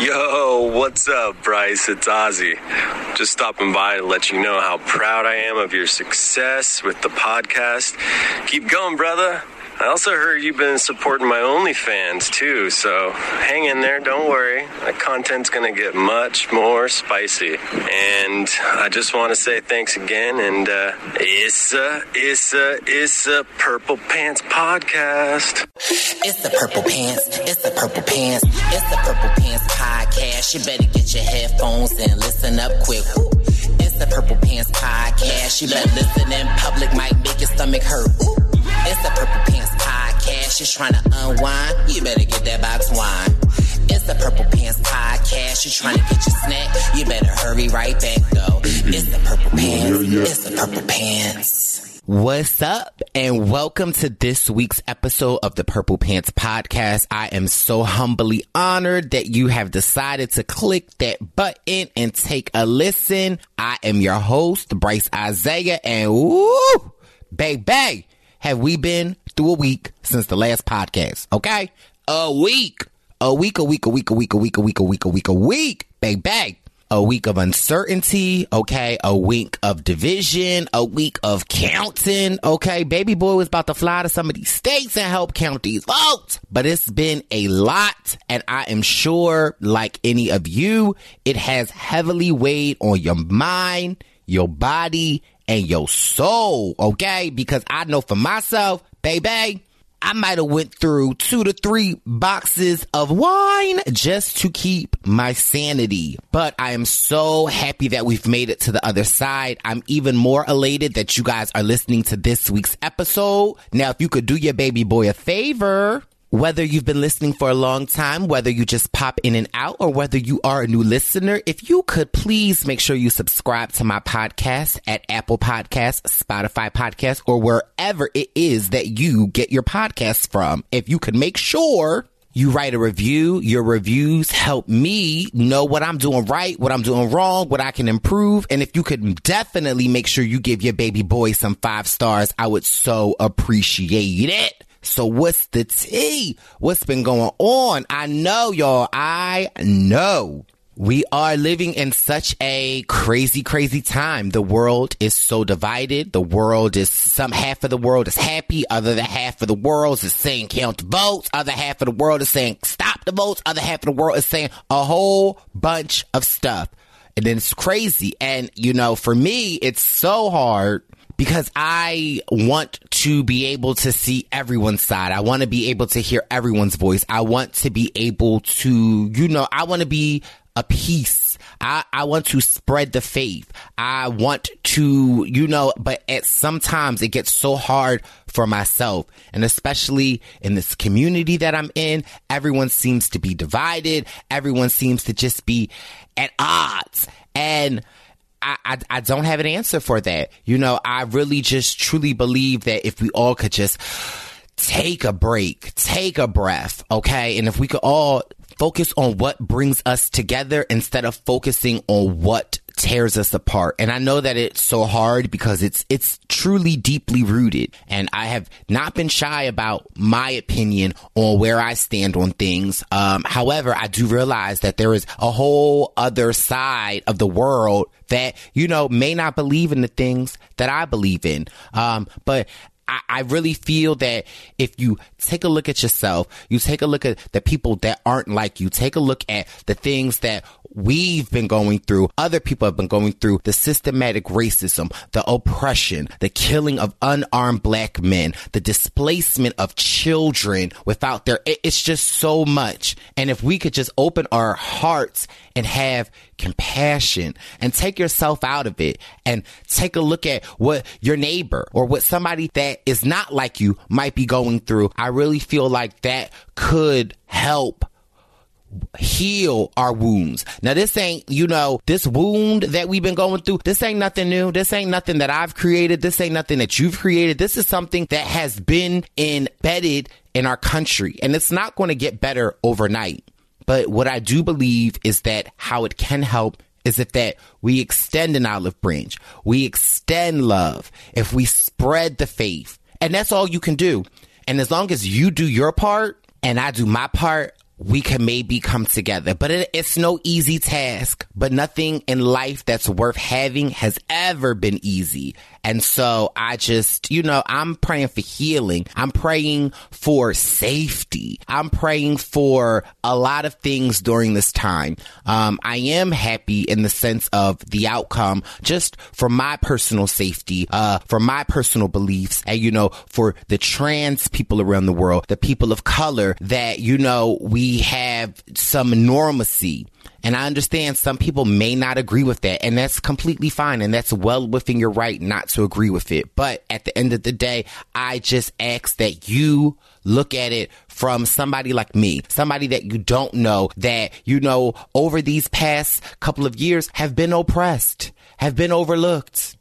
Yo, what's up, Brice? It's Ozzy. Just stopping by to let you know how proud I am of your success with the podcast. Keep going, brother. I also heard you've been supporting my OnlyFans too, so hang in there, don't worry. My content's gonna get much more spicy. And I just want to say thanks again, and uh, it's a, it's a, it's a Purple Pants podcast. It's the Purple Pants, it's the Purple Pants, it's the Purple Pants podcast. You better get your headphones and listen up quick. It's the Purple Pants podcast. You better listen in public, might make your stomach hurt. It's the Purple Pants podcast. You're trying to unwind, you better get that box wine. It's the Purple Pants podcast. You're trying to get your snack, you better hurry right back though. It's the Purple Pants. It's the Purple Pants. What's up and welcome to this week's episode of the Purple Pants podcast. I am so humbly honored that you have decided to click that button and take a listen. I am your host, Brice Izyah, and woo, baby, have we been through a week since the last podcast? Okay, a week, a week, a week, a week, a week, a week, a week, a week, a week, a week, baby. A week of uncertainty, okay? A week of division, a week of counting, okay? Baby boy was about to fly to some of these states and help count these votes. But it's been a lot, and I am sure, like any of you, it has heavily weighed on your mind, your body, and your soul, okay? Because I know for myself, baby, I might have went through two to three boxes of wine just to keep my sanity. But I am so happy that we've made it to the other side. I'm even more elated that you guys are listening to this week's episode. Now, if you could do your baby boy a favor, whether you've been listening for a long time, whether you just pop in and out, or whether you are a new listener, if you could please make sure you subscribe to my podcast at Apple Podcasts, Spotify Podcasts, or wherever it is that you get your podcasts from. If you could make sure you write a review. Your reviews help me know what I'm doing right, what I'm doing wrong, what I can improve. And if you could definitely make sure you give your baby boy some five stars, I would so appreciate it. So what's the tea? What's been going on? I know y'all. I know. We are living in such a crazy, crazy time. The world is so divided. The world is some half of the world is happy. Other the half of the world is saying count votes. Other half of the world is saying stop the votes. Other half of the world is saying a whole bunch of stuff. And then it's crazy. And you know, for me, it's so hard because I want to be able to see everyone's side. I want to be able to hear everyone's voice. I want to be able to, you know, I want to be a piece. I, I want to spread the faith. I want to, you know, but at sometimes it gets so hard for myself. And especially in this community that I'm in, everyone seems to be divided. Everyone seems to just be at odds. And I, I, don't have an answer for that. You know, I really just truly believe that if we all could just take a break, take a breath, okay? And if we could all focus on what brings us together instead of focusing on what tears us apart. And I know that it's so hard because it's it's truly deeply rooted. And I have not been shy about my opinion on where I stand on things. Um, however, I do realize that there is a whole other side of the world that, you know, may not believe in the things that I believe in. Um, but I, I really feel that if you take a look at yourself, you take a look at the people that aren't like you, take a look at the things that we've been going through, other people have been going through, the systematic racism, the oppression, the killing of unarmed black men, the displacement of children without their, it's just so much. And if we could just open our hearts and have compassion and take yourself out of it and take a look at what your neighbor or what somebody that is not like you might be going through, I really feel like that could help heal our wounds. Now this ain't, you know, this wound that we've been going through, this ain't nothing new. This ain't nothing that I've created. This ain't nothing that you've created. This is something that has been embedded in our country and it's not going to get better overnight. But what I do believe is that how it can help is if that we extend an olive branch, we extend love, if we spread the faith, and that's all you can do. And as long as you do your part and I do my part, we can maybe come together. But it, it's no easy task. But nothing in life that's worth having has ever been easy. And so I just, you know, I'm praying for healing. I'm praying for safety. I'm praying for a lot of things during this time. Um, I am happy in the sense of the outcome, just for my personal safety, uh, for my personal beliefs, and you know, for the trans people around the world, the people of color, that you know we have some normalcy and I understand some people may not agree with that, and that's completely fine, and that's well within your right not to agree with it. But at the end of the day, I just ask that you look at it from somebody like me, somebody that you don't know, that, you know, over these past couple of years have been oppressed, have been overlooked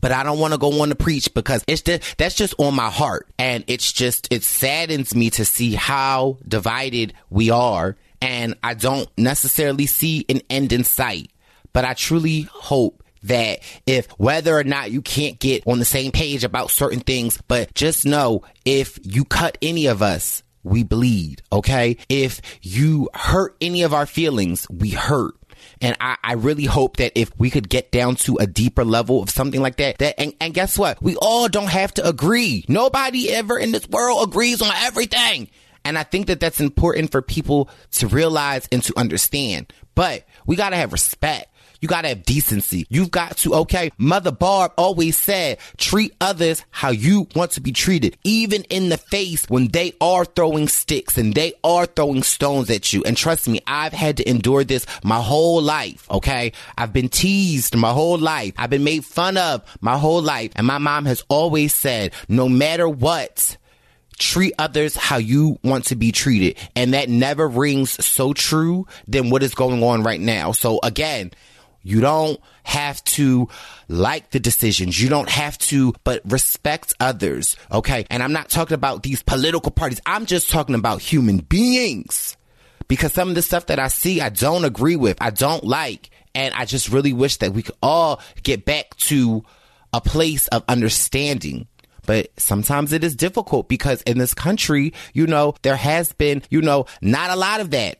but I don't want to go on to preach because it's just, that's just on my heart. And it's just, it saddens me to see how divided we are and I don't necessarily see an end in sight. But I truly hope that if whether or not you can't get on the same page about certain things, but just know if you cut any of us, we bleed, okay? If you hurt any of our feelings, we hurt. And I, I, really hope that if we could get down to a deeper level of something like that, that and, and guess what? We all don't have to agree. Nobody ever in this world agrees on everything. And I think that that's important for people to realize and to understand. But we got to have respect. You got to have decency. You've got to, okay, Mother Barb always said, treat others how you want to be treated, even in the face when they are throwing sticks and they are throwing stones at you. And trust me, I've had to endure this my whole life, okay? I've been teased my whole life. I've been made fun of my whole life. And my mom has always said, no matter what, treat others how you want to be treated. And that never rings so true than what is going on right now. So again, you don't have to like the decisions. You don't have to, but respect others. Okay. And I'm not talking about these political parties. I'm just talking about human beings because some of the stuff that I see, I don't agree with. I don't like. And I just really wish that we could all get back to a place of understanding but sometimes it is difficult because in this country, you know, there has been, you know, not a lot of that.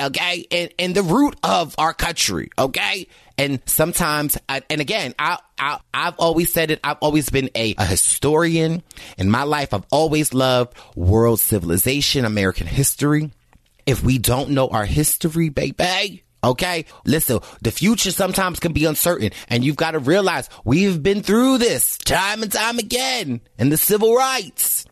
Okay. And, and the root of our country. Okay. And sometimes, and again, I, I, have always said it. I've always been a, a historian in my life. I've always loved world civilization, American history. If we don't know our history, baby, Okay. Listen, the future sometimes can be uncertain and you've got to realize we've been through this time and time again in the civil rights.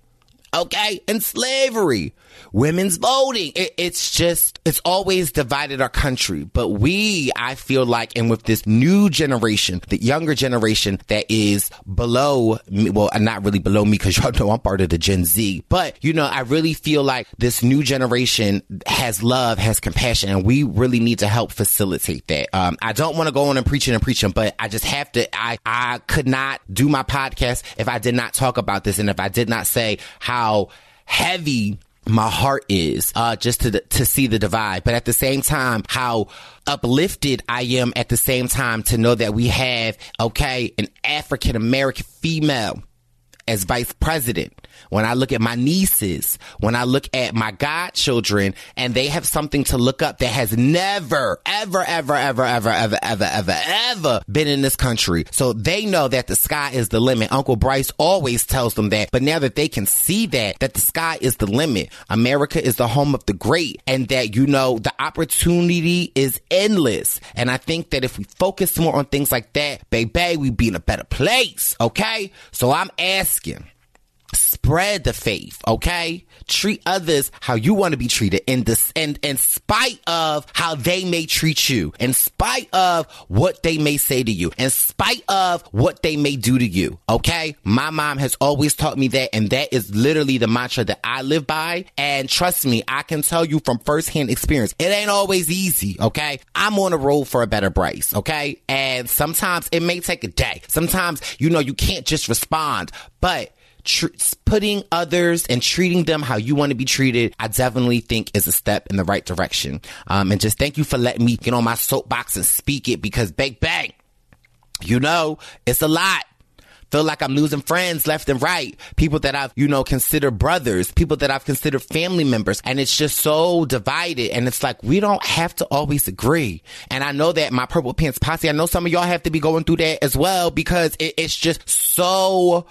Okay. And slavery women's voting. It, it's just, it's always divided our country. But we, I feel like, and with this new generation, the younger generation that is below me, well, not really below me because y'all know I'm part of the Gen Z, but you know, I really feel like this new generation has love, has compassion, and we really need to help facilitate that. Um, I don't want to go on and preaching and preaching, but I just have to, I, I could not do my podcast if I did not talk about this and if I did not say how heavy my heart is uh, just to to see the divide, but at the same time, how uplifted I am at the same time to know that we have okay an African American female as vice president when I look at my nieces, when I look at my godchildren, and they have something to look up that has never, ever, ever, ever, ever, ever, ever, ever, ever been in this country. So they know that the sky is the limit. Uncle Brice always tells them that. But now that they can see that, that the sky is the limit, America is the home of the great, and that, you know, the opportunity is endless. And I think that if we focus more on things like that, baby, we'd be in a better place. Okay? So I'm asking skin spread the faith, okay? Treat others how you want to be treated in this, and in spite of how they may treat you, in spite of what they may say to you, in spite of what they may do to you, okay? My mom has always taught me that, and that is literally the mantra that I live by. And trust me, I can tell you from firsthand experience, it ain't always easy, okay? I'm on a road for a better Brice, okay? And sometimes it may take a day. Sometimes, you know, you can't just respond, but tr- putting others and treating them how you want to be treated, I definitely think is a step in the right direction. Um, and just thank you for letting me get on my soapbox and speak it because bang, bang, you know, it's a lot. feel like I'm losing friends left and right. People that I've, you know, considered brothers, people that I've considered family members. And it's just so divided. And it's like, we don't have to always agree. And I know that my Purple Pants Posse, I know some of y'all have to be going through that as well because it, it's just so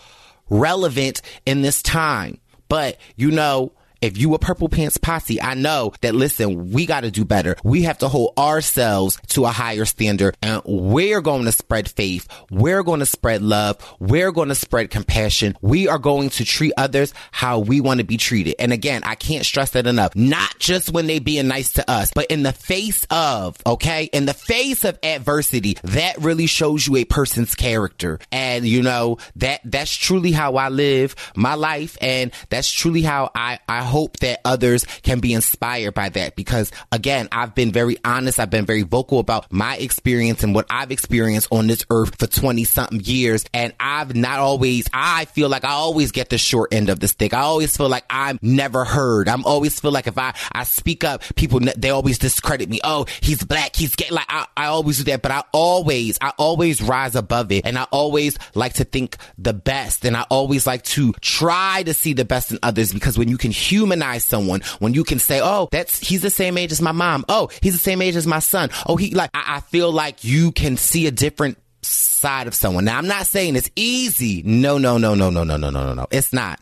relevant in this time. But, you know, if you a purple pants posse, I know that listen, we got to do better. We have to hold ourselves to a higher standard and we're going to spread faith. We're going to spread love. We're going to spread compassion. We are going to treat others how we want to be treated. And again, I can't stress that enough. Not just when they being nice to us, but in the face of, okay, in the face of adversity, that really shows you a person's character. And you know, that, that's truly how I live my life. And that's truly how I, I hope that others can be inspired by that because again, I've been very honest. I've been very vocal about my experience and what I've experienced on this earth for 20 something years. And I've not always, I feel like I always get the short end of the stick. I always feel like I'm never heard. I'm always feel like if I, I speak up, people, they always discredit me. Oh, he's black. He's gay. Like I, I always do that, but I always, I always rise above it and I always like to think the best and I always like to try to see the best in others because when you can humanize someone when you can say, oh, that's, he's the same age as my mom. Oh, he's the same age as my son. Oh, he like, I, I feel like you can see a different side of someone. Now, I'm not saying it's easy. No, no, no, no, no, no, no, no, no, no. It's not.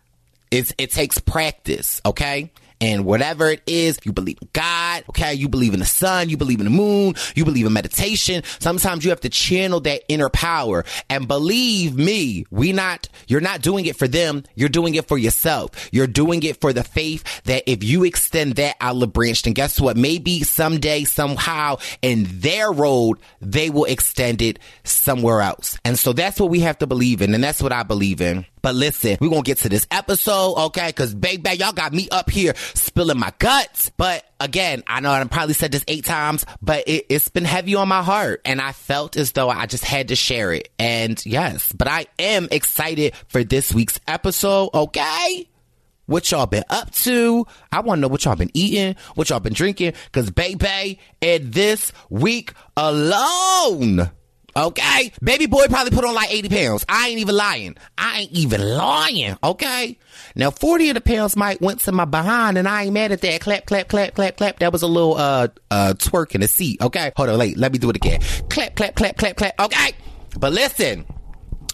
It's, it takes practice. Okay. And whatever it is, you believe in God, okay? You believe in the sun, you believe in the moon, you believe in meditation. Sometimes you have to channel that inner power. And believe me, we not, you're not doing it for them. You're doing it for yourself. You're doing it for the faith that if you extend that olive branch, then guess what? Maybe someday, somehow in their road, they will extend it somewhere else. And so that's what we have to believe in. And that's what I believe in. But listen, we're gonna get to this episode, okay? Cause baby, y'all got me up here spilling my guts. But again, I know I probably said this eight times, but it, it's been heavy on my heart. And I felt as though I just had to share it. And yes, but I am excited for this week's episode, okay? What y'all been up to? I want to know what y'all been eating, what y'all been drinking, cause baby, in this week alone, Okay? Baby boy probably put on like 80 pounds. I ain't even lying. I ain't even lying. Okay? Now 40 of the pounds might went to my behind and I ain't mad at that. Clap, clap, clap, clap, clap. That was a little, uh, uh, twerk in the seat. Okay? Hold on, wait. Let me do it again. Clap, clap, clap, clap, clap. Okay? But listen.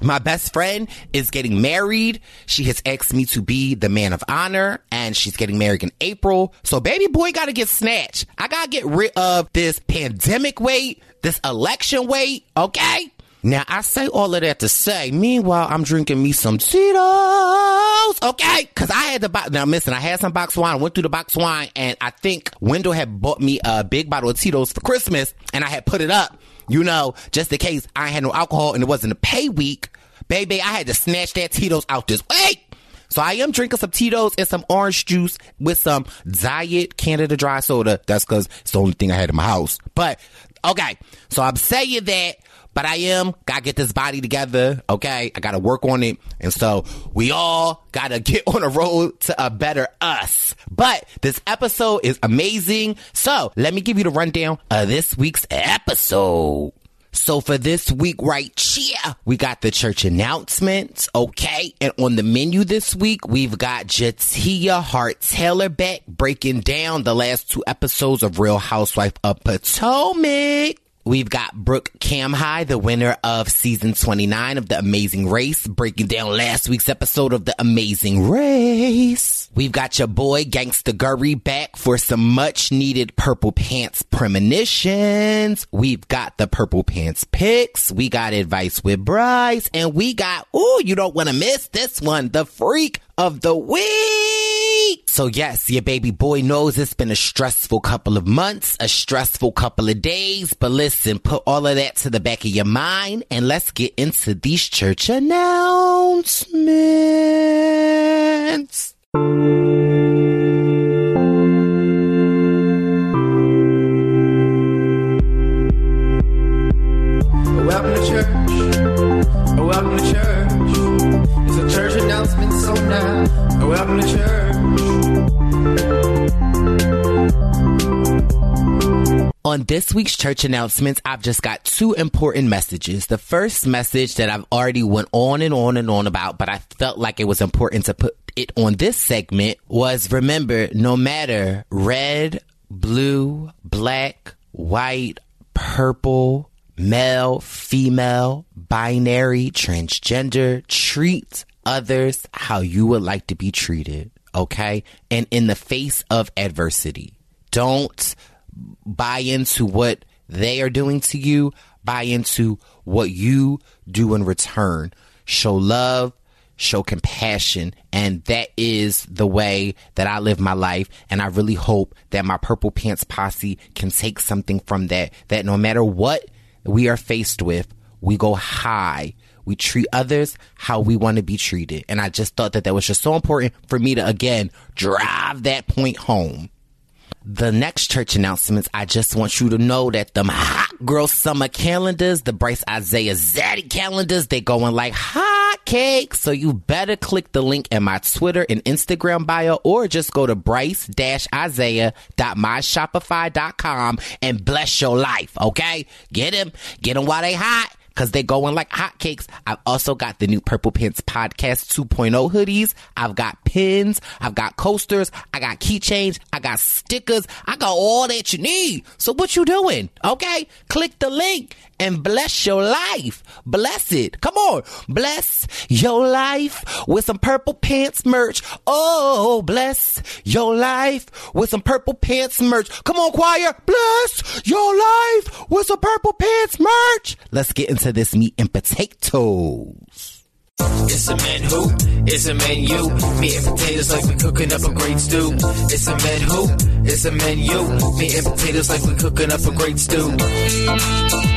My best friend is getting married. She has asked me to be the man of honor and she's getting married in April. So baby boy gotta get snatched. I gotta get rid of this pandemic weight, this election weight, okay? Now I say all of that to say, meanwhile, I'm drinking me some Tito's, okay? Cause I had the box, now listen, I had some box wine, went through the box wine and I think Wendell had bought me a big bottle of Tito's for Christmas and I had put it up you know, just in case I had no alcohol and it wasn't a pay week, baby, I had to snatch that Tito's out this way. So I am drinking some Tito's and some orange juice with some Diet Canada Dry Soda. That's because it's the only thing I had in my house. But okay, so I'm saying that but I am gotta get this body together. Okay. I gotta work on it. And so we all gotta get on a road to a better us. But this episode is amazing. So let me give you the rundown of this week's episode. So for this week right here, we got the church announcements, okay? And on the menu this week, we've got J'Tia Hart Taylor back breaking down the last two episodes of Real Housewife of Potomac. We've got Brooke Camhi, the winner of season 29 of The Amazing Race, breaking down last week's episode of The Amazing Race. We've got your boy Gangsta Gurry back for some much needed Purple Pants premonitions. We've got the Purple Pants picks. We got advice with Brice and we got, ooh, you don't want to miss this one, the freak of the week. So yes, your baby boy knows it's been a stressful couple of months, a stressful couple of days, but listen, put all of that to the back of your mind and let's get into these church announcements. On this week's church announcements, I've just got two important messages. The first message that I've already went on and on and on about, but I felt like it was important to put it on this segment was remember, no matter red, blue, black, white, purple, male, female, binary, transgender, treat others how you would like to be treated. Okay. And in the face of adversity, don't buy into what they are doing to you, buy into what you do in return. Show love, show compassion, and that is the way that I live my life. And I really hope that my Purple Pants posse can take something from that, that no matter what we are faced with, we go high. We treat others how we want to be treated. And I just thought that that was just so important for me to, again, drive that point home the next church announcements, I just want you to know that the hot girl summer calendars, the Brice Izyah Zaddy calendars, they going like hot cakes. So you better click the link in my Twitter and Instagram bio or just go to bryce-isaiah.myshopify.com and bless your life. Okay. Get them, get them while they hot because they're going like hotcakes. I've also got the new Purple Pants Podcast 2.0 hoodies. I've got pins. I've got coasters. I got keychains. I got stickers. I got all that you need. So what you doing? Okay? Click the link and bless your life. Bless it. Come on. Bless your life with some Purple Pants merch. Oh, bless your life with some Purple Pants merch. Come on, choir. Bless your life with some Purple Pants merch. Let's get into this meat and potatoes. It's a man who, it's a man you. Meat and potatoes like we're cooking up a great stew. It's a man who, it's a man you. Meat and potatoes like we're cooking up a great stew.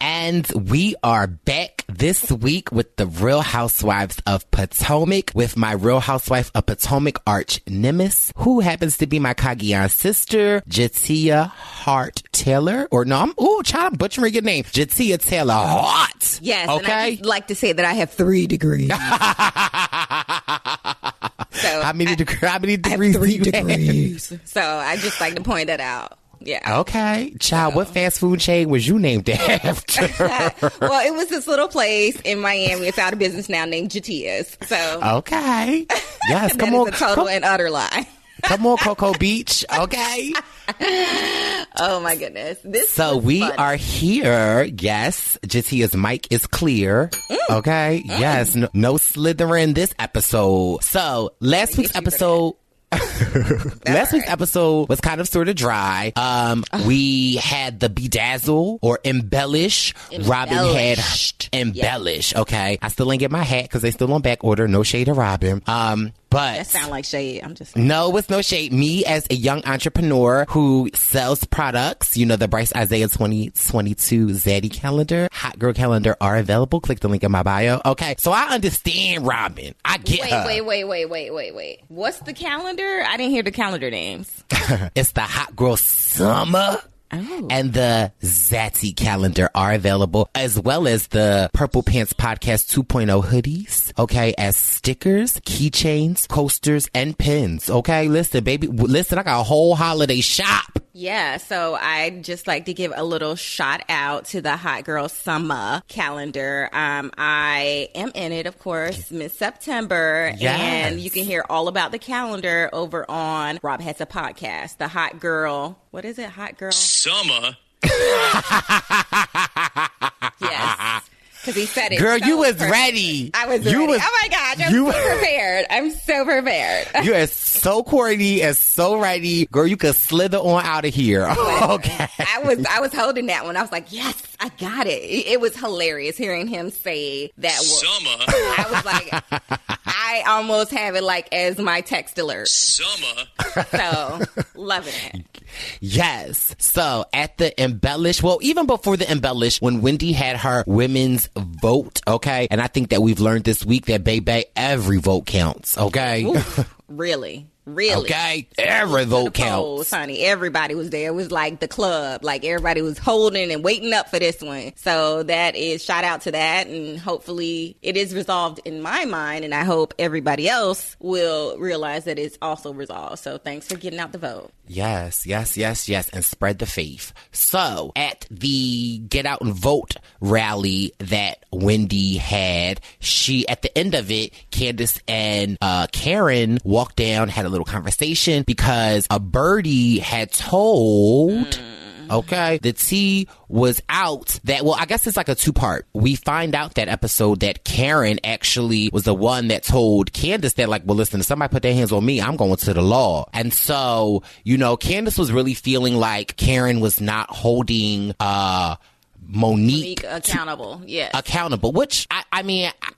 And we are back this week with the Real Housewives of Potomac with my Real Housewife of Potomac arch nemesis, who happens to be my Cagayan sister, J'Tia Hart Taylor. Or no, I'm, ooh, child, I'm butchering your name. J'Tia Taylor Hart. Yes. And I Okay. like to say that I have three degrees. so How many, deg- how many I degrees three you have? degrees. So I just like to point that out. Yeah. Okay. Child, what fast food chain was you named after? well, it was this little place in Miami. It's out of business now named J'Tia's. So okay. Yes, come on. total Come, and utter lie. come on, Cocoa Beach. Okay. Oh my goodness. This So we funny. are here. Yes, J'Tia's mic is clear. Mm. Okay. Yes. No, no slithering this episode. So last week's episode. Last week's episode was kind of sort of dry. Um, we had the bedazzle or embellish. Robyn had embellish. Okay, I still ain't get my hat because they still on back order. No shade to Robyn. Um, but That sound like shade. I'm just no, it's no shade. Me as a young entrepreneur who sells products, you know, the Brice Izyah 2022 Zaddy calendar, Hot Girl calendar are available. Click the link in my bio. Okay. So I understand Robyn. I get Wait, her. wait, wait, wait, wait, wait, wait. What's the calendar? I didn't hear the calendar names. It's the Hot Girl Summer. Oh. And the Zaddy calendar are available as well as the Purple Pants Podcast 2.0 hoodies. Okay. As stickers, keychains, coasters, and pins. Okay. Listen, baby. Listen, I got a whole holiday shop. Yeah, so I'd just like to give a little shout out to the Hot Girl Summer calendar. Um, I am in it, of course, Miss September, Yes. and you can hear all about the calendar over on Rob Has a Podcast. The Hot Girl, what is it? Hot Girl? Summer. Yes, because he said it. Girl, so you was perfect. ready. I was You ready. was- oh my gosh, I'm you- so prepared. I'm so prepared. You are so corny and so ready. Girl, you could slither on out of here. okay. I was I was holding that one. I was like, yes, I got it. It, it was hilarious hearing him say that word. Summer. I was like, I almost have it like as my text alert. Summer. So loving it. Yes. So at the embellish, well, even before the embellish, when Wendy had her women's vote, okay, and I think that we've learned this week that baby, every vote counts, okay. Really. Really? Okay, every vote counts. honey. Everybody was there. It was like the club. Like everybody was holding and waiting up for this one. So that is shout out to that, and hopefully it is resolved in my mind, and I hope everybody else will realize that it's also resolved. So thanks for getting out the vote. Yes, yes, yes, yes, and spread the faith. So, at the Get Out and Vote rally that Wendy had, she, at the end of it, Candiace and uh, Karen walked down, had a little conversation because a birdie had told. Okay. The T was out that, well, I guess it's like a two part. We find out that episode that Karen actually was the one that told Candiace that, like, well, listen, if somebody put their hands on me, I'm going to the law. And so, you know, Candiace was really feeling like Karen was not holding, uh, Monique, Make accountable. Yes. accountable, which I, I mean, I,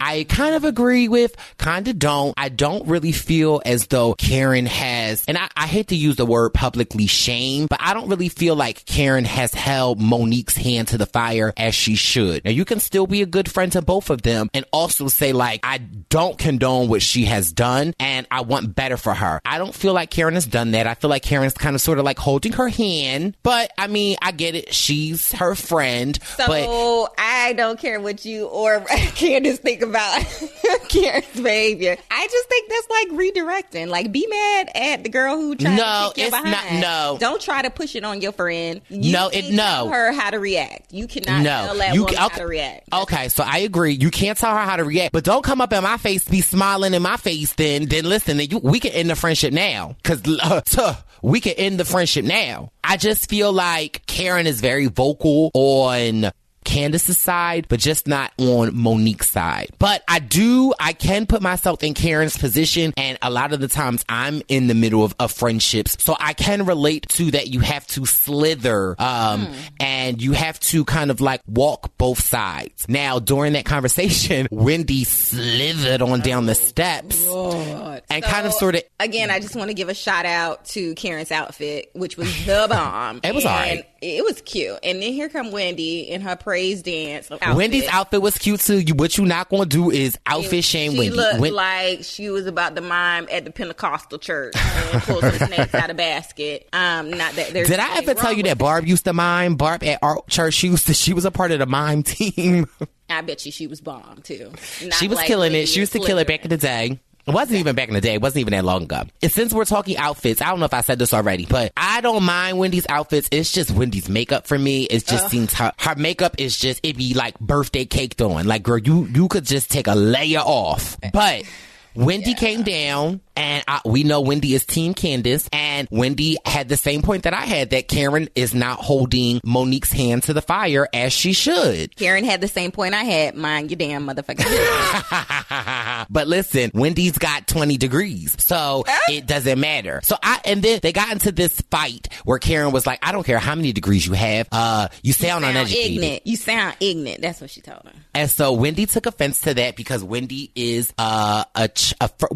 I mm-hmm. kind of agree with, kind of don't. I don't really feel as though Karen has, and I, I hate to use the word publicly shame, but I don't really feel like Karen has held Monique's hand to the fire as she should. Now, you can still be a good friend to both of them and also say, like, I don't condone what she has done and I want better for her. I don't feel like Karen has done that. I feel like Karen's kind of sort of like holding her hand, but I mean, I get it. She's her friend, So I don't care what you or Candiace think about Karen's behavior. I just think that's like redirecting. Like, be mad at the girl who tried No, to kick it's not- behind. no. don't try to push it on your friend. You No, it- no. Tell her how to react. You cannot no, tell that you woman ca- how to react. Okay, so I agree. You can't tell her how to react, but don't come up in my face, be smiling in my face. Then, then listen. Then you, we can end the friendship now, because uh, we can end the friendship now. I just feel like Karen is very vocal on. Candiace's side, but just not on Monique's side. But I do, I can put myself in Karen's position, and a lot of the times I'm in the middle of, of friendships, so I can relate to that. You have to slither, um, and you have to kind of like walk both sides. Now, during that conversation, Wendy slithered on down the steps and kind of sort of Again, I just want to give a shout out to Karen's outfit, which was the bomb. It was And alright. It was cute. And then here come Wendy in her praise dance. Outfit. Wendy's outfit was cute too. You, what you not going to do is outfit shame she Wendy. looked Wen- like she was about to mime at the Pentecostal church and pull some snakes out of basket. Um, not that there's Did I ever tell you that Barb used to mime? Barb at our church, she used to, she was a part of the mime team. I bet you she was bomb too. Not she was like killing it. She used to kill it back in the day. It wasn't even back in the day. It wasn't even that long ago. And since we're talking outfits, I don't know if I said this already, but I don't mind Wendy's outfits. It's just Wendy's makeup for me. It just seems her, her makeup is just, it'd be like birthday caked on. Like, girl, you, you could just take a layer off. But Wendy came down and I, we know Wendy is team Candiace and Wendy had the same point that I had that Karen is not holding Monique's hand to the fire as she should. Karen had the same point I had. Mind your damn motherfucker. but listen, Wendy's got 20 degrees, so it doesn't matter. So I, and then they got into this fight where Karen was like, I don't care how many degrees you have, uh, you sound, sound uneducated. ignorant. You sound ignorant. That's what she told her. And so Wendy took offense to that because Wendy is uh, a, ch- fir-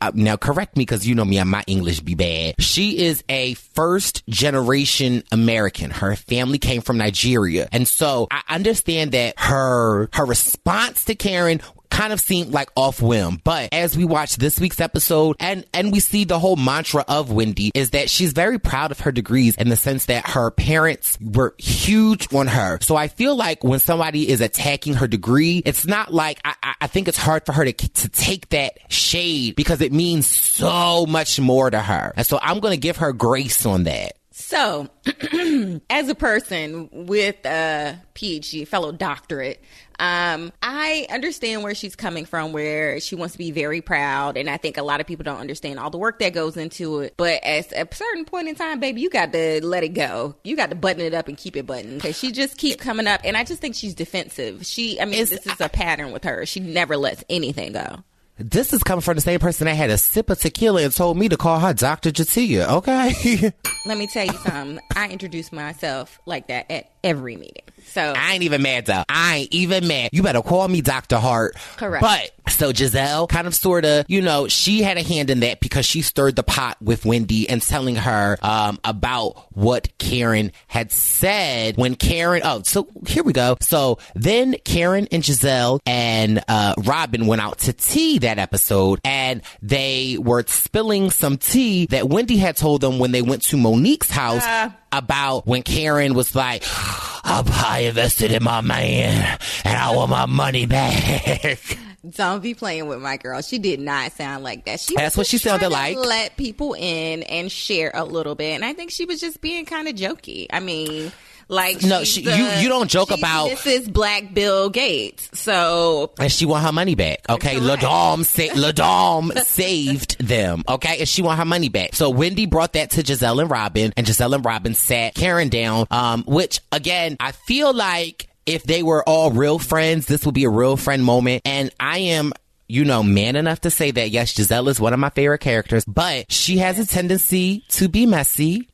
uh, now correct me because you know me, my English be bad. She is a first generation American. Her family came from Nigeria, and so I understand that her her response to Karen kind of seemed like off whim. But as we watch this week's episode and, and we see the whole mantra of Wendy is that she's very proud of her degrees in the sense that her parents were huge on her. So I feel like when somebody is attacking her degree, it's not like, I, I- think it's hard for her to, to take that shade because it means so much more to her. And so I'm going to give her grace on that. So, as a person with a PhD, fellow doctorate, um, I understand where she's coming from, where she wants to be very proud, and I think a lot of people don't understand all the work that goes into it. But at a certain point in time, baby, you got to let it go. You got to button it up and keep it buttoned because she just keep coming up, and I just think she's defensive. She, I mean, It's- this is a pattern with her. She never lets anything go. This is coming from the same person that had a sip of tequila and told me to call her Dr. J'Tia, okay? Let me tell you something. I introduced myself like that at every meeting. So I ain't even mad though. I ain't even mad. You better call me Dr. Hart. Correct. But so Gizelle kind of sort of, you know, she had a hand in that because she stirred the pot with Wendy and telling her um, about what Karen had said when Karen. Oh, so here we go. So then Karen and Gizelle and uh, Robyn went out to tea that episode and they were spilling some tea that Wendy had told them when they went to Monique's house about when Karen was like, I invested in my man and I want my money back. don't be playing with my girl. She did not sound like that. She That's what she sounded like. Let people in and share a little bit, and I think she was just being kind of jokey. I mean. Like No, she- the- you- you don't joke about- Mrs. Black Bill Gates. So and she want her money back. Okay, Correct. Ladom sa- Ladom saved them. Okay, and she want her money back. So Wendy brought that to Gizelle and Robyn, and Gizelle and Robyn sat Karen down. Um, which again, I feel like if they were all real friends, this would be a real friend moment. And I am. You know, man enough to say that yes, Gizelle is one of my favorite characters, but she has a tendency to be messy.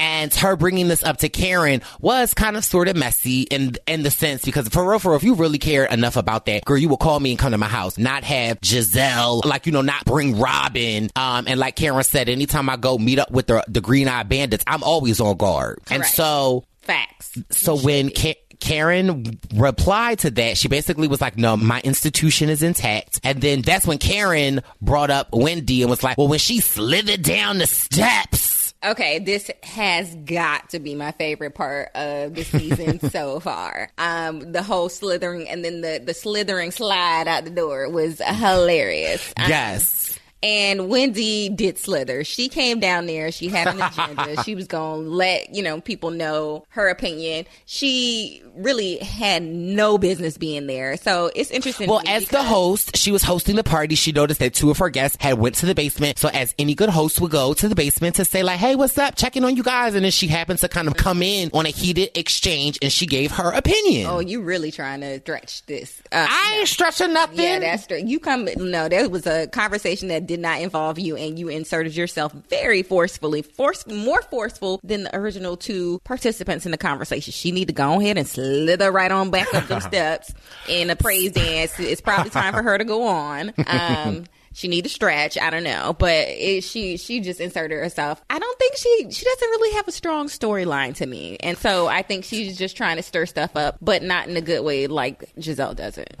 And her bringing this up to Karen was kind of sort of messy in in the sense because for real, for real, if you really cared enough about that, girl, you would call me and come to my house, not have Gizelle, like, you know, not bring Robyn. Um, and like Karen said, anytime I go meet up with the, the Green Eye Bandits, I'm always on guard. And so, facts. so when Ka- Karen replied to that, she basically was like, no, my institution is intact. And then that's when Karen brought up Wendy and was like, well, when she slithered down the steps, Okay, this has got to be my favorite part of the season so far. Um, the whole slithering and then the the slithering slide out the door was hilarious. Um, yes. And Wendy did slither. She came down there. She had an agenda. she was going to let, you know, people know her opinion. She really had no business being there. So it's interesting. Well, as the host, she was hosting the party. She noticed that two of her guests had went to the basement. So as any good host would go to the basement to say like, "Hey, what's up? Checking on you guys." And then she happened to kind of come in on a heated exchange, and she gave her opinion. Oh, you really trying to stretch this. Uh, I ain't stretching nothing. Yeah, that's true. You come. No, there was a conversation that did not involve you, and you inserted yourself very forcefully, force more forceful than the original two participants in the conversation. She need to go ahead and slither right on back up them steps in a praise dance. It's probably time for her to go on. Um, she need to stretch. I don't know, but it, she she just inserted herself. I don't think she she doesn't really have a strong storyline to me, and so I think she's just trying to stir stuff up, but not in a good way like Gizelle does it.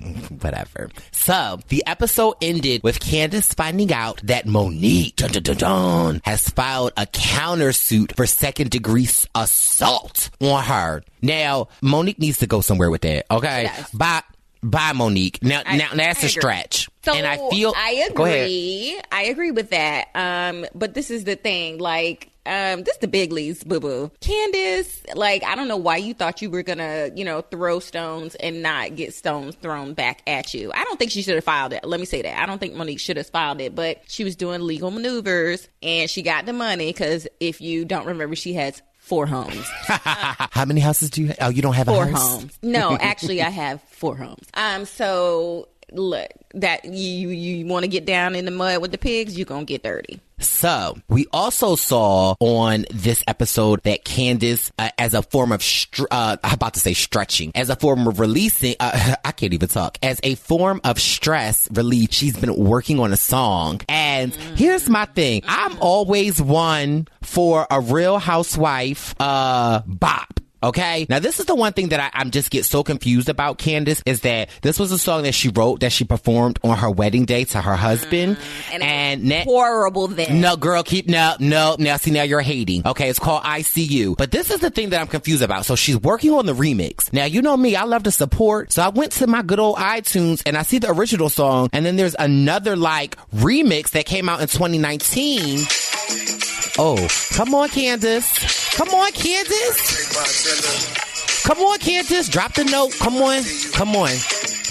whatever. So the episode ended with Candiace finding out that Monique dun, dun, dun, has filed a countersuit for second degree assault on her. Now Monique needs to go somewhere with that. Okay, Yes. bye, bye, Monique. Now, I- now that's I a stretch, So and I feel. I agree. I agree with that. Um, but this is the thing, like. Um, this the big leagues, boo boo. Candiace, like, I don't know why you thought you were gonna, you know, throw stones and not get stones thrown back at you. I don't think she should have filed it. Let me say that. I don't think Monique should have filed it, but she was doing legal maneuvers and she got the money because if you don't remember, she has four homes. How many houses do you? have? Oh, you don't have four a house. homes. No, actually, I have four homes. Um, so look, that you you want to get down in the mud with the pigs, you're gonna get dirty. So we also saw on this episode that Candiace, uh, as a form of, str- uh, I'm about to say stretching, as a form of releasing, uh, I can't even talk, as a form of stress relief, she's been working on a song. And here's my thing. I'm always one for a real housewife, uh, bop. Okay. Now this is the one thing that I, I'm just get so confused about Candiace is that this was a song that she wrote that she performed on her wedding day to her husband. Mm, and, and, and na- horrible then. no, girl, keep no, no. Now, see, now you're hating. Okay, it's called ICU. But this is the thing that I'm confused about. So she's working on the remix. Now, you know me, I love to support. So I went to my good old iTunes and I see the original song, and then there's another like remix that came out in 2019. Oh, come on, Candiace. Come on, Candiace. Come on, Candiace. Drop the note. Come on. Come on.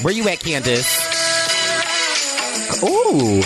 Where you at, Candiace? Ooh.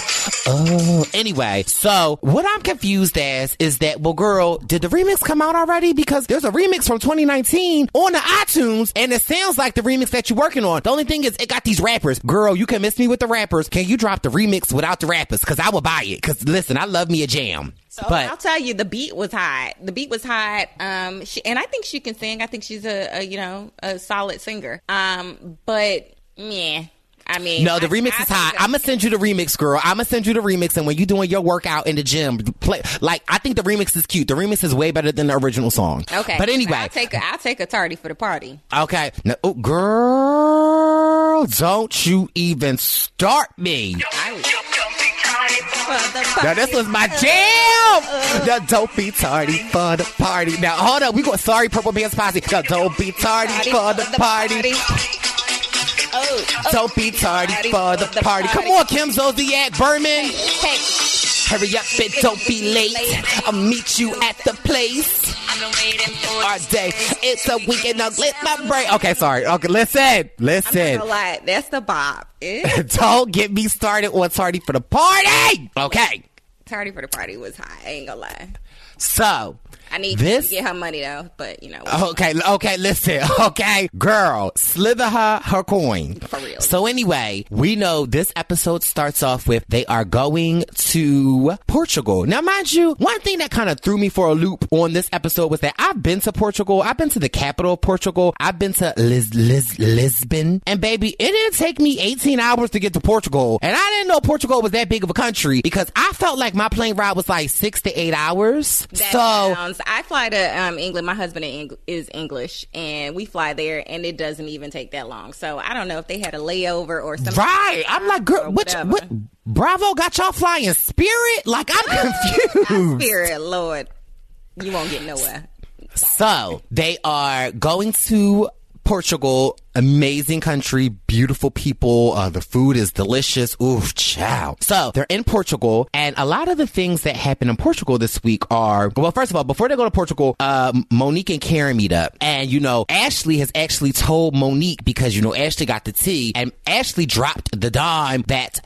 Oh. Anyway, so what I'm confused as is that, well, girl, did the remix come out already? Because there's a remix from 2019 on the iTunes, and it sounds like the remix that you're working on. The only thing is, it got these rappers. Girl, you can miss me with the rappers. Can you drop the remix without the rappers? Because I will buy it. Because listen, I love me a jam. So but I'll tell you, the beat was hot. The beat was hot. Um, she, and I think she can sing. I think she's a, a you know a solid singer. Um, but yeah. I mean, No, the I- remix I is hot. I'm gonna send you the remix, girl. I'm gonna send you the remix, and when you're doing your workout in the gym, play like I think the remix is cute. The remix is way better than the original song. Okay, but anyway, I'll take a, I'll take a tardy for the party. okay, now, oh, girl, don't you even start me. Now this was my jam. Now don't be tardy for the party. Now hold up, we go. Sorry, Purple Pants Posse. Now don't be tardy for the party. Oh, oh, Don't be tardy for the party. Come on, Kim Zolciak Biermann. Hey, Hurry up and don't be late. I'll meet you at the place. Our day. It's a weekend. Now let my brain. Okay, sorry. Okay, listen. Listen. not gonna lie, that's the bop. Eh? Don't get me started on tardy for the party. Okay. tardy for the party was high. I ain't gonna lie. So. I need This- to get her money though, but you know. Okay, okay, listen. Okay, girl, slither her her coin. For real. So anyway, we know this episode starts off with they are going to Portugal. Now, mind you, one thing that kind of threw me for a loop on this episode was that I've been to Portugal. I've been to the capital of Portugal. I've been to Lis- Lis- Lisbon. And baby, it didn't take me 18 hours to get to Portugal. And I didn't know Portugal was that big of a country because I felt like my plane ride was like six to eight hours. That so sounds. I fly to um, England. My husband Eng- is English, and we fly there, and it doesn't even take that long. So I don't know if they had a layover or something. Right. I'm like, girl, which, what, Bravo got y'all flying Spirit? Like, I'm confused. Spirit, Lord, you won't get nowhere. So, they are going to Portugal. Amazing country, beautiful people. Uh, the food is delicious. Oof, chow. So they're in Portugal, and a lot of the things that happen in Portugal this week are well. First of all, before they go to Portugal, uh, Monique and Karen meet up, and you know Ashley has actually told Monique because you know Ashley got the tea, and Ashley dropped the dime that.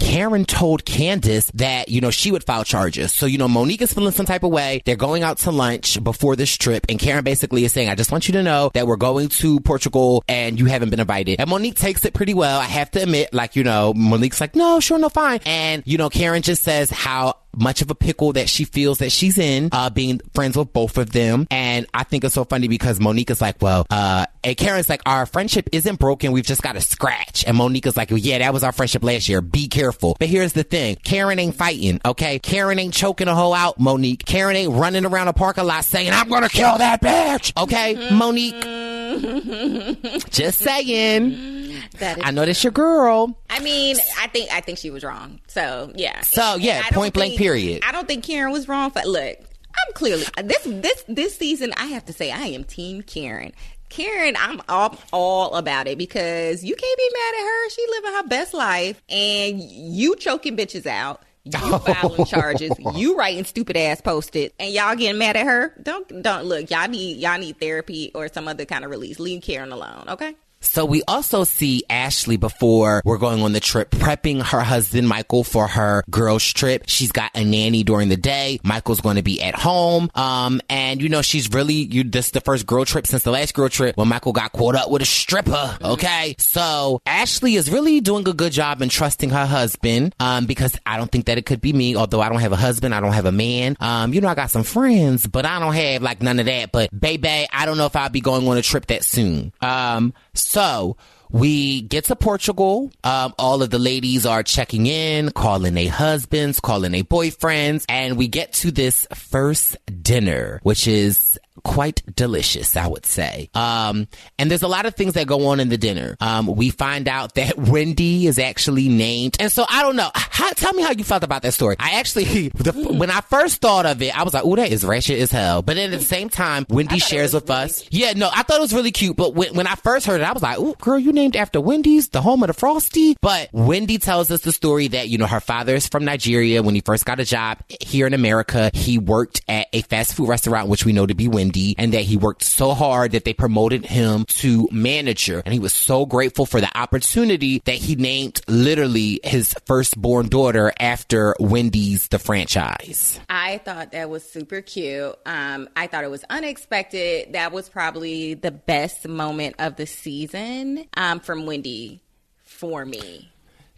Karen told Candiace that, you know, she would file charges. So, you know, Monique is feeling some type of way. They're going out to lunch before this trip. And Karen basically is saying, I just want you to know that we're going to Portugal and you haven't been invited. And Monique takes it pretty well. I have to admit, like, you know, Monique's like, no, sure, no, fine. And, you know, Karen just says how much of a pickle that she feels that she's in, uh, being friends with both of them. And I think it's so funny because Monique is like, well, uh, and Karen's like, our friendship isn't broken. We've just got a scratch. And Monique is like, well, yeah, that was our friendship last year. Be careful. But here's the thing. Karen ain't fighting. Okay. Karen ain't choking a hoe out, Monique. Karen ain't running around a parking lot saying, I'm going to kill that bitch. Okay. Monique. just saying. That is, I know that's your girl. I mean, I think I think she was wrong. So yeah. So, yeah, And I don't point blank think- period. I don't think Karen was wrong. But look, I'm clearly this this this season. I have to say, I am Team Karen. Karen, I'm all, all about it because you can't be mad at her. She living her best life, and you choking bitches out. You filing charges. You writing stupid ass posted, and y'all getting mad at her. Don't don't look. Y'all need y'all need therapy or some other kind of release. Leave Karen alone, okay? So we also see Ashley before we're going on the trip, prepping her husband Michael for her girls trip. She's got a nanny during the day. Michael's going to be at home. Um, and you know, she's really, you, this is the first girl trip since the last girl trip when Michael got caught up with a stripper. Okay. So Ashley is really doing a good job in trusting her husband. Um, because I don't think that it could be me, although I don't have a husband. I don't have a man. Um, you know, I got some friends, but I don't have like none of that. But baby, I don't know if I'll be going on a trip that soon. Um, so we get to Portugal. Um, all of the ladies are checking in, calling their husbands, calling their boyfriends, and we get to this first dinner, which is quite delicious, I would say. Um, and there's a lot of things that go on in the dinner. Um, we find out that Wendy is actually named. And so I don't know. How, tell me how you felt about that story. I actually, the, when I first thought of it, I was like, oh, that is ratchet as hell. But then at the same time, Wendy shares with us. Yeah, no, I thought it was really cute. But when, when I first heard it, I was like, oh, girl, you named after Wendy's, the home of the Frosty. But Wendy tells us the story that, you know, her father is from Nigeria. When he first got a job here in America, he worked at a fast food restaurant, which we know to be. Wendy and that he worked so hard that they promoted him to manager. And he was so grateful for the opportunity that he named literally his firstborn daughter after Wendy's, the franchise. I thought that was super cute. Um, I thought it was unexpected. That was probably the best moment of the season um, from Wendy for me.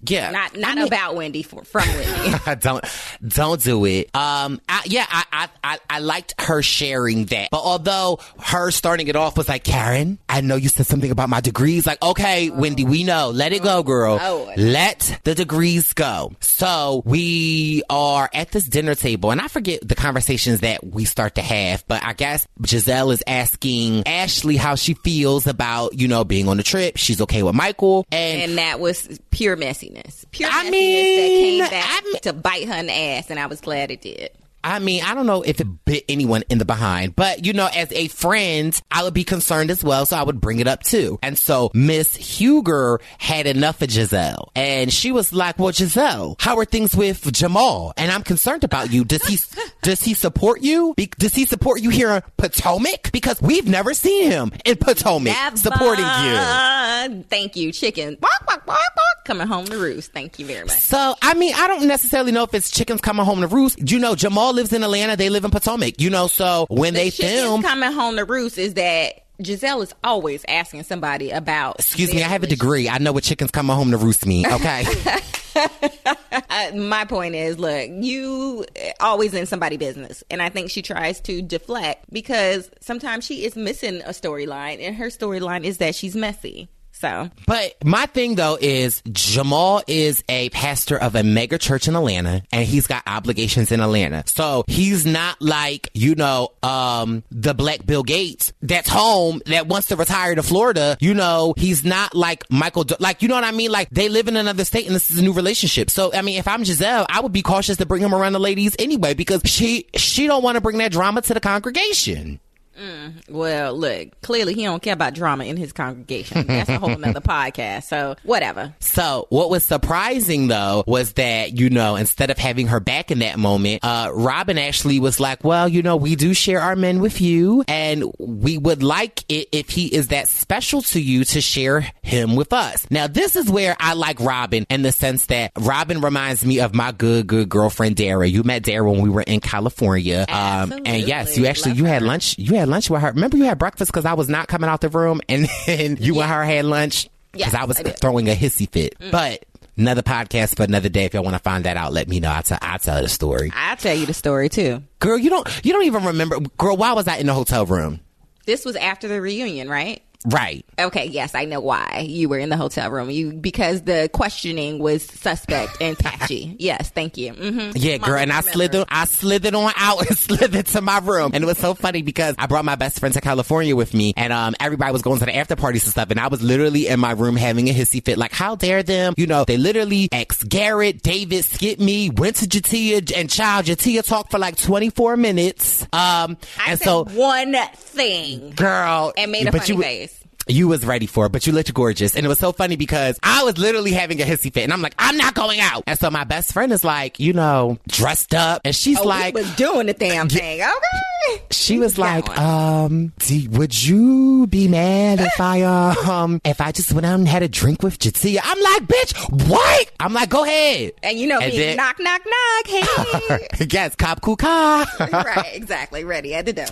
Yeah, Not not I mean- about Wendy for, from Wendy. don't don't do it. Um, I, yeah, I, I I I liked her sharing that, but although her starting it off was like, Karen, I know you said something about my degrees. Like, okay, Wendy, we know. Let it go, girl. Oh. Let the degrees go. So we are at this dinner table, and I forget the conversations that we start to have, but I guess Gizelle is asking Ashley how she feels about you know being on the trip. She's okay with Michael, and and that was pure messiness. Pure I messiness mean, that came back I mean- to bite her in the ass, and I was glad it did. I mean, I don't know if it bit anyone in the behind, but you know, as a friend, I would be concerned as well, so I would bring it up too. And so Miss Huger had enough of Gizelle, and she was like, "Well, Gizelle, how are things with Jamal? And I'm concerned about you. Does he does he support you? Be- does he support you here in Potomac? Because we've never seen him in Potomac supporting you." Thank you, chicken. Bark, bark, bark, bark. Coming home to roost. Thank you very much. So, I mean, I don't necessarily know if it's chickens coming home to roost. Do you know, Jamal lives in Atlanta. They live in Potomac. You know, so when they the chickens film, coming home to roost is that Gizelle is always asking somebody about. Excuse me, I have a degree. I know what chickens coming home to roost mean. Okay. Uh, my point is, look, you always in somebody business, and I think she tries to deflect because sometimes she is missing a storyline, and her storyline is that she's messy. So but my thing though is Jamal is a pastor of a mega church in Atlanta and he's got obligations in Atlanta. So he's not like, you know, um, the black Bill Gates that's home that wants to retire to Florida. You know, he's not like Michael, like, you know what I mean? Like they live in another state and this is a new relationship. So, I mean, if I'm Gizelle, I would be cautious to bring him around the ladies anyway because she, she don't want to bring that drama to the congregation. Well, look, clearly he don't care about drama in his congregation. That's a whole nother podcast. So whatever. So what was surprising though was that, you know, instead of having her back in that moment, uh, Robyn actually was like, well, you know, we do share our men with you and we would like it if he is that special to you to share him with us. Now, this is where I like Robyn in the sense that Robyn reminds me of my good, good girlfriend, Dara. You met Dara when we were in California. Um, and yes, you actually, Love you had her. lunch, you had lunch with her. Remember you had breakfast because I was not coming out the room and then you and her had lunch because Yes, I was I throwing a hissy fit. Mm. But another podcast for another day. If y'all want to find that out, let me know. I'll, t- I'll tell the story. I'll tell you the story too. Girl, you don't you don't even remember. Girl, why was I in the hotel room? This was after the reunion, right? Right. Okay, yes, I know why you were in the hotel room. You because the questioning was suspect and patchy. yes, thank you. hmm Yeah, girl, and I slithered, I slithered on out and slithered to my room, and it was so funny because I brought my best friend to California with me, and um, everybody was going to the after parties and stuff, and I was literally in my room having a hissy fit, like how dare them? You know, they literally ex Garrett, David, skip me, went to J'Tia, and child J'Tia talked for like twenty four minutes, um, I and so one thing girl, and made a funny you, face. You was ready for it, but you looked gorgeous. And it was so funny because I was literally having a hissy fit and I'm like, I'm not going out. And so my best friend is like, you know, dressed up and she's Oh, like, was doing the damn thing. Okay. she was like, um, do, would you be mad if I, um, if I just went out and had a drink with J'Tia? I'm like, bitch, what? I'm like, go ahead. And you know And me, then- knock, knock, knock. Hey. yes, cop kuka. right, exactly. Ready at the door.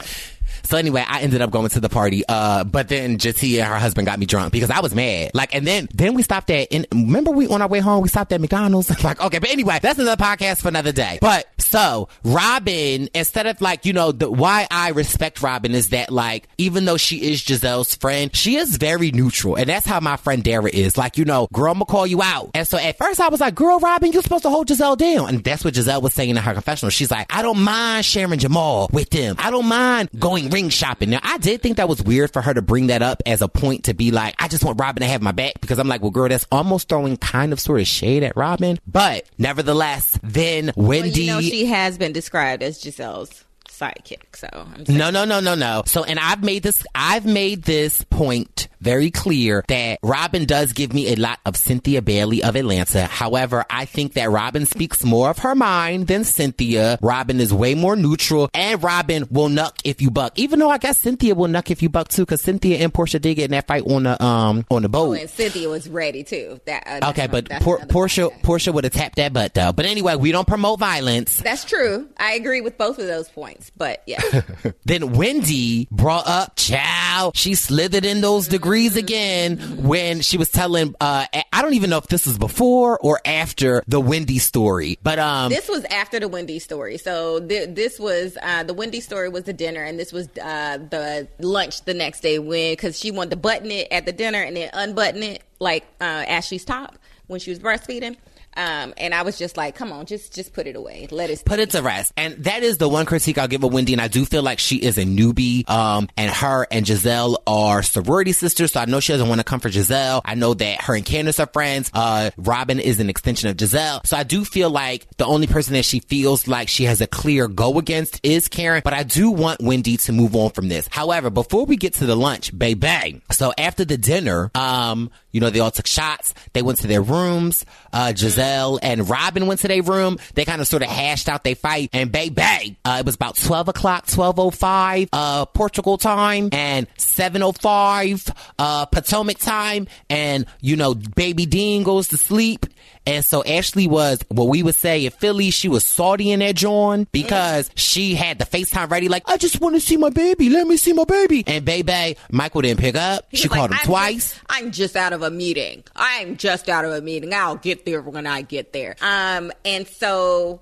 So anyway, I ended up going to the party. Uh, but then J'Tia and her husband got me drunk because I was mad. Like, and then then we stopped at. And remember, we on our way home, we stopped at McDonald's. like, okay, but anyway, that's another podcast for another day. But so Robyn, instead of like, you know, the why I respect Robyn is that like, even though she is Gizelle's friend, she is very neutral, and that's how my friend Dara is. Like, you know, girl, I'm gonna call you out. And so at first I was like, girl, Robyn, you're supposed to hold Gizelle down, and that's what Gizelle was saying in her confessional. She's like, I don't mind sharing Jamal with them. I don't mind going ring shopping. Now, I did think that was weird for her to bring that up as a point to be like, I just want Robyn to have my back because I'm like, well, girl, that's almost throwing kind of sort of shade at Robyn. But nevertheless, then Well, Wendy. you know, she has been described as Gizelle's sidekick. So I'm No, no, no, no, no. So, and I've made this, I've made this point very clear that Robyn does give me a lot of Cynthia Bailey of Atlanta. However, I think that Robyn speaks more of her mind than Cynthia. Robyn is way more neutral and Robyn will nuck if you buck. Even though I guess Cynthia will nuck if you buck too, because Cynthia and Porsha did get in that fight on the um on the boat. Oh, and Cynthia was ready too. That uh, okay, but Por- Porsha point. Porsha would have tapped that butt though. But anyway, we don't promote violence. That's true. I agree with both of those points. But yeah, Then Wendy brought up Chow. She slithered in those degrees again when she was telling. Uh, I don't even know if this was before or after the Wendy story, but um, this was after the Wendy story. So th- this was uh, the Wendy story was the dinner, and this was uh, the lunch the next day when because she wanted to button it at the dinner and then unbutton it like uh, Ashley's top when she was breastfeeding. Um, and I was just like, "Come on, just just put it away. Let it put it to rest. And that is the one critique I'll give of Wendy. And I do feel like she is a newbie. Um, and her and Gizelle are sorority sisters. So I know she doesn't want to come for Gizelle. I know that her and Candiace are friends. Uh, Robyn is an extension of Gizelle. So I do feel like the only person that she feels like she has a clear go against is Karen. But I do want Wendy to move on from this. However, before we get to the lunch, baby. So after the dinner, um, you know, they all took shots. They went to their rooms. Uh, Gizelle and Robyn went to their room. They kind of sort of hashed out their fight. And baby, uh, it was about 12 o'clock, 12.05, uh, Portugal time and 7.05, uh, Potomac time. And, you know, baby Dean goes to sleep. And so Ashley was what we would say in Philly, she was salty in that John because she had the FaceTime ready, like, I just want to see my baby. Let me see my baby. And baby, Michael didn't pick up. He she was called him "I'm twice. just- I'm just out of a meeting. I'm just out of a meeting. I'll get there when I get there. Um, and so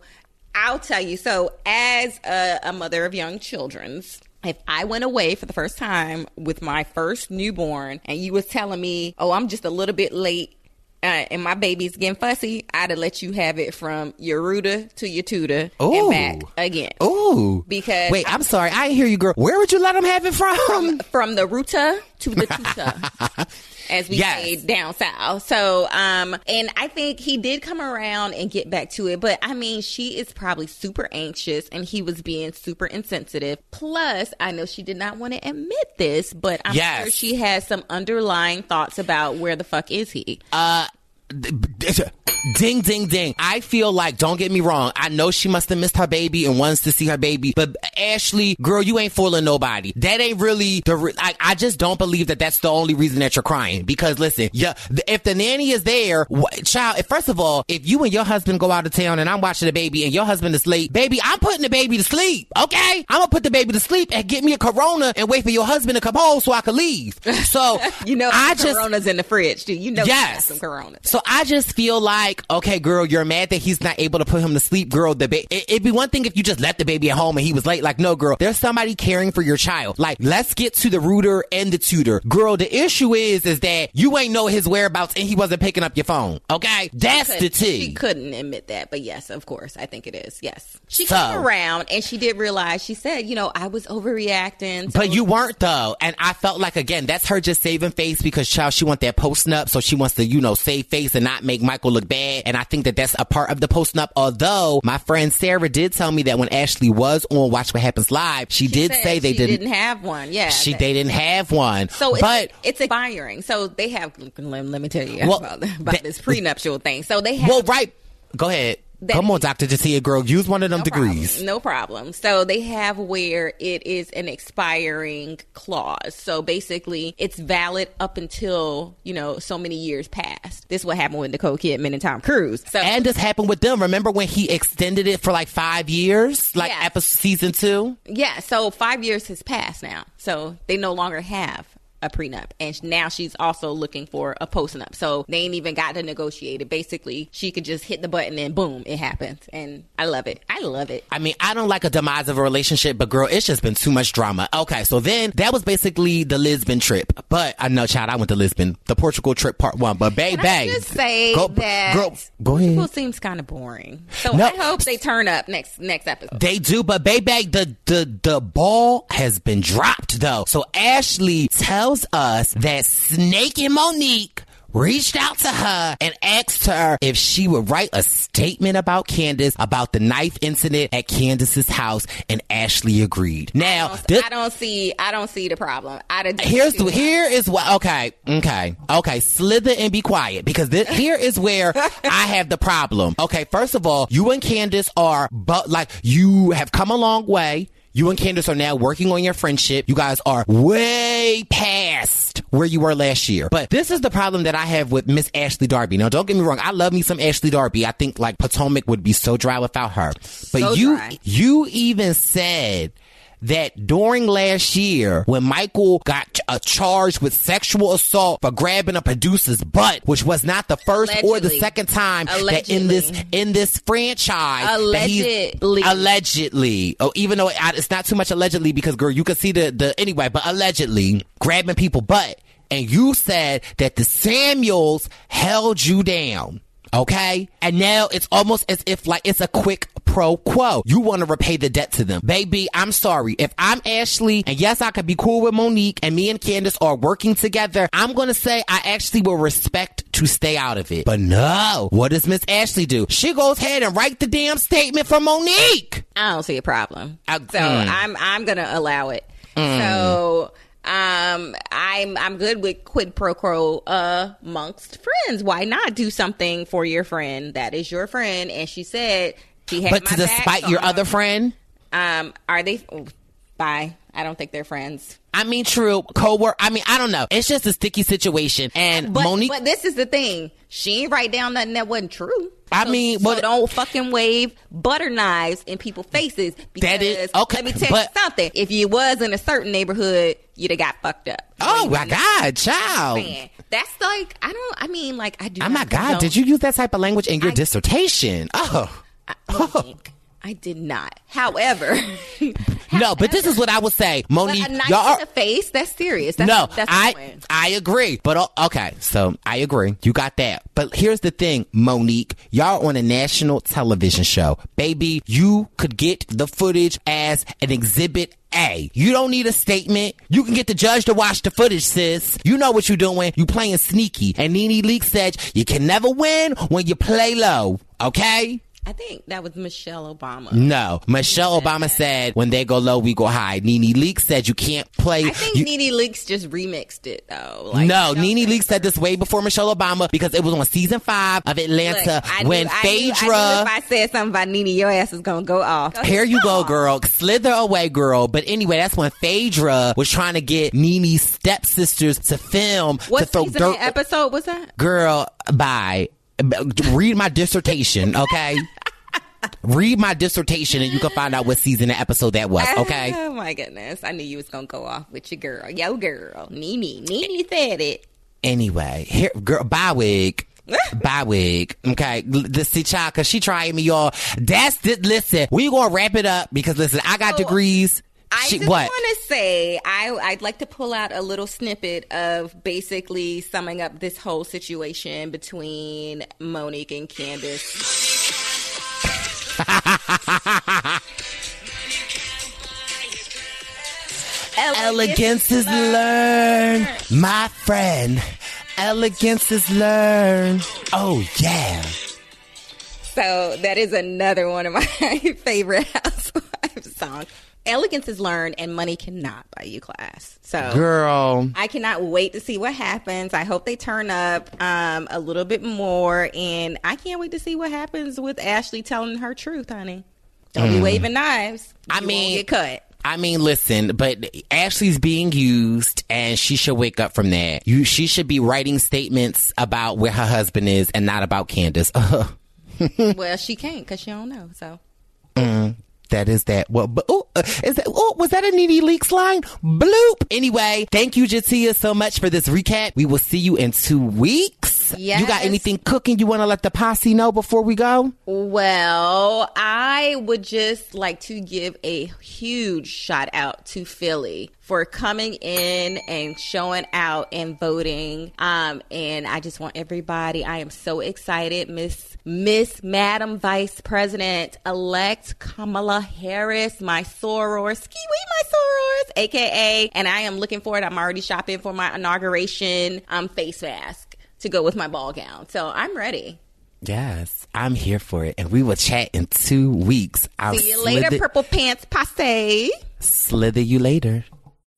I'll tell you. So as a, a mother of young children's. If I went away for the first time with my first newborn and you was telling me, oh, I'm just a little bit late uh, and my baby's getting fussy, I'd have let you have it from your rooter to your tutor Ooh. and back again. Ooh. Because Wait, I'm sorry. I didn't hear you, girl. Where would you let them have it from? from the ruta to the tuta, as we Yes. say down south. So, um, and I think he did come around and get back to it, but I mean, she is probably super anxious, and he was being super insensitive. Plus, I know she did not want to admit this, but I'm Yes. sure she has some underlying thoughts about where the fuck is he. Uh, Ding, ding, ding. I feel like, don't get me wrong, I know she must have missed her baby and wants to see her baby, but Ashley, girl, you ain't fooling nobody. That ain't really the, re- I, I just don't believe that that's the only reason that you're crying. Because listen, yeah, if the nanny is there, wh- child, if- first of all, if you and your husband go out of town and I'm watching the baby and your husband is late, baby, I'm putting the baby to sleep, okay? I'm gonna put the baby to sleep and get me a Corona and wait for your husband to come home so I can leave. So, You know, I some just, Coronas in the fridge, too. You know, Yes. some Coronas. so I just feel like, okay, girl, you're mad that he's not able to put him to sleep, girl. The ba- it, it'd be one thing if you just left the baby at home and he was late. Like, no, girl, there's somebody caring for your child. Like, let's get to the rooter and the tutor, girl. The issue is, is that you ain't know his whereabouts and he wasn't picking up your phone. Okay, that's the She couldn't admit that, but yes, of course, I think it is. Yes, she So- came around and she did realize. She said, "You know, I was overreacting." So But you weren't though, and I felt like again that's her just saving face because child she wants that post up, so she wants to you know save face and not make Michael look bad. And I think that that's a part of the post up. Although my friend Sarah did tell me that when Ashley was on Watch What Happens Live, she, did say they she didn't. didn't have one. Yeah, she that- they didn't have one. So it's, but it's expiring. So they have. Let, let me tell you Well, about, about that- this prenuptial thing. So they have. well, right. Go ahead. Come on, Doctor just J'Tia, girl. Use one of them no degrees. Problem. No problem. So they have where it is an expiring clause. So basically, it's valid up until you know so many years past. This is what happened with Nicole Kidman and Tom Cruise. So And this happened with them. Remember when he extended it for like five years, like Yes. episode season two? Yeah, so five years has passed now. So they no longer have a prenup. And now she's also looking for a postnup. So they ain't even got to negotiate it. Basically, she could just hit the button and boom, it happens. And I love it. I love it. I mean, I don't like a demise of a relationship, but girl, it's just been too much drama. Okay, so then that was basically the Lisbon trip. But I know, child, I went to Lisbon, the Portugal trip part one. But babe, bang. Just say Go- that girl, go Portugal ahead. seems kind of boring. So No. I hope they turn up next next episode. They do, but baby, the the the ball has been dropped though. So Ashley tells us that Snake and Monique reached out to her and asked her if she would write a statement about Candiace about the knife incident at Candiace's house, and Ashley agreed. Now, I don't, this- I don't see. I don't see the problem. I here's the here is what okay okay okay slither and be quiet because this, here is where I have the problem. Okay, first of all, you and Candiace are but like you have come a long way. You and Candiace are now working on your friendship. You guys are way past where you were last year. But this is the problem that I have with Miss Ashley Darby. Now, don't get me wrong. I love me some Ashley Darby. I think like Potomac would be so dry without her. But So you, dry. you even said that during last year, when Michael got uh, charged with sexual assault for grabbing a producer's butt, which was not the first or the second time that in this in this franchise, that Allegedly. allegedly, oh, even though it's not too much allegedly because girl, you can see the the anyway, but allegedly grabbing people butt, and you said that the Samuels held you down. Okay? And now it's almost as if like it's a quick pro quo. You want to repay the debt to them. Baby, I'm sorry. If I'm Ashley, and yes, I could be cool with Monique, and me and Candiace are working together, I'm going to say I actually will respect to stay out of it. But no, what does Miss Ashley do? She goes ahead and write the damn statement for Monique. I don't see a problem. Uh, so mm. I'm I'm gonna allow it. So um I'm I'm good with quid pro quo uh, amongst friends. Why not do something for your friend that is your friend? And she said she had But my to back despite your other friend, um are they oh, bye. I don't think they're friends. I mean, true, co-work. I mean, I don't know. It's just a sticky situation. And But Monique, but this is the thing. She ain't write down nothing that wasn't true. I So- mean, so but- don't fucking wave butter knives in people's faces. Because That is- okay, Let me tell but- you something. If you was in a certain neighborhood, you'd have got fucked up. oh my God, child. Man, that's like I don't. I mean, like I do. Oh my God, did you use that type of language in your I- dissertation? Oh. I, Monique, I did not. However, No, but this is what I would say, but Monique. knife y'all in are, the face. That's serious. That's, no, that's I. I agree. But uh, okay, so I agree. You got that. But here's the thing, Monique. Y'all on a national television show, baby. You could get the footage as an exhibit. A. You don't need a statement. You can get the judge to watch the footage, sis. You know what you're doing. You playing sneaky. And Nene Leak said you can never win when you play low. Okay? I think that was Michelle Obama. No. Michelle Obama said when they go low, we go high. Nene Leak said you can't play. I think you- Nene Leakes just remixed it though. Like, no, Nene Leak said this way before Michelle Obama because it was on season five of Atlanta Look, I knew- when I knew- I knew Phaedra. if I said something about Nene, your ass is gonna go off. Here you go, girl. Slither away, girl. But anyway, that's when Phaedra was trying to get Nene's stepsisters to film What to throw dirt. episode was that? Girl, bye. Read my dissertation, okay? Read my dissertation and you can find out what season and episode that was, okay? Oh my goodness! I knew you was gonna go off with your girl, yo girl, Nene. Nene said it. Anyway, here, girl, bye wig. Bye wig. Okay. L- This see child, cause she trying me, y'all. That's the, listen, we gonna wrap it up because listen, I got So, degrees. I She- just want to say I, I'd like to pull out a little snippet of basically summing up this whole situation between Monique and Candiace. Elegance is learned, my friend. Elegance is learned. Oh yeah. So that is another one of my favorite housewives songs. Elegance is learned and money cannot buy you class. So Girl. I cannot wait to see what happens. I hope they turn up um, a little bit more, and I can't wait to see what happens with Ashley telling her truth, honey. Don't be waving knives. Mm. I You won't mean- get cut. I mean, listen, but Ashley's being used and she should wake up from that. You, she should be writing statements about where her husband is and not about Candiace. well, she can't because she don't know. So That is that. Well, but, oh, uh, is that? Oh, was that a Needy Leaks line? Bloop. Anyway, thank you, J'Tia, so much for this recap. We will see you in two weeks. You got anything cooking you want to let the posse know before we go? Well, I would just like to give a huge shout out to Philly for coming in and showing out and voting. Um, and I just want everybody, I am so excited, Miss Miss Madam Vice President elect Kamala Harris, my soror, ski my sorors, aka, and I am looking forward. I'm already shopping for my inauguration um face mask. To go with my ball gown. So I'm ready. Yes, I'm here for it. And we will chat in two weeks. I'll See you later, purple pants passe. slither you later.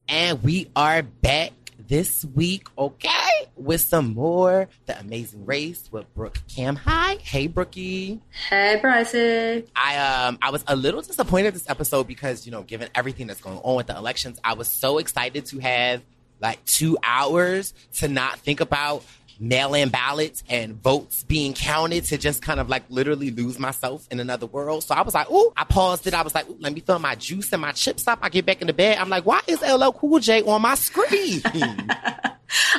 And we are back this week, okay, with some more The Amazing Race with Brooke Camhi. Hey, Brookie. Hey, Bryson. I um I was a little disappointed this episode because you know given everything that's going on with the elections, I was so excited to have like two hours to not think about mail-in ballots and votes being counted to just kind of like literally lose myself in another world. So I was like, ooh, I paused it. I was like, ooh, let me throw my juice and my chips up. I get back in the bed. I'm like, why is LL Cool J on my screen?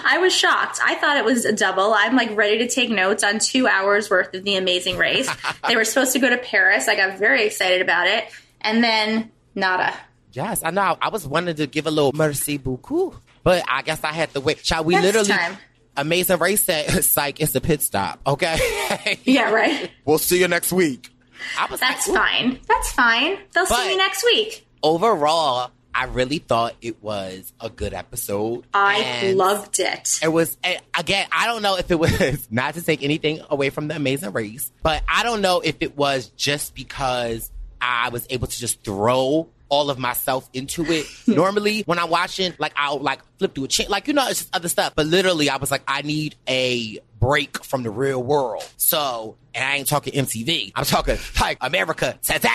I was shocked. I thought it was a double. I'm like ready to take notes on two hours worth of The Amazing Race. they were supposed to go to Paris. I got very excited about it. And then nada. yes, I know. I was wanting to give a little merci beaucoup, but I guess I had to wait. Shall we Next literally? time. Amazing Race said, psych, it's a pit stop. Okay. Yeah, right. we'll see you next week. I was That's like, fine. That's fine. They'll But- see me next week. Overall, I really thought it was a good episode. I And loved it. It was, eh, again, I don't know if it was not to take anything away from the Amazing Race, but I don't know if it was just because I was able to just throw all of myself into it. Normally, when I'm watching, like I'll like flip through a chain, like you know, it's just other stuff. But literally, I was like, I need a break from the real world. So, and I ain't talking MTV. I'm talking like America today.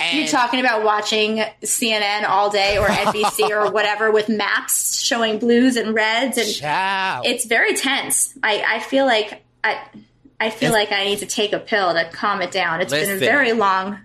And You're talking about watching CNN all day or NBC or whatever with maps showing blues and reds and Child. it's very tense. I, I feel like I I feel It's- like I need to take a pill to calm it down. It's been a very long.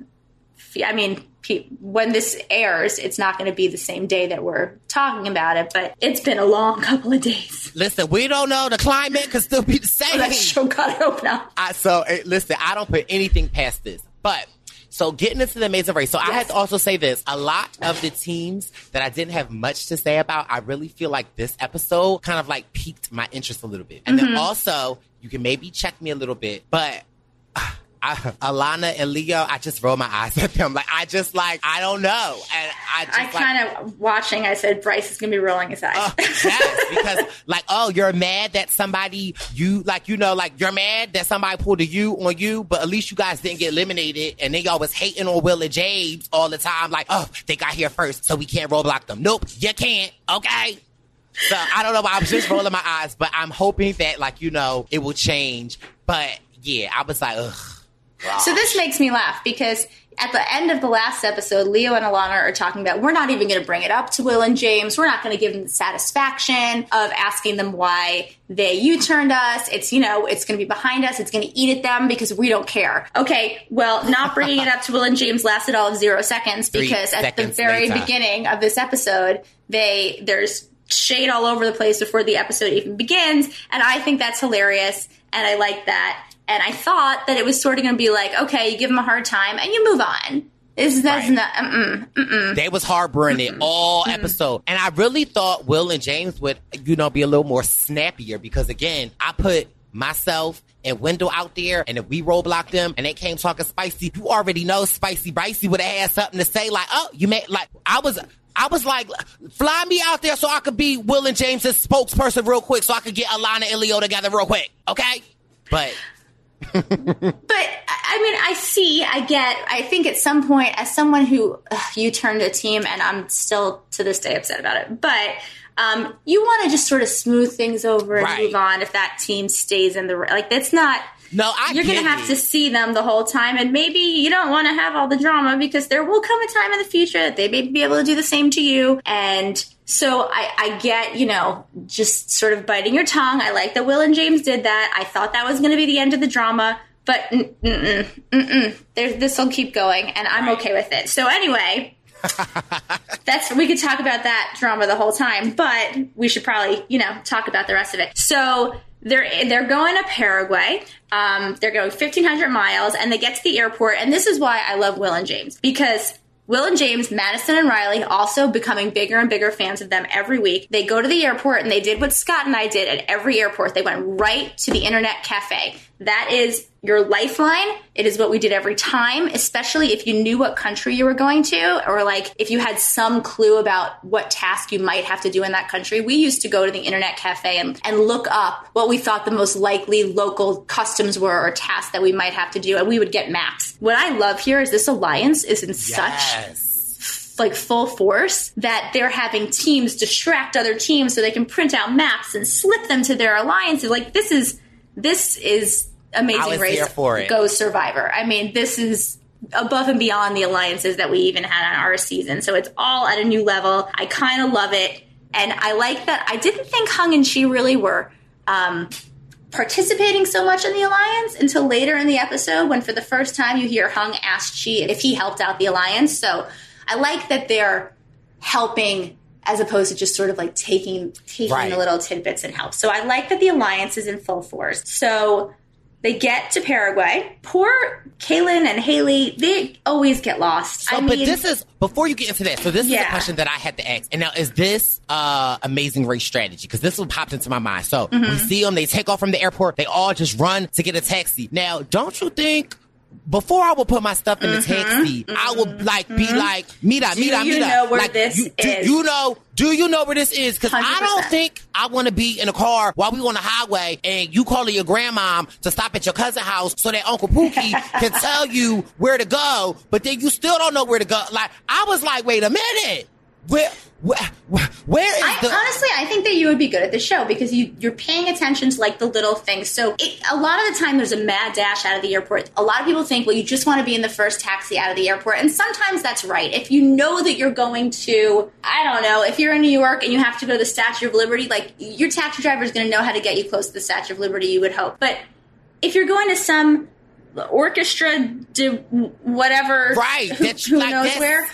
I mean, pe- when this airs, it's not going to be the same day that we're talking about it, but it's been a long couple of days. Listen, we don't know. The climate could still be the same. That show got to open up. I, so listen, I don't put anything past this. But so getting into the Amazing Race. So I Yes. had to also say this: a lot of the teams that I didn't have much to say about, I really feel like this episode kind of like piqued my interest a little bit. And Mm-hmm. then also, you can maybe check me a little bit, but. ah, I, Alana and Leo, I just roll my eyes at them. Like I just like I don't know, and I just I kind of watching. I said Brice is going to be rolling his eyes. Oh, yes, because like, oh, you're mad that somebody you like, you know, like you're mad that somebody pulled a U on you, but at least you guys didn't get eliminated, and they y'all was hating on Will and James all the time, like, oh, they got here first, so we can't roadblock them. Nope, you can't. Okay. So I don't know. I was just rolling my eyes, but I'm hoping that like you know it will change. But yeah, I was like, ugh. So this makes me laugh because at the end of the last episode, Leo and Alana are talking about we're not even going to bring it up to Will and James. We're not going to give them the satisfaction of asking them why they U-turned us. It's you know it's going to be behind us. It's going to eat at them because we don't care. Okay, well, not bringing it up to Will and James lasted all of zero seconds Three because at the very later. beginning of this episode, they there's shade all over the place before the episode even begins, and I think that's hilarious, and I like that. And I thought that it was sort of going to be like, okay, you give them a hard time and you move on. Is that's Right. not? Mm-mm. They was harboring it all episode. And I really thought Will and James would, you know, be a little more snappier because again, I put myself and Wendell out there and if we roadblocked them and they came talking spicy, you already know spicy Brycey would have had something to say like, oh, you made like I was I was like, fly me out there so I could be Will and James's spokesperson real quick so I could get Alana and Leo together real quick. Okay? But But I mean, I see, I get. I think at some point, as someone who ugh, you turned a team, and I'm still to this day upset about it, but. Um, you want to just sort of smooth things over and Right. move on if that team stays in the like. That's not. no, I you're going to have to see them the whole time and maybe you don't want to have all the drama because there will come a time in the future that they may be able to do the same to you and so I, I get you know just sort of biting your tongue i like that will and james did that i thought that was going to be the end of the drama but this will keep going and i'm okay with it so anyway that's we could talk about that drama the whole time, but we should probably you know talk about the rest of it. So they're they're going to Paraguay. Um, they're going 1,500 miles, and they get to the airport. And this is why I love Will and James because. Will and James, Madison and Riley also becoming bigger and bigger fans of them every week. They go to the airport and they did what Scott and I did at every airport. They went right to the internet cafe. That is your lifeline. It is what we did every time, especially if you knew what country you were going to, or like if you had some clue about what task you might have to do in that country. We used to go to the internet cafe and, and look up what we thought the most likely local customs were or tasks that we might have to do, and we would get maps. What I love here is this alliance is in such like full force that they're having teams distract other teams so they can print out maps and slip them to their alliances. Like this is this is amazing race for it. goes survivor. I mean, this is above and beyond the alliances that we even had on our season. So it's all at a new level. I kind of love it. And I like that I didn't think Hung and Chee really were um, participating so much in the alliance until later in the episode when for the first time you hear Hung ask Chee if he helped out the alliance. So I like that they're helping as opposed to just sort of like taking taking Right. the little tidbits and help. So I like that the alliance is in full force. So they get to Paraguay. Poor Kaylin and Haley, they always get lost. So, I mean, but this is before you get into that. So this is a question that I had to ask. And now, is this uh, amazing race strategy? Because this one popped into my mind. So Mm-hmm. we see them. They take off from the airport. They all just run to get a taxi. Now, don't you think? Before I would put my stuff in the taxi, I would like be like, "Mira, Mm-hmm. Do mira, you mira." know where like, this you, do is? you know? Do you know where this is? Because I don't think I want to be in a car while we on the highway and you calling your grandmom to stop at your cousin's house so that Uncle Pookie can tell you where to go, but then you still don't know where to go. Like I was like, wait a minute, where, where, where, is I, the? honestly, I think that you would be good at the show because you, you're paying attention to like the little things. So it, a lot of the time, there's a mad dash out of the airport. A lot of people think, well, you just want to be in the first taxi out of the airport, and sometimes that's right. If you know that you're going to, I don't know, if you're in New York and you have to go to the Statue of Liberty, like your taxi driver is going to know how to get you close to the Statue of Liberty. You would hope, but if you're going to some orchestra, whatever, Right, Who, who like- knows where?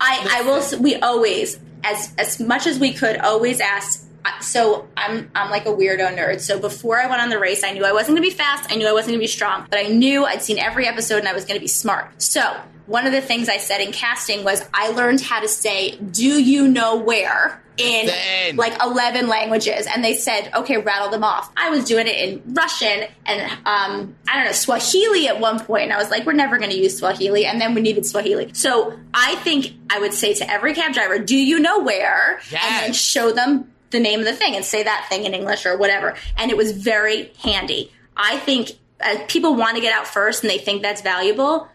I, I will. We always, as as much as we could, always ask. So I'm I'm like a weirdo nerd. So before I went on the race, I knew I wasn't going to be fast. I knew I wasn't going to be strong, but I knew I'd seen every episode and I was going to be smart. So one of the things I said in casting was I learned how to say, "Do you know where?" in like 11 languages. And they said okay rattle them off. I was doing it in russian and um, i don't know swahili at one point and i was like we're never going to use swahili and then we needed swahili. So i think i would say to every cab driver do you know where? And then show them the name of the thing and say that thing in english or whatever. And it was very handy. I think uh, people want to get out first and they think that's valuable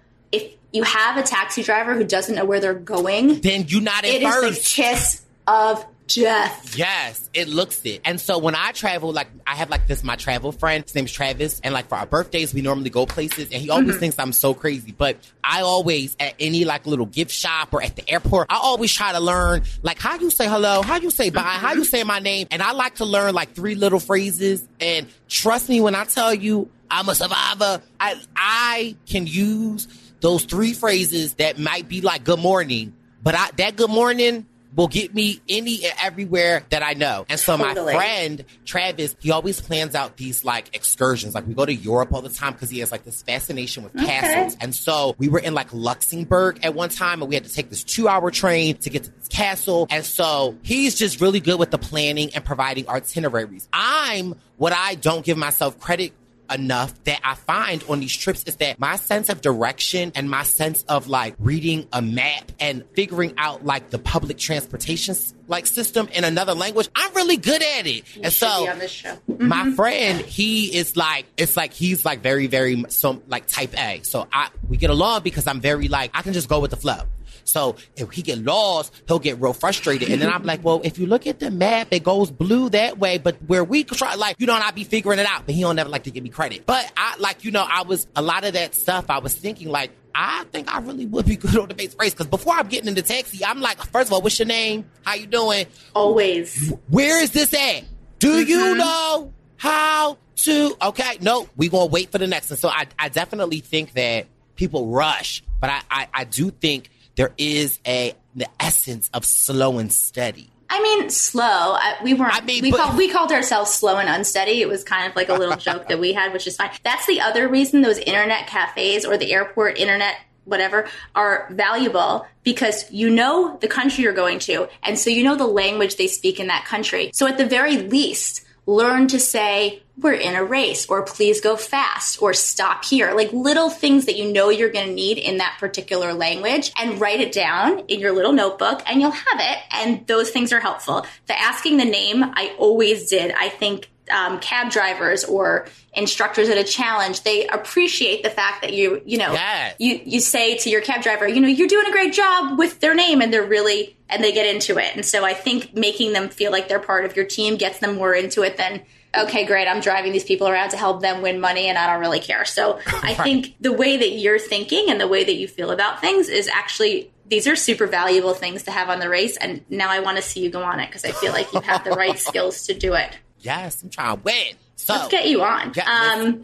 you have a taxi driver who doesn't know where they're going then you're not in it is first. the kiss of death Yes, it looks it. And so when I travel, like I have like this my travel friend. His name's Travis, and like for our birthdays, we normally go places, and he always Mm-hmm. thinks I'm so crazy. But I always at any like little gift shop or at the airport, I always try to learn like how you say hello, how you say bye, how Mm-hmm. you say my name, and I like to learn like three little phrases. And trust me when I tell you, I'm a survivor. I I can use those three phrases that might be like good morning, but I, that good morning will get me any and everywhere that I know. And so Totally. my friend Travis, he always plans out these like excursions. Like we go to Europe all the time because he has like this fascination with castles. And so we were in like Luxembourg at one time and we had to take this two hour train to get to this castle. And so he's just really good with the planning and providing itineraries. I'm what I don't give myself credit enough that I find on these trips is that my sense of direction and my sense of like reading a map and figuring out like the public transportation like system in another language, I'm really good at it. and so be on this show. my mm-hmm. friend, he is like, it's like he's like very, very m- so like type A. So I we get along because I'm very like I can just go with the flow. So if he get lost, he'll get real frustrated, and then I'm like, well, if you look at the map, it goes blue that way, but where we try, like, you know, and I be figuring it out, but he don't never like to give me credit. But I like, you know, I was a lot of that stuff. I was thinking like. I think I really would be good on the base race because before I'm getting in the taxi, I'm like, first of all, what's your name? How you doing? Always. Where is this at? Do you mm-hmm. know how to? Okay, no, we gonna wait for the next one. So I, I definitely think that people rush, but I, I, I do think there is a the essence of slow and steady. I mean, slow. I, we weren't. I mean, we but- called we called ourselves slow and unsteady. It was kind of like a little joke that we had, which is fine. That's the other reason those internet cafes or the airport internet whatever are valuable because you know the country you're going to, and so you know the language they speak in that country. So at the very least. Learn to say, we're in a race, or please go fast, or stop here. Like little things that you know you're going to need in that particular language and write it down in your little notebook and you'll have it. And those things are helpful. The asking the name, I always did. I think um, cab drivers or instructors at a challenge, they appreciate the fact that you, you know, Yes. you, you say to your cab driver, you know, you're doing a great job with their name and they're really, and they get into it. And so I think making them feel like they're part of your team gets them more into it than, okay, great, I'm driving these people around to help them win money and I don't really care. So I think the way that you're thinking and the way that you feel about things is actually these are super valuable things to have on the race and now I want to see you go on it because I feel like you have the right skills to do it. Yes, I'm trying to win. So, Let's get you on. Yeah, um,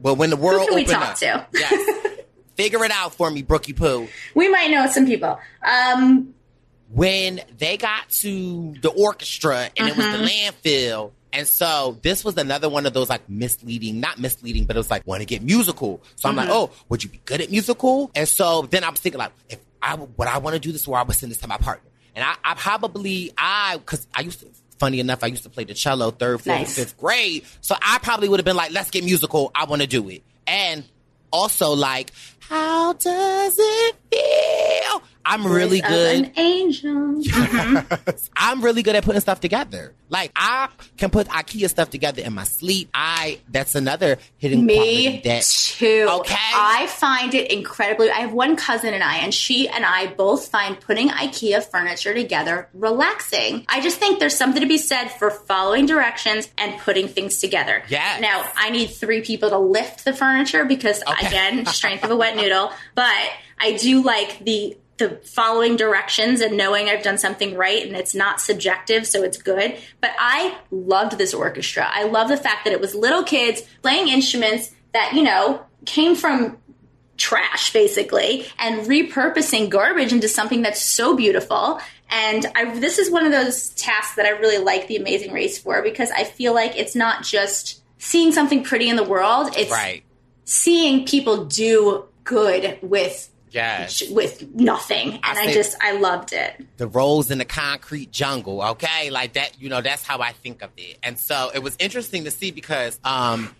but when the world can we talk up, to? yes, figure it out for me, Brookie Poo. we might know some people. Um, when they got to the orchestra and it was Mm-hmm. the landfill. And so this was another one of those like misleading, not misleading, but it was like, want to get musical. So I'm like, Mm-hmm. oh, would you be good at musical? And so then I was thinking like, if I, would I want to do this where I would send this to my partner. And I, I probably, I, cause I used to, funny enough, I used to play the cello third, fourth, Nice. and fifth grade. So I probably would have been like, let's get musical. I want to do it. And also like, how does it feel? I'm really good. An angel. I'm really good at putting stuff together. Like I can put IKEA stuff together in my sleep. I that's another hidden Me that too. Okay. I find it incredibly. I have one cousin and I, and she and I both find putting IKEA furniture together relaxing. I just think there's something to be said for following directions and putting things together. Yes. Now I need three people to lift the furniture because Okay. again, strength of a wet noodle. But I do like the the following directions and knowing I've done something right and it's not subjective, so it's good. But I loved this orchestra. I love the fact that it was little kids playing instruments that, you know, came from trash basically and repurposing garbage into something that's so beautiful. And I, this is one of those tasks that I really like the Amazing Race for because I feel like it's not just seeing something pretty in the world, it's right. seeing people do good with Yes. with nothing and I, say- just I loved it. The rose in the concrete jungle, okay? Like that, you know, that's how I think of it. And so it was interesting to see because um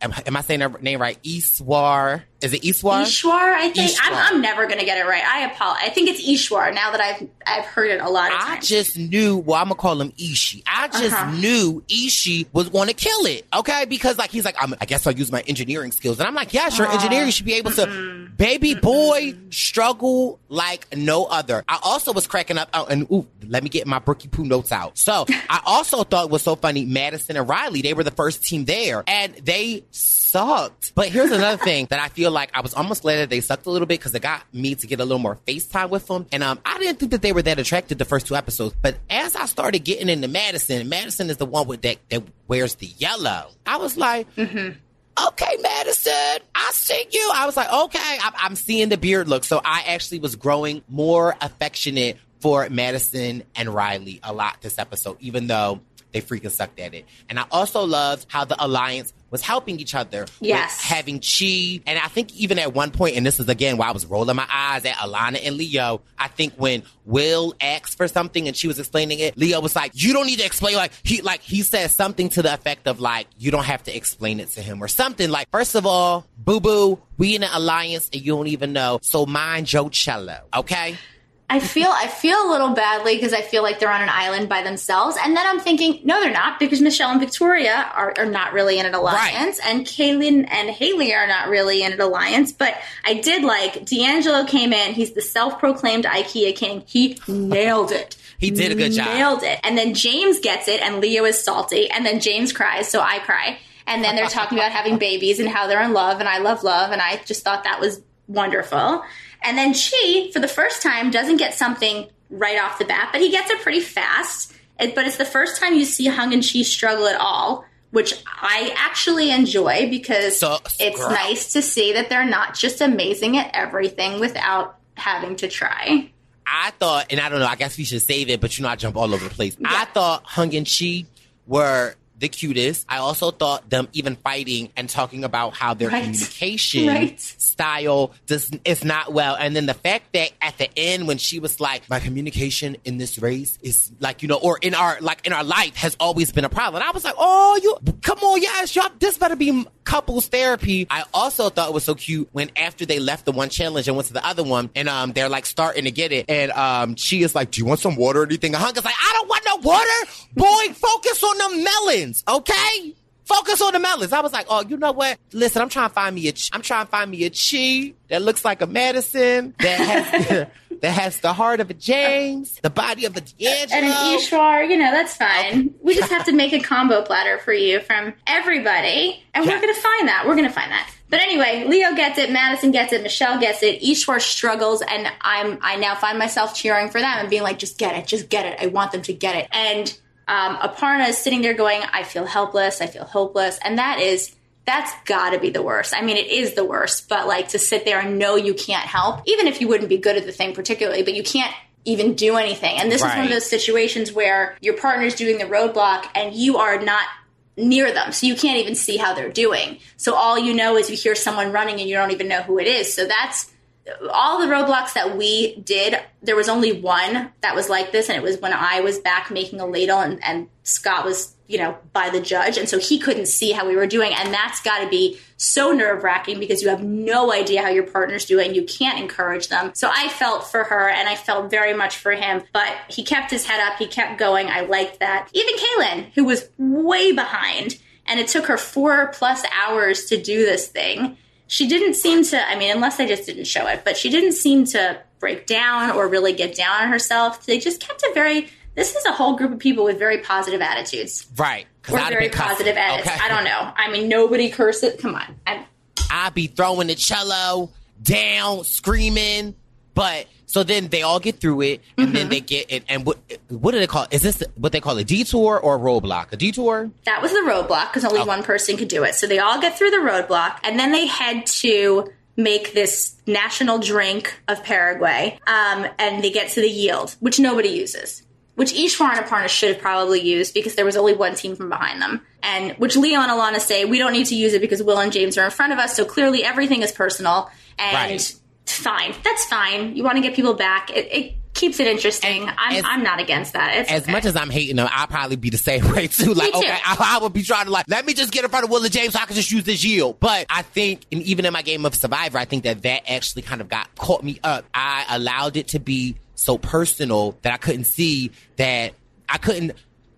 am, am I saying her name right? Iswar. Is it Ishwar? Ishwar, I think I'm, I'm never gonna get it right. I apologize. I think it's Ishwar now that I've I've heard it a lot of I times. just knew, well, I'm gonna call him Ishi. I just Uh-huh. knew Ishi was gonna kill it, okay? Because like he's like, I'm, I guess I'll use my engineering skills, and I'm like, yeah, sure, engineering should be able to. Baby boy struggle like no other. I also was cracking up, oh, and ooh, let me get my Brookie Poo notes out. So I also thought it was so funny. Madison and Riley, they were the first team there, and they sucked. But here's another thing that I feel like I was almost glad that they sucked a little bit because it got me to get a little more FaceTime with them. And um, I didn't think that they were that attracted the first two episodes. But as I started getting into Madison, Madison is the one with that that wears the yellow. I was like, okay, Madison, I see you. I was like, okay, I'm, I'm seeing the beard look. So I actually was growing more affectionate for Madison and Riley a lot this episode, even though they freaking sucked at it. And I also loved how the alliance was helping each other. Yes. having Chee. And I think even at one point, and this is again why I was rolling my eyes at Alana and Leo, I think when Will asked for something and she was explaining it, Leo was like, You don't need to explain like he like he said something to the effect of like, you don't have to explain it to him or something. Like, first of all, boo boo, we in an alliance and you don't even know. So mind Joe Cello, okay? I feel I feel a little badly because I feel like they're on an island by themselves, and then I'm thinking, no, they're not because Michelle and Victoria are, are not really in an alliance, and Kaylynn and Haley are not really in an alliance. But I did like DeAngelo came in; he's the self-proclaimed IKEA king. He nailed it. He did a good job. Nailed it. And then James gets it, and Leo is salty, and then James cries, so I cry. And then they're talking about having babies and how they're in love, and I love love, and I just thought that was wonderful. And then Chee, for the first time, doesn't get something right off the bat, but he gets it pretty fast. It, but it's the first time you see Hung and Chee struggle at all, which I actually enjoy because it's girl. nice to see that they're not just amazing at everything without having to try. I thought, and I don't know, I guess we should save it, but you know, I jump all over the place. I thought Hung and Chee were the cutest. I also thought them even fighting and talking about how their Right. communication Right. style does is not well. And then the fact that at the end when she was like, My communication in this race is like, you know, or in our like in our life has always been a problem. And I was like, Oh, you come on, yes, y'all this better be couples therapy. I also thought it was so cute when after they left the one challenge and went to the other one and um they're like starting to get it. And um she is like, Do you want some water or anything? Hunka's like, I don't want no water. Boy, focus on the melons, okay? Focus on the melons. I was like, oh, you know what? Listen, I'm trying to find me a, I'm trying to find me a Chee that looks like a Madison that has that has the heart of a James, the body of a DeAngelo. and an Ishwar, you know, that's fine. We just have to make a combo platter for you from everybody, and Yeah. we're going to find that. We're going to find that. But anyway, Leo gets it, Madison gets it, Michelle gets it, Ishwar struggles, and I'm I now find myself cheering for them and being like, just get it, just get it. I want them to get it. And um, Aparna is sitting there going, I feel helpless, I feel hopeless, and that is that's got to be the worst. I mean, it is the worst, but like to sit there and know you can't help, even if you wouldn't be good at the thing particularly, but you can't even do anything. And this is one of those situations where your partner's doing the roadblock and you are not near them. So you can't even see how they're doing. So all you know is you hear someone running and you don't even know who it is. So that's all the roadblocks that we did. There was only one that was like this, and it was when I was back making a ladle and, and Scott was, you know, by the judge. And so he couldn't see how we were doing. And that's got to be so nerve wracking because you have no idea how your partner's doing. You can't encourage them. So I felt for her and I felt very much for him, but he kept his head up. He kept going. I liked that. Even Kaylynn, who was way behind, and it took her four plus hours to do this thing she didn't seem to i mean unless they just didn't show it but she didn't seem to break down or really get down on herself they just kept a very this is a whole group of people with very positive attitudes right? Or very positive edits okay? i don't know i mean nobody curses. come on I, I'd be throwing the cello down, screaming. But so then they all get through it, and Mm-hmm. then they get it. And what what do they call? Is this what they call a detour or a roadblock? A detour? that was the roadblock because only one person could do it so they all get through the roadblock and then they head to make this national drink of paraguay um, and they get to the yield which nobody uses which Ishwar and Aparna should have probably used because there was only one team from behind them. And which Leo and Alana say, we don't need to use it because Will and James are in front of us, so clearly everything is personal. And Right. Fine. That's fine. You want to get people back. It, it keeps it interesting. I'm, as- I'm not against that. It's As okay. much as I'm hating them, I'll probably be the same way too. Like, too. okay, I, I would be trying to like, let me just get in front of Will and James so I can just use this yield. But I think, and even in my game of Survivor, I think that that actually kind of got caught me up. I allowed it to be so personal that I couldn't see that I couldn't,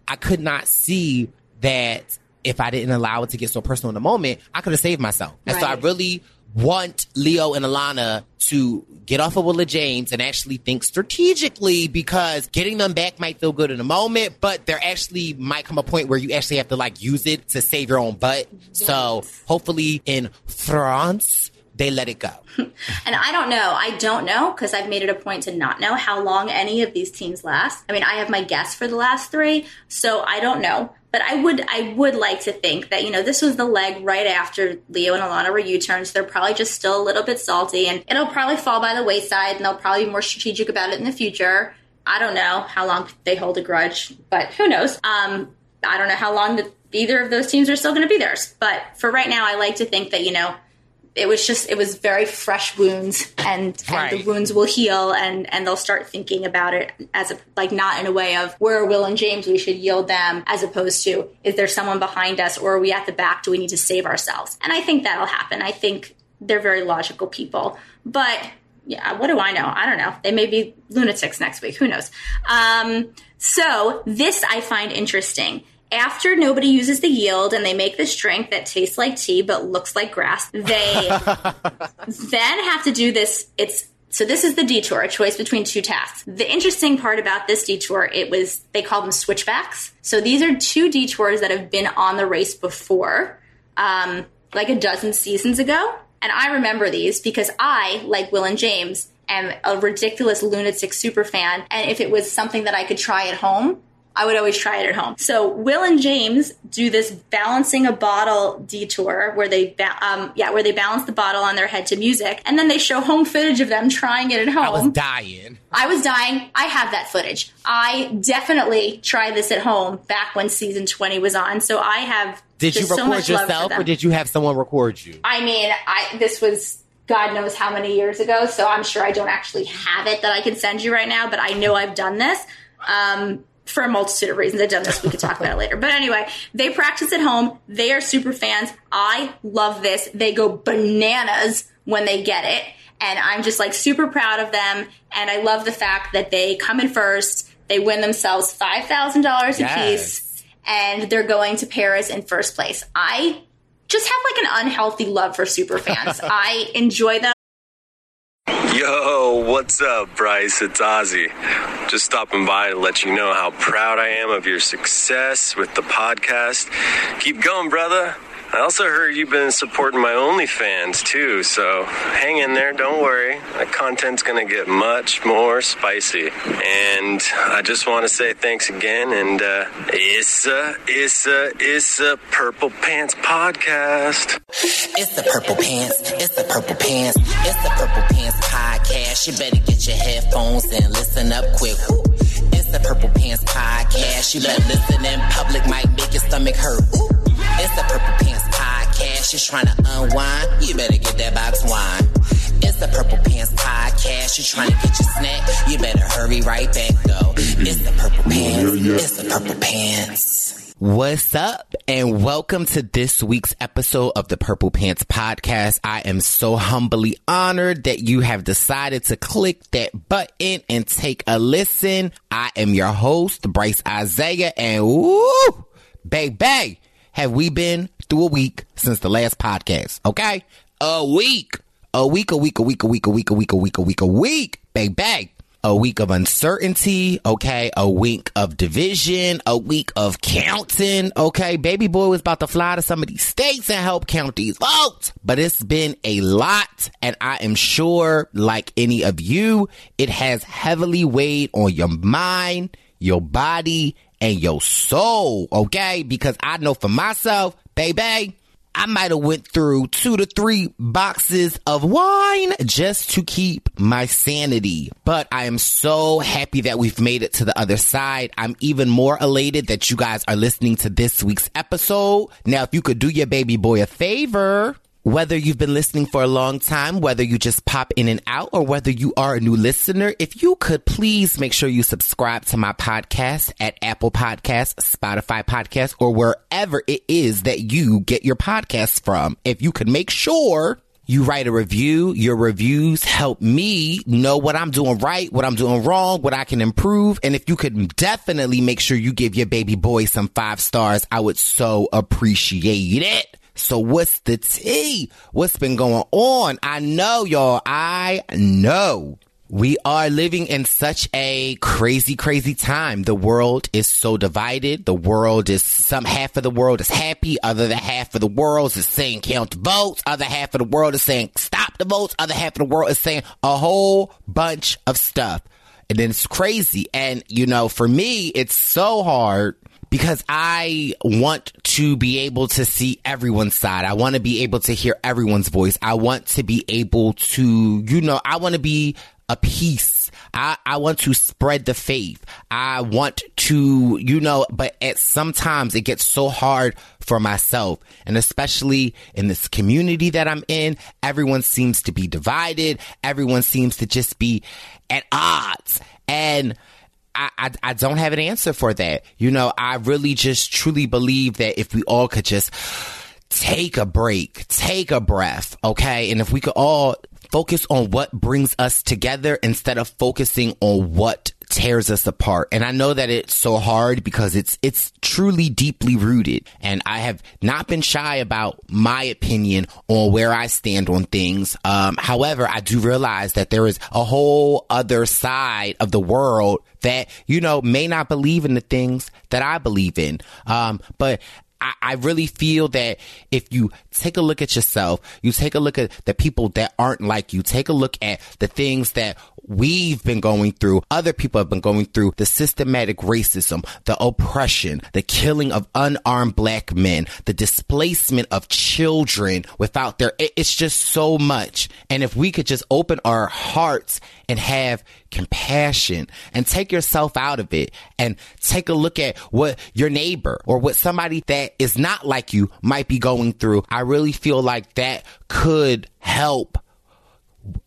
I could not see that if I didn't allow it to get so personal in the moment, I could have saved myself. And so I really want Leo and Alana to get off of Willa James and actually think strategically because getting them back might feel good in the moment, but there actually might come a point where you actually have to like use it to save your own butt. So hopefully in France, they let it go. And I don't know. I don't know because I've made it a point to not know how long any of these teams last. I mean, I have my guess for the last three, so I don't know. But I would, I would like to think that you know this was the leg right after Leo and Alana were U-turns. They're probably just still a little bit salty, and it'll probably fall by the wayside, and they'll probably be more strategic about it in the future. I don't know how long they hold a grudge, but who knows? Um, I don't know how long the, either of those teams are still going to be theirs. But for right now, I like to think that you know it was just it was very fresh wounds and, and the wounds will heal and and they'll start thinking about it as a like not in a way of where are will and james we should yield them as opposed to is there someone behind us or are we at the back? Do we need to save ourselves? And i think that'll happen. I think they're very logical people. But yeah what do i know? I don't know. They may be lunatics next week. Who knows? Um, so this i find interesting after nobody uses the yield and they make this drink that tastes like tea but looks like grass, they then have to do this. It's so this is the detour, a choice between two tasks. The interesting part about this detour, it was they call them switchbacks. So these are two detours that have been on the race before, um, like a dozen seasons ago. And I remember these because I, like Will and James, am a ridiculous lunatic super fan. And if it was something that I could try at home, I would always try it at home. So Will and James do this balancing a bottle detour where they, ba- um, yeah, where they balance the bottle on their head to music, and then they show home footage of them trying it at home. I was dying. I was dying. I have that footage. I definitely tried this at home back when season 20 was on. So I have. Did you so record much yourself or did you have someone record you? I mean, I this was God knows how many years ago, so I'm sure I don't actually have it that I can send you right now, but I know I've done this. Um, for a multitude of reasons, I've done this. We could talk about it later. But anyway, they practice at home. They are super fans. I love this. They go bananas when they get it. And I'm just like super proud of them. And I love the fact that they come in first. They win themselves $5,000 a Yes. piece and they're going to Paris in first place. I just have like an unhealthy love for super fans. I enjoy them. Yo, what's up, Brice? It's Ozzy. Just stopping by to let you know how proud I am of your success with the podcast. Keep going, brother. I also heard you've been supporting my OnlyFans too, so hang in there, don't worry. My content's gonna get much more spicy. And I just want to say thanks again, and uh, Issa, Issa, Issa Purple Pants Podcast. It's the purple pants. It's the purple pants. It's the purple pants podcast. You better get your headphones and listen up quick. It's the purple pants podcast. You better listen in public, might make your stomach hurt. Ooh. It's the purple pants podcast. You're trying to unwind. You better get that box wine. It's the purple pants podcast. You're trying to get your snack. You better hurry right back though. It's the purple pants. It's the purple pants. What's up? And welcome to this week's episode of the Purple Pants Podcast. I am so humbly honored that you have decided to click that button and take a listen. I am your host, Brice Izyah, and woo, baby, have we been through a week since the last podcast? Okay? A week. A week, a week, a week, a week, a week, a week, a week, a week, a week, baby a week of uncertainty, okay, a week of division, a week of counting, okay. Baby boy was about to fly to some of these states and help count these votes, but it's been a lot, and I am sure, like any of you, it has heavily weighed on your mind, your body, and your soul, okay? Because I know for myself, baby, I might have went through two to three boxes of wine just to keep my sanity. But I am so happy that we've made it to the other side. I'm even more elated that you guys are listening to this week's episode. Now, if you could do your baby boy a favor, whether you've been listening for a long time, whether you just pop in and out, or whether you are a new listener, if you could please make sure you subscribe to my podcast at Apple Podcasts, Spotify Podcasts, or wherever it is that you get your podcasts from. If you could make sure you write a review. Your reviews help me know what I'm doing right, what I'm doing wrong, what I can improve. And if you could definitely make sure you give your baby boy some five stars, I would so appreciate it. So what's the tea? What's been going on? I know y'all. I know. We are living in such a crazy, crazy time. The world is so divided. The world is some half of the world is happy. Other the half of the world is saying count votes. Other half of the world is saying stop the votes. Other half of the world is saying a whole bunch of stuff. And then it's crazy. And you know, for me, it's so hard because I want to be able to see everyone's side. I want to be able to hear everyone's voice. I want to be able to, you know, I want to be a peace. I, I want to spread the faith. I want to, you know, but at sometimes it gets so hard for myself. And especially in this community that I'm in, everyone seems to be divided. Everyone seems to just be at odds. And I, I, don't have an answer for that. You know, I really just truly believe that if we all could just take a break, take a breath, okay? And if we could all focus on what brings us together instead of focusing on what tears us apart. And I know that it's so hard because it's it's truly deeply rooted. And I have not been shy about my opinion on where I stand on things. Um, however, I do realize that there is a whole other side of the world that, you know, may not believe in the things that I believe in. Um, but I, I really feel that if you take a look at yourself, you take a look at the people that aren't like you, take a look at the things that we've been going through, other people have been going through, the systematic racism, the oppression, the killing of unarmed black men, the displacement of children without their, it's just so much. And if we could just open our hearts and have compassion and take yourself out of it and take a look at what your neighbor or what somebody that is not like you might be going through, I really feel like that could help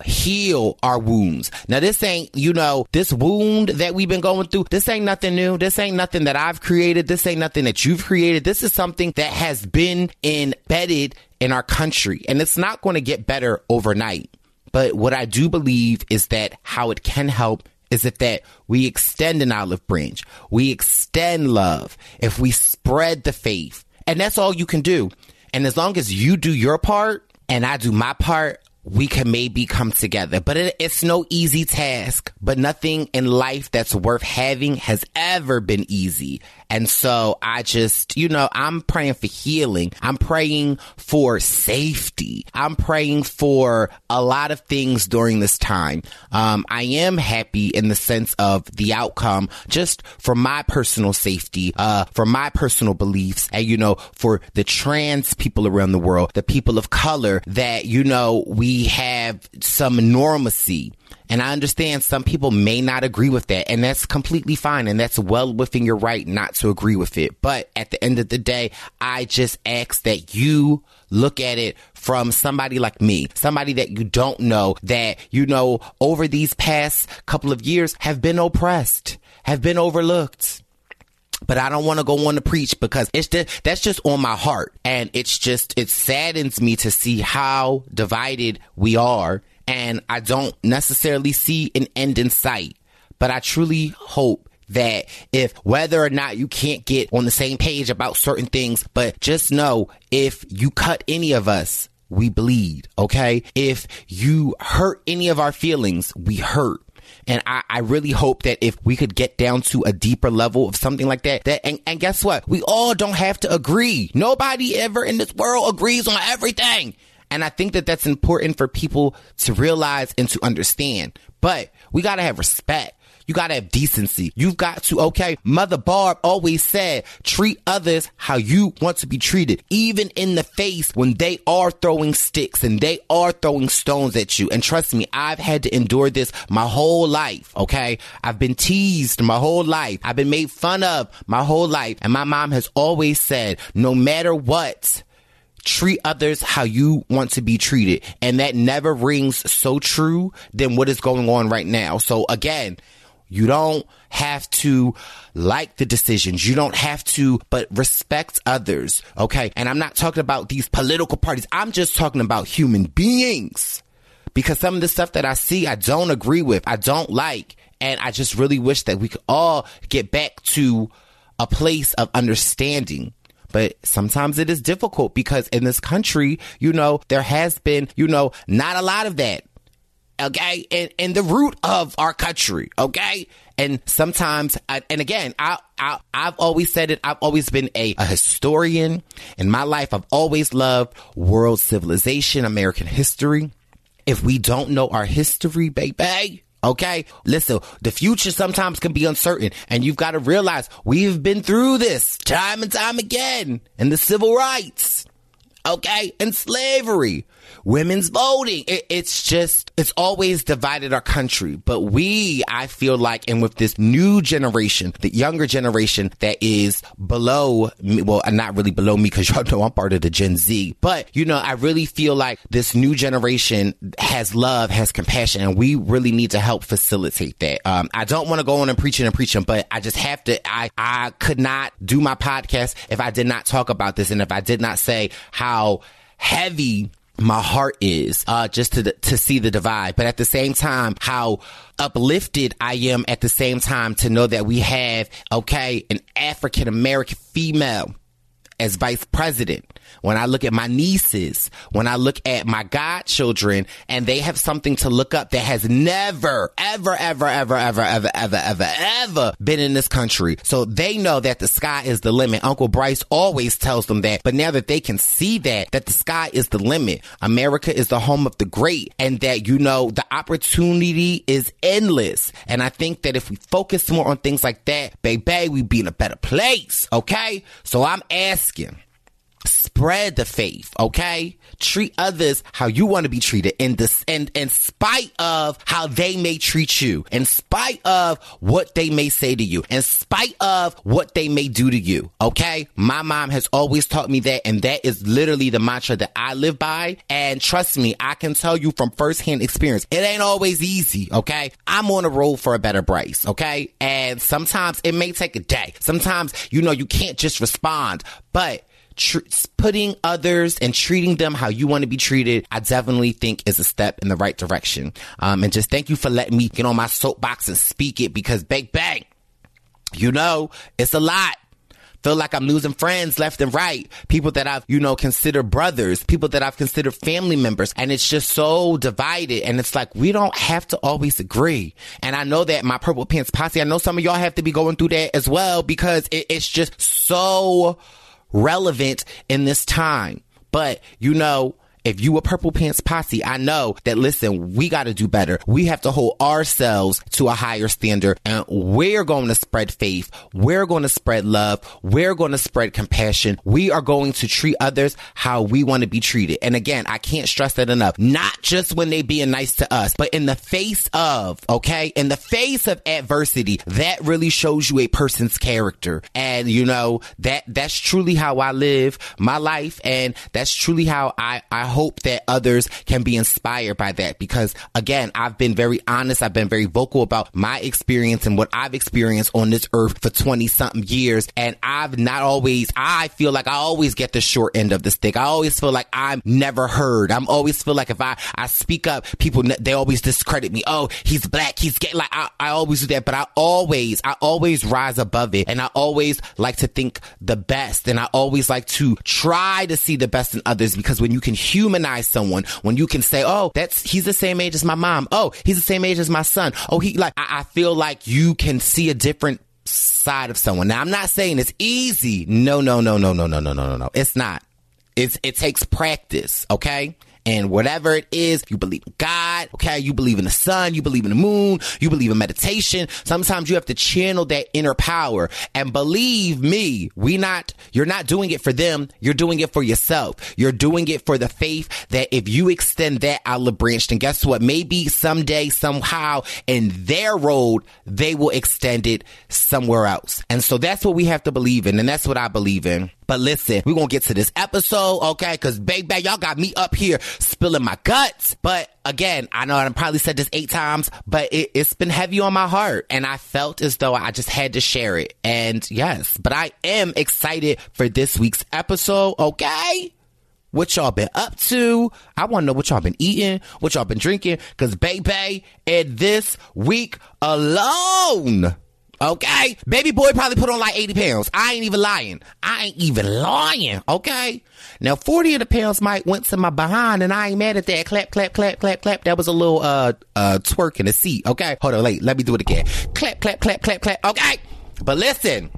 heal our wounds. Now, this ain't, you know, this wound that we've been going through, this ain't nothing new. This ain't nothing that I've created. This ain't nothing that you've created. This is something that has been embedded in our country and it's not going to get better overnight. But what I do believe is that how it can help is if that we extend an olive branch, we extend love, if we spread the faith, and that's all you can do. And as long as you do your part and I do my part, we can maybe come together. But it, it's no easy task. But nothing in life that's worth having has ever been easy. And so I just, you know, I'm praying for healing. I'm praying for safety. I'm praying for a lot of things during this time. Um, I am happy in the sense of the outcome, just for my personal safety, uh, for my personal beliefs, and you know, for the trans people around the world, the people of color that, you know, we have some normalcy and I understand some people may not agree with that, and that's completely fine, and that's well within your right not to agree with it. But at the end of the day, I just ask that you look at it from somebody like me, somebody that you don't know, that, you know, over these past couple of years have been oppressed, have been overlooked but I don't want to go on to preach because it's just, that's just on my heart. And it's just, it saddens me to see how divided we are and I don't necessarily see an end in sight. But I truly hope that if whether or not you can't get on the same page about certain things, but just know if you cut any of us, we bleed, okay? If you hurt any of our feelings, we hurt. And I, I really hope that if we could get down to a deeper level of something like that, that and, and guess what? We all don't have to agree. Nobody ever in this world agrees on everything. And I think that that's important for people to realize and to understand. But we got to have respect. You got to have decency. You've got to, okay, Mother Barb always said, treat others how you want to be treated, even in the face when they are throwing sticks and they are throwing stones at you. And trust me, I've had to endure this my whole life, okay? I've been teased my whole life. I've been made fun of my whole life. And my mom has always said, no matter what, treat others how you want to be treated. And that never rings so true than what is going on right now. So again, you don't have to like the decisions. You don't have to, but respect others. Okay. And I'm not talking about these political parties. I'm just talking about human beings because some of the stuff that I see, I don't agree with. I don't like. And I just really wish that we could all get back to a place of understanding but sometimes it is difficult because in this country, you know, there has been, you know, not a lot of that. Okay. And, and the root of our country. Okay. And sometimes, I, and again, I, I, have always said it. I've always been a, a historian in my life. I've always loved world civilization, American history. If we don't know our history, baby, Okay. Listen, the future sometimes can be uncertain and you've got to realize we've been through this time and time again in the civil rights. Okay. And slavery women's voting. It, it's just, it's always divided our country. But we, I feel like, and with this new generation, the younger generation that is below me, well, not really below me because y'all know I'm part of the Gen Z, but you know, I really feel like this new generation has love, has compassion, and we really need to help facilitate that. Um, I don't want to go on and preaching and preaching, but I just have to, I, I could not do my podcast if I did not talk about this and if I did not say how heavy my heart is uh, just to to see the divide, but at the same time, how uplifted I am at the same time to know that we have okay an African American female as vice president, when I look at my nieces, when I look at my godchildren, and they have something to look up that has never, ever, ever, ever, ever, ever, ever, ever, ever been in this country. So they know that the sky is the limit. Uncle Brice always tells them that. But now that they can see that, that the sky is the limit, America is the home of the great, and that, you know, the opportunity is endless. And I think that if we focus more on things like that, baby, we'd be in a better place. Okay? So I'm asking spread the faith, okay? Treat others how you want to be treated in this and in spite of how they may treat you, in spite of what they may say to you, in spite of what they may do to you, okay? My mom has always taught me that, and that is literally the mantra that I live by. And trust me, I can tell you from firsthand experience, it ain't always easy, okay? I'm on a road for a better Brice, okay? And sometimes it may take a day. Sometimes, you know, you can't just respond, but tr- putting others and treating them how you want to be treated, I definitely think is a step in the right direction. Um, and just thank you for letting me get on my soapbox and speak it because bang, bang, you know, it's a lot feel like I'm losing friends left and right. People that I've, you know, considered brothers, people that I've considered family members. And it's just so divided. And it's like, we don't have to always agree. And I know that my Purple Pants Posse, I know some of y'all have to be going through that as well because it, it's just so relevant in this time. But, you know, if you a purple pants posse, I know that listen, we got to do better. We have to hold ourselves to a higher standard and we're going to spread faith. We're going to spread love. We're going to spread compassion. We are going to treat others how we want to be treated. And again, I can't stress that enough. Not just when they being nice to us, but in the face of, okay, in the face of adversity, that really shows you a person's character. And you know, that, that's truly how I live my life. And that's truly how I, I hope that others can be inspired by that because again, I've been very honest. I've been very vocal about my experience and what I've experienced on this earth for 20 something years. And I've not always, I feel like I always get the short end of the stick. I always feel like I'm never heard. I'm always feel like if I, I speak up, people, they always discredit me. Oh, he's black. He's gay. Like I, I always do that, but I always, I always rise above it and I always like to think the best and I always like to try to see the best in others because when you can humanize someone when you can say, oh, that's, he's the same age as my mom. Oh, he's the same age as my son. Oh, he like, I, I feel like you can see a different side of someone. Now, I'm not saying it's easy. No, no, no, no, no, no, no, no, no, no. It's not. It's, it takes practice. Okay. And whatever it is, you believe in God, okay? You believe in the sun, you believe in the moon, you believe in meditation. Sometimes you have to channel that inner power. And believe me, we not, you're not doing it for them. You're doing it for yourself. You're doing it for the faith that if you extend that olive branch, then guess what? Maybe someday, somehow in their road, they will extend it somewhere else. And so that's what we have to believe in. And that's what I believe in. But listen, we're gonna get to this episode, okay? Cause baby, y'all got me up here spilling my guts. But again, I know I probably said this eight times, but it, it's been heavy on my heart. And I felt as though I just had to share it. And yes, but I am excited for this week's episode, okay? What y'all been up to? I want to know what y'all been eating, what y'all been drinking, cause baby, and this week alone, Okay? Baby boy probably put on like 80 pounds. I ain't even lying. I ain't even lying. Okay? Now 40 of the pounds might went to my behind and I ain't mad at that. Clap, clap, clap, clap, clap. That was a little, uh, uh, twerk in the seat. Okay? Hold on, wait. Let me do it again. Clap, clap, clap, clap, clap. Okay? But listen.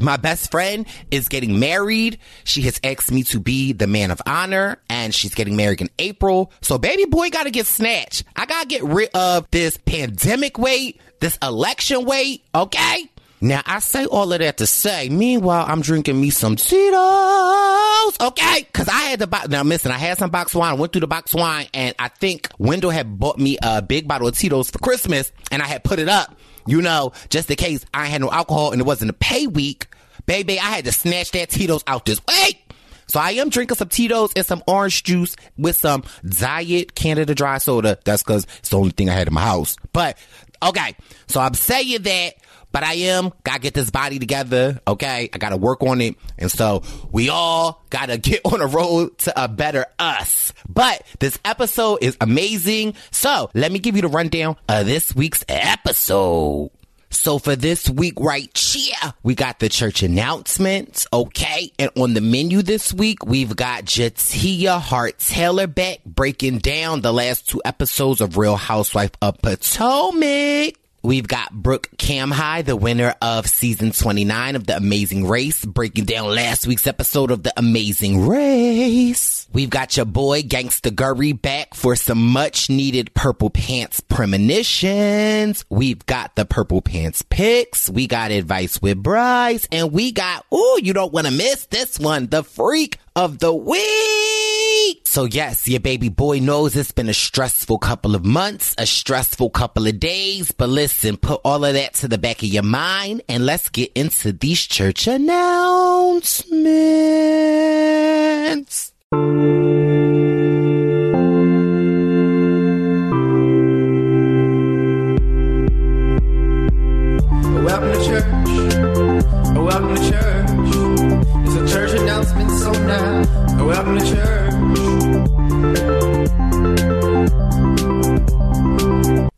My best friend is getting married. She has asked me to be the man of honor and she's getting married in April. So baby boy gotta get snatched. I gotta get rid of this pandemic weight, this election weight, okay? Now I say all of that to say, meanwhile, I'm drinking me some Tito's, okay? Cause I had the box, now listen, I had some box wine, went through the box wine and I think Wendell had bought me a big bottle of Tito's for Christmas and I had put it up you know, just in case I had no alcohol and it wasn't a pay week, baby, I had to snatch that Tito's out this way. So I am drinking some Tito's and some orange juice with some Diet Canada Dry Soda. That's because it's the only thing I had in my house. But okay, so I'm saying that but I am gotta get this body together. Okay. I gotta work on it. And so we all gotta get on a road to a better us. But this episode is amazing. So let me give you the rundown of this week's episode. So for this week, right here, we got the church announcements, okay? And on the menu this week, we've got J'Tia Hart Taylor back breaking down the last two episodes of Real Housewife of Potomac. We've got Brooke Camhi, the winner of season 29 of The Amazing Race, breaking down last week's episode of The Amazing Race. We've got your boy Gangsta Gurry back for some much needed Purple Pants premonitions. We've got the Purple Pants picks. We got advice with Brice and we got, ooh, you don't want to miss this one, the freak of the week. So yes, your baby boy knows it's been a stressful couple of months, a stressful couple of days, but listen, put all of that to the back of your mind and let's get into these church announcements.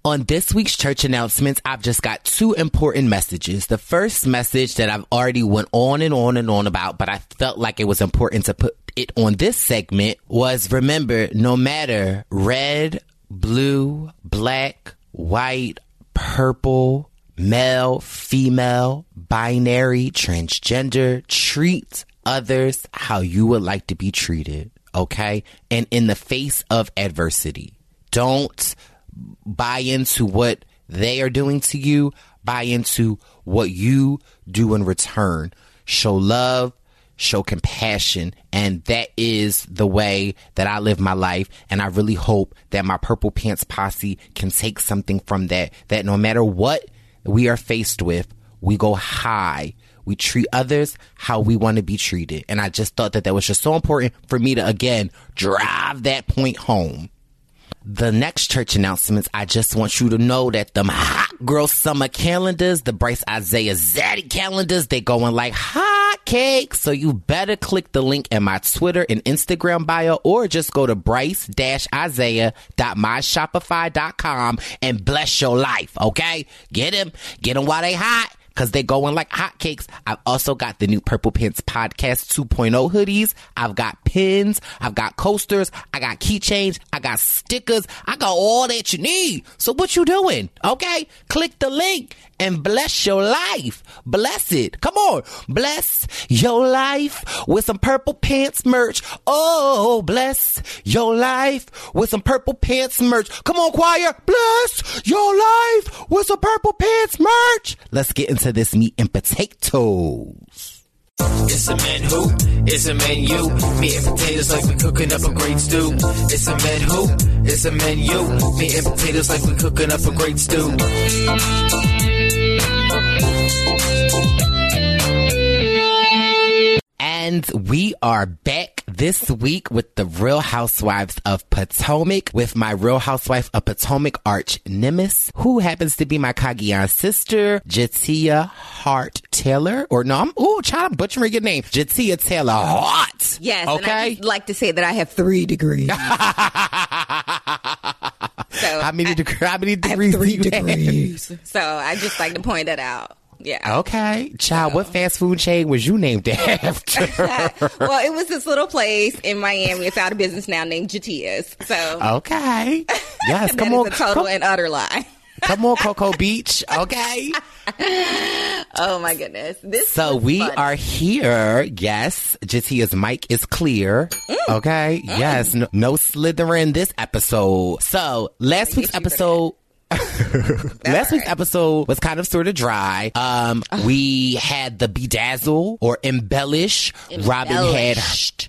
On this week's church announcements, I've just got two important messages. The first message that I've already went on and on and on about, but I felt like it was important to put it on this segment was remember, no matter red, blue, black, white, purple, male, female, binary, transgender, treat others how you would like to be treated. Okay. And in the face of adversity, don't buy into what they are doing to you, buy into what you do in return. Show love, show compassion, and that is the way that I live my life. And I really hope that my Purple Pants posse can take something from that, that no matter what we are faced with, we go high. We treat others how we want to be treated. And I just thought that that was just so important for me to, again, drive that point home the next church announcements, I just want you to know that the hot girl summer calendars, the Brice Izyah Zaddy calendars, they going like hot cakes. So you better click the link in my Twitter and Instagram bio or just go to bryce-isaiah.myshopify.com and bless your life. Okay. Get them, get them while they hot because they're going like hotcakes. I've also got the new Purple Pants Podcast 2.0 hoodies. I've got pins. I've got coasters. I got keychains. I got stickers. I got all that you need. So what you doing? Okay? Click the link and bless your life. Bless it. Come on. Bless your life with some Purple Pants merch. Oh, bless your life with some Purple Pants merch. Come on, choir. Bless your life with some Purple Pants merch. Let's get into this meat and potatoes. It's a man who, it's a man you. Meat and potatoes like we cooking up a great stew. It's a man who, it's a man you. Meat and potatoes like we cooking up a great stew. And we are back this week with the Real Housewives of Potomac with my Real Housewife of Potomac arch nemesis, who happens to be my Cagayan sister, J'Tia Hart Taylor. Or no, I'm, oh, child, I'm butchering your name. J'Tia Taylor Hart. Yes. And I Okay. like to say that I have three degrees. so How many, deg- how many I degrees three you have? degrees. So I just like to point that out. Yeah. Okay. Child, what fast food chain was you named after? well, it was this little place in Miami. It's out of business now named J'Tia's. So okay. Yes, come on. a total Come, and utter lie. Come on, Cocoa Beach. Okay. Oh my goodness. This So we are here. Yes, J'Tia's mic is clear. Okay. Yes. No, no slithering this episode. So last week's episode. Last week's episode was kind of sort of dry. Um, we had the bedazzle or embellish. Robyn had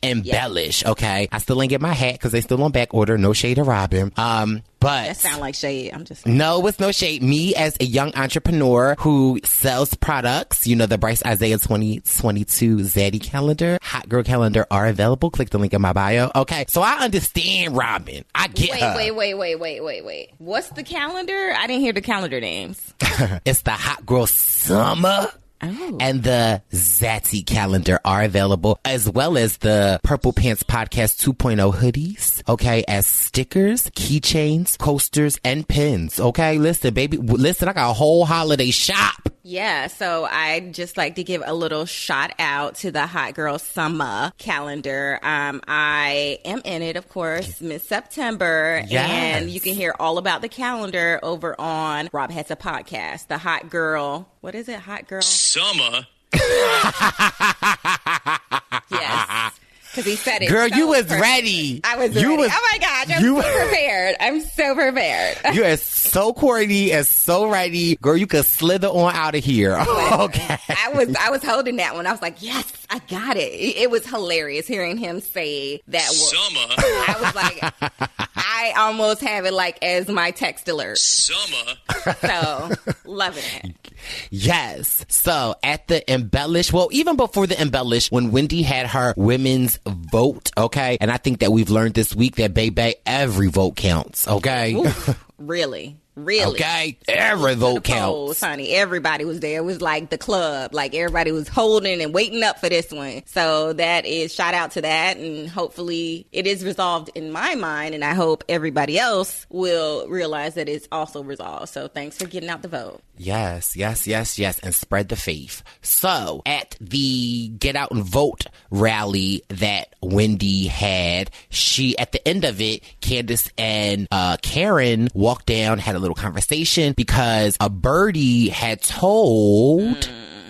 embellish. Okay, I still ain't get my hat because they still on back order. No shade to Robyn. Um, but That sound like shade. I'm just no, it's no shade. Me as a young entrepreneur who sells products, you know, the Brice Izyah 2022 Zaddy calendar, hot girl calendar are available. Click the link in my bio. Okay. So I understand Robyn. I get Wait, her. wait, wait, wait, wait, wait, wait. What's the calendar? I didn't hear the calendar names. It's the hot girl summer. Oh. And the Zaddy calendar are available as well as the Purple Pants Podcast 2.0 hoodies. Okay. As stickers, keychains, coasters, and pins. Okay. Listen, baby. Listen, I got a whole holiday shop. Yeah, so I'd just like to give a little shout out to the Hot Girl Summer calendar. Um, I am in it, of course, Miss September, Yes. and you can hear all about the calendar over on Rob Has a Podcast. The Hot Girl, what is it? Hot Girl? Summer. Yes, because he said it. Girl, so you was perfect. ready. I was You ready. was- oh my gosh, I'm you- so prepared. I'm so prepared. You are so corny and so ready. Girl, you could slither on out of here. okay. I was I was holding that one. I was like, yes, I got it. It, it was hilarious hearing him say that word. Summer. I was like, I almost have it like as my text alert. Summer. So loving it. Yes. So at the embellish, well, even before the embellish, when Wendy had her women's vote, okay, and I think that we've learned this week that baby, every vote counts, okay, Really, really. okay, every vote counts. honey. Everybody was there. It was like the club. Like everybody was holding and waiting up for this one. So that is shout out to that, and hopefully it is resolved in my mind, and I hope everybody else will realize that it's also resolved. So thanks for getting out the vote. Yes, yes, yes, yes, and spread the faith. So at the get out and vote rally that Wendy had, she at the end of it, Candiace and uh, Karen walked down, had a little conversation because a birdie had told.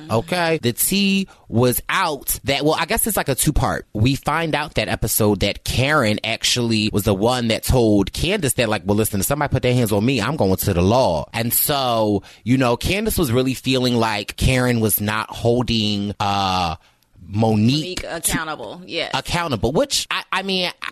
Okay. The T was out that, well, I guess it's like a two part. We find out that episode that Karen actually was the one that told Candiace that, like, well, listen, if somebody put their hands on me, I'm going to the law. And so, you know, Candiace was really feeling like Karen was not holding, uh, Monique, Make accountable. Yes. accountable, which I, I mean, I,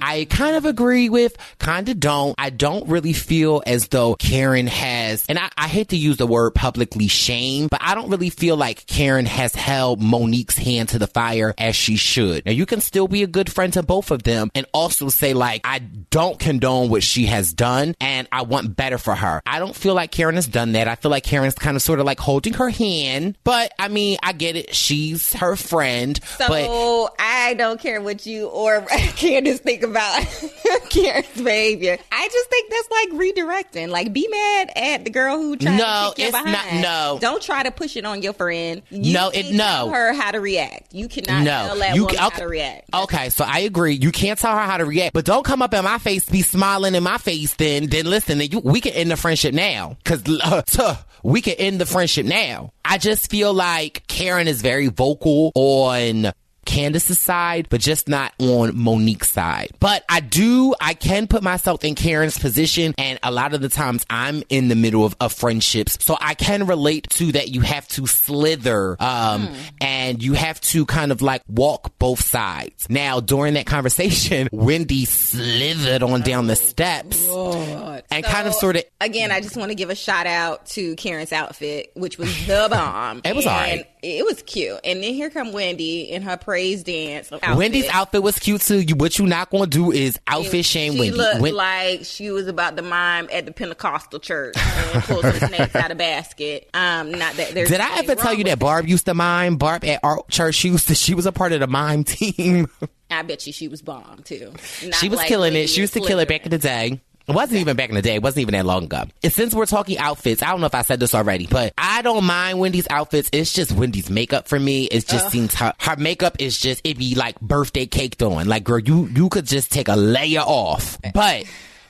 I mm-hmm. kind of agree with, kind of don't. I don't really feel as though Karen has, and I, I hate to use the word publicly shame, but I don't really feel like Karen has held Monique's hand to the fire as she should. Now, you can still be a good friend to both of them and also say, like, I don't condone what she has done and I want better for her. I don't feel like Karen has done that. I feel like Karen's kind of sort of like holding her hand, but I mean, I get it. She's her friend, So but I don't care what you or Candiace think about Karen's behavior. I just think that's like redirecting. Like, be mad at the girl who tried No, to kick it's not- behind. no. Don't try to push it on your friend. You No, it- no. Tell her how to react. You cannot no, tell that you woman ca- how to react. Okay, so I agree. You can't tell her how to react, but don't come up in my face, be smiling in my face. Then, then listen. Then you, we can end the friendship now, because uh, tuh, we can end the friendship now. I just feel like Karen is very vocal on. Candiace's side, but just not on Monique's side. But I do, I can put myself in Karen's position, and a lot of the times I'm in the middle of, of friendships, so I can relate to that. You have to slither, um, and you have to kind of like walk both sides. Now, during that conversation, Wendy slithered on down the steps and kind of sort of Again, I just want to give a shout out to Karen's outfit, which was the bomb. It was And alright. It was cute. And then here come Wendy in her praise dance. Outfit. Wendy's outfit was cute too. You, what you not going to do is outfit shame she Wendy. looked like she was about to mime at the Pentecostal church and pull some snakes out of basket. Um, not that there's. Did I ever tell you that Barb used to mime? Barb at our church, she used to, she was a part of the mime team. I bet you she was bomb too. Not she was like killing it. She used to kill it back in the day. It wasn't even back in the day. It wasn't even that long ago. And since we're talking outfits, I don't know if I said this already, but I don't mind Wendy's outfits. It's just Wendy's makeup for me. It just seems her, her makeup is just, it be like birthday caked on. Like, girl, you, you could just take a layer off. But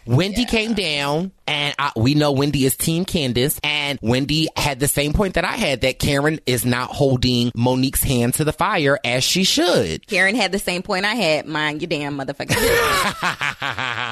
Wendy came down and I, we know Wendy is team Candiace and Wendy had the same point that I had that Karen is not holding Monique's hand to the fire as she should. Karen had the same point I had. Mind your damn motherfucker.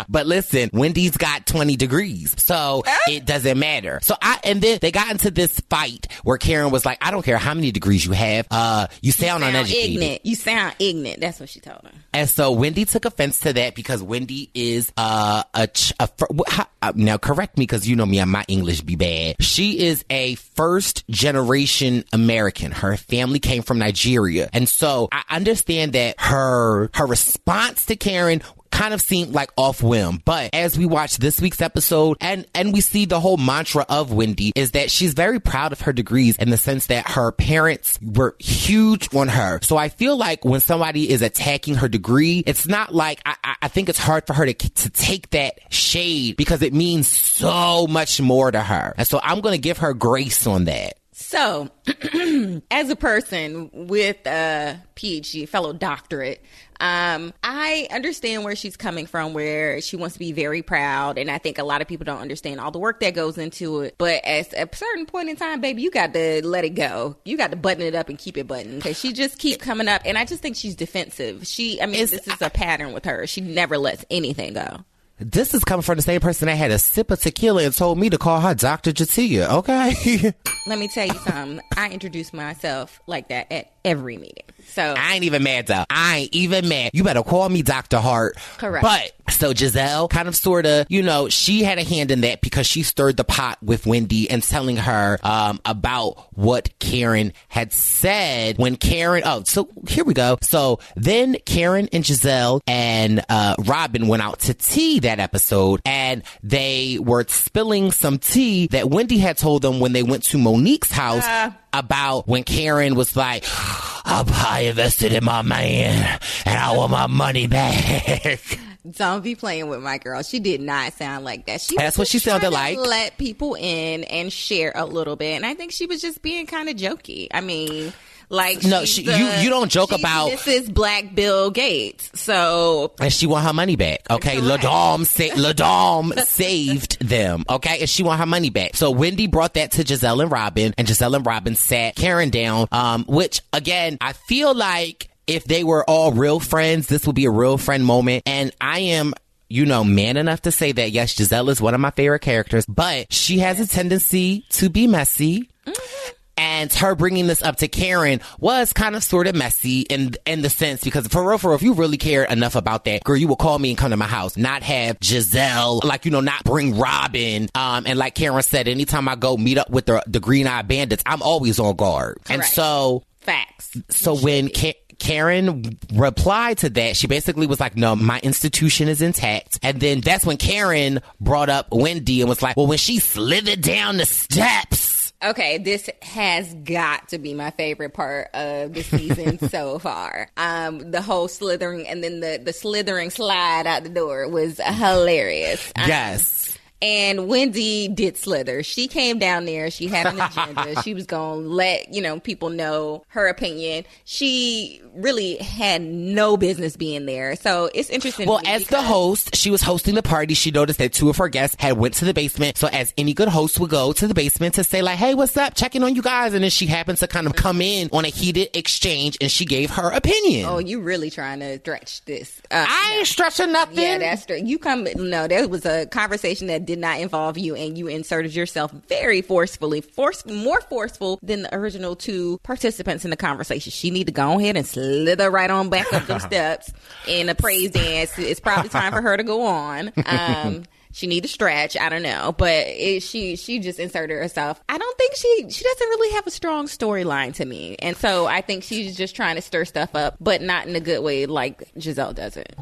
but listen, Wendy's got 20 degrees, so it doesn't matter. So I, and then they got into this fight where Karen was like, I don't care how many degrees you have, uh, you sound, sound uneducated. ignorant. You sound ignorant. That's what she told her. And so Wendy took offense to that because Wendy is uh, a, ch- a wh- how- uh, now correct me because you know me, my English be bad. She is a first generation American. Her family came from Nigeria, and so I understand that her her response to Karen kind of seemed like off whim. But as we watch this week's episode and, and we see the whole mantra of Wendy is that she's very proud of her degrees in the sense that her parents were huge on her. So I feel like when somebody is attacking her degree, it's not like, I, I- think it's hard for her to, to take that shade because it means so much more to her. And so I'm going to give her grace on that. So, as a person with a PhD, fellow doctorate, um, I understand where she's coming from, where she wants to be very proud. And I think a lot of people don't understand all the work that goes into it. But at a certain point in time, baby, you got to let it go. You got to button it up and keep it buttoned because she just keep coming up. And I just think she's defensive. She, I mean, It's- this is a pattern with her. She never lets anything go. This is coming from the same person that had a sip of tequila and told me to call her Dr. J'Tia, okay? Let me tell you something. I introduce myself like that at every meeting. So I ain't even mad though. I ain't even mad. You better call me Dr. Hart. Correct. But so Gizelle kind of sort of, you know, she had a hand in that because she stirred the pot with Wendy and telling her um, about what Karen had said when Karen. Oh, so here we go. So then Karen and Gizelle and uh, Robyn went out to tea that episode and they were spilling some tea that Wendy had told them when they went to Monique's house about when Karen was like, I invested in my man and I want my money back. Don't be playing with my girl. She did not sound like that. She That's what she sounded like. Let people in and share a little bit, and I think she was just being kind of jokey. I mean, like No, she- the- you- you don't joke about- Mrs. Black Bill Gates. So and she want her money back. Okay, Correct. Ladom sa- Ladom saved them. Okay, and she want her money back. So Wendy brought that to Gizelle and Robyn, and Gizelle and Robyn sat Karen down. Um, which again, I feel like if they were all real friends, this would be a real friend moment. And I am. You know, man enough to say that yes, Gizelle is one of my favorite characters, but she has a tendency to be messy. And her bringing this up to Karen was kind of sort of messy in in the sense because for real, for real, if you really cared enough about that, girl, you would call me and come to my house, not have Gizelle, like, you know, not bring Robyn. Um, and like Karen said, anytime I go meet up with the, the Green Eye Bandits, I'm always on guard. And so, facts. so when Ka- Karen replied to that, she basically was like, no, my institution is intact. And then that's when Karen brought up Wendy and was like, well, when she slithered down the steps, Okay, this has got to be my favorite part of the season so far. Um, the whole slithering and then the the slithering slide out the door was hilarious. Um, yes. And Wendy did slither. She came down there. She had an agenda. she was going to let, you know, people know her opinion. She really had no business being there. So it's interesting. Well, as the host, she was hosting the party. She noticed that two of her guests had went to the basement. So as any good host would go to the basement to say like, "Hey, what's up? Checking on you guys." And then she happens to kind of come in on a heated exchange, and she gave her opinion. Oh, you really trying to stretch this. Uh, I ain't stretching nothing. Yeah, that's true. You come. No, there was a conversation that did not involve you, and you inserted yourself very forcefully, force more forceful than the original two participants in the conversation. She need to go ahead and slither right on back up those steps in a praise dance. It's probably time for her to go on. Um, she need to stretch. I don't know, but it, she she just inserted herself. I don't think she she doesn't really have a strong storyline to me, and so I think she's just trying to stir stuff up, but not in a good way like Gizelle does it.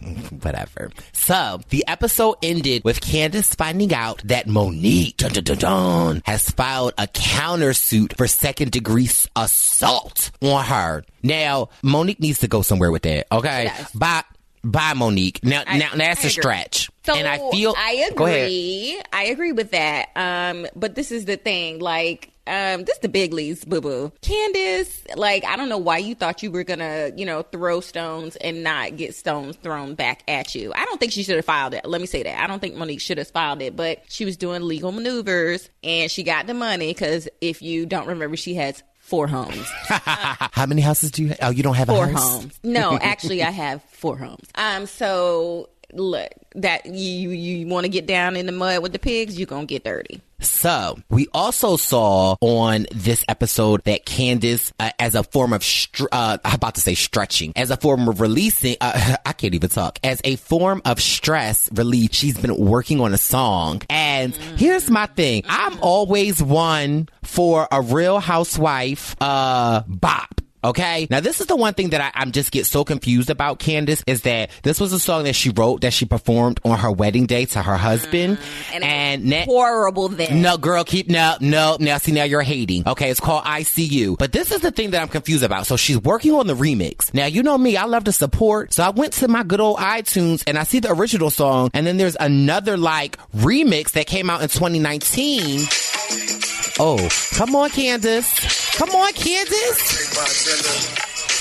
whatever. So the episode ended with Candiace finding out that Monique dun, dun, dun, has filed a countersuit for second degree assault on her. Now Monique needs to go somewhere with that. Okay, Yes. bye, bye, Monique. Now, I- now that's I a stretch, So and I feel. I agree. I agree with that. Um, but this is the thing, like, um, this the big leagues, boo boo. Candiace, like, I don't know why you thought you were gonna, you know, throw stones and not get stones thrown back at you. I don't think she should have filed it. Let me say that. I don't think Monique should have filed it, but she was doing legal maneuvers and she got the money because if you don't remember, she has four homes. How many houses do you? have? Oh, you don't have four a house. homes. No, actually, I have four homes. Um, so look, that you you want to get down in the mud with the pigs, you're gonna get dirty. So we also saw on this episode that Candiace, uh, as a form of, str- uh, I'm about to say stretching, as a form of releasing, uh, I can't even talk, as a form of stress relief, she's been working on a song. And here's my thing. I'm always one for a real housewife, uh, bop. Okay. Now this is the one thing that I, I'm just get so confused about Candiace is that this was a song that she wrote that she performed on her wedding day to her husband. And, and it was horrible then. no, girl, keep no, no. Now, see, now you're hating. Okay, it's called ICU. But this is the thing that I'm confused about. So she's working on the remix. Now, you know me, I love to support. So I went to my good old iTunes and I see the original song, and then there's another like remix that came out in 2019. Oh, come on, Candiace. Come on, Candiace.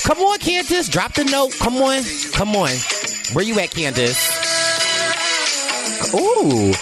Come on, Candiace. Drop the note. Come on. Come on. Where you at, Candiace? Ooh.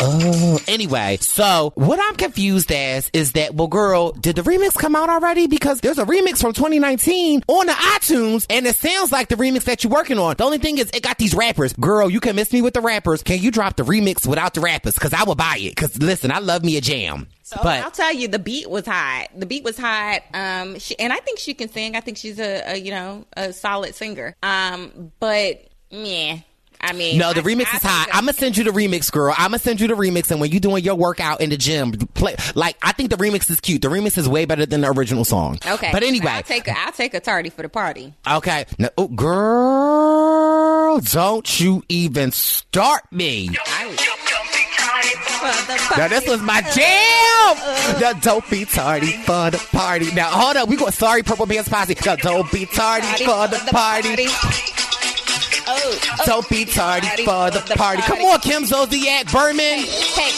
Oh. Anyway, so what I'm confused as is that, well, girl, did the remix come out already? Because there's a remix from 2019 on the iTunes, and it sounds like the remix that you're working on. The only thing is, it got these rappers. Girl, you can miss me with the rappers. Can you drop the remix without the rappers? Because I will buy it. Because listen, I love me a jam. So but I'll tell you, the beat was hot. The beat was hot. Um, she, and I think she can sing. I think she's a, a you know a solid singer. Um, but yeah. I mean, No, the I- remix I is hot. I'm gonna send you the remix, girl. I'm gonna send you the remix, and when you're doing your workout in the gym, play like I think the remix is cute. The remix is way better than the original song. Okay, but anyway, I'll take a, I'll take a tardy for the party. okay, now, oh, girl, don't you even start me. Now this was my jam. The don't be tardy for the party. Now hold up, we got sorry Purple Pants Posse. The don't be tardy for the party. Oh, oh. Don't be tardy for the party. Come on, Kim Zolciak Biermann. Hey,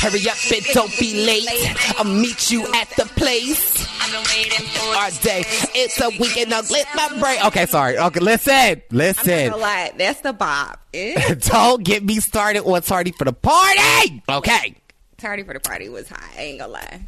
Hurry up and don't be late. I'll meet you at the place. I've been waiting for our day. It's a weekend. Now let my brain. Okay, sorry. Okay, listen. I'm not Listen. gonna lie, that's the bop. Eh? Don't get me started on tardy for the party. Okay. tardy for the party was hot. I ain't gonna lie.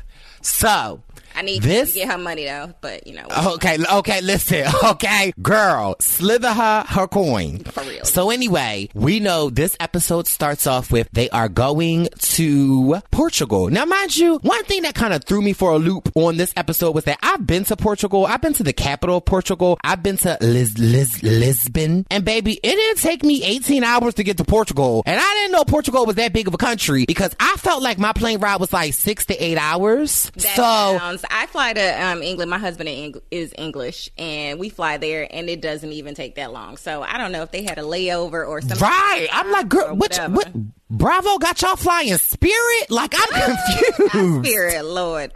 So. I need This- to get her money though, but you know. Okay, okay, listen. Okay, girl, slither her her coin. For real. So anyway, we know this episode starts off with they are going to Portugal. Now, mind you, one thing that kind of threw me for a loop on this episode was that I've been to Portugal. I've been to the capital of Portugal. I've been to Lis- Lis- Lisbon. And baby, it didn't take me 18 hours to get to Portugal. And I didn't know Portugal was that big of a country because I felt like my plane ride was like six to eight hours. That so sounds. I fly to um, England. My husband Eng- is English, and we fly there, and it doesn't even take that long. So I don't know if they had a layover or something. Right. I'm like, girl, which, what? Bravo got y'all flying Spirit? Like, I'm confused. Spirit, Lord,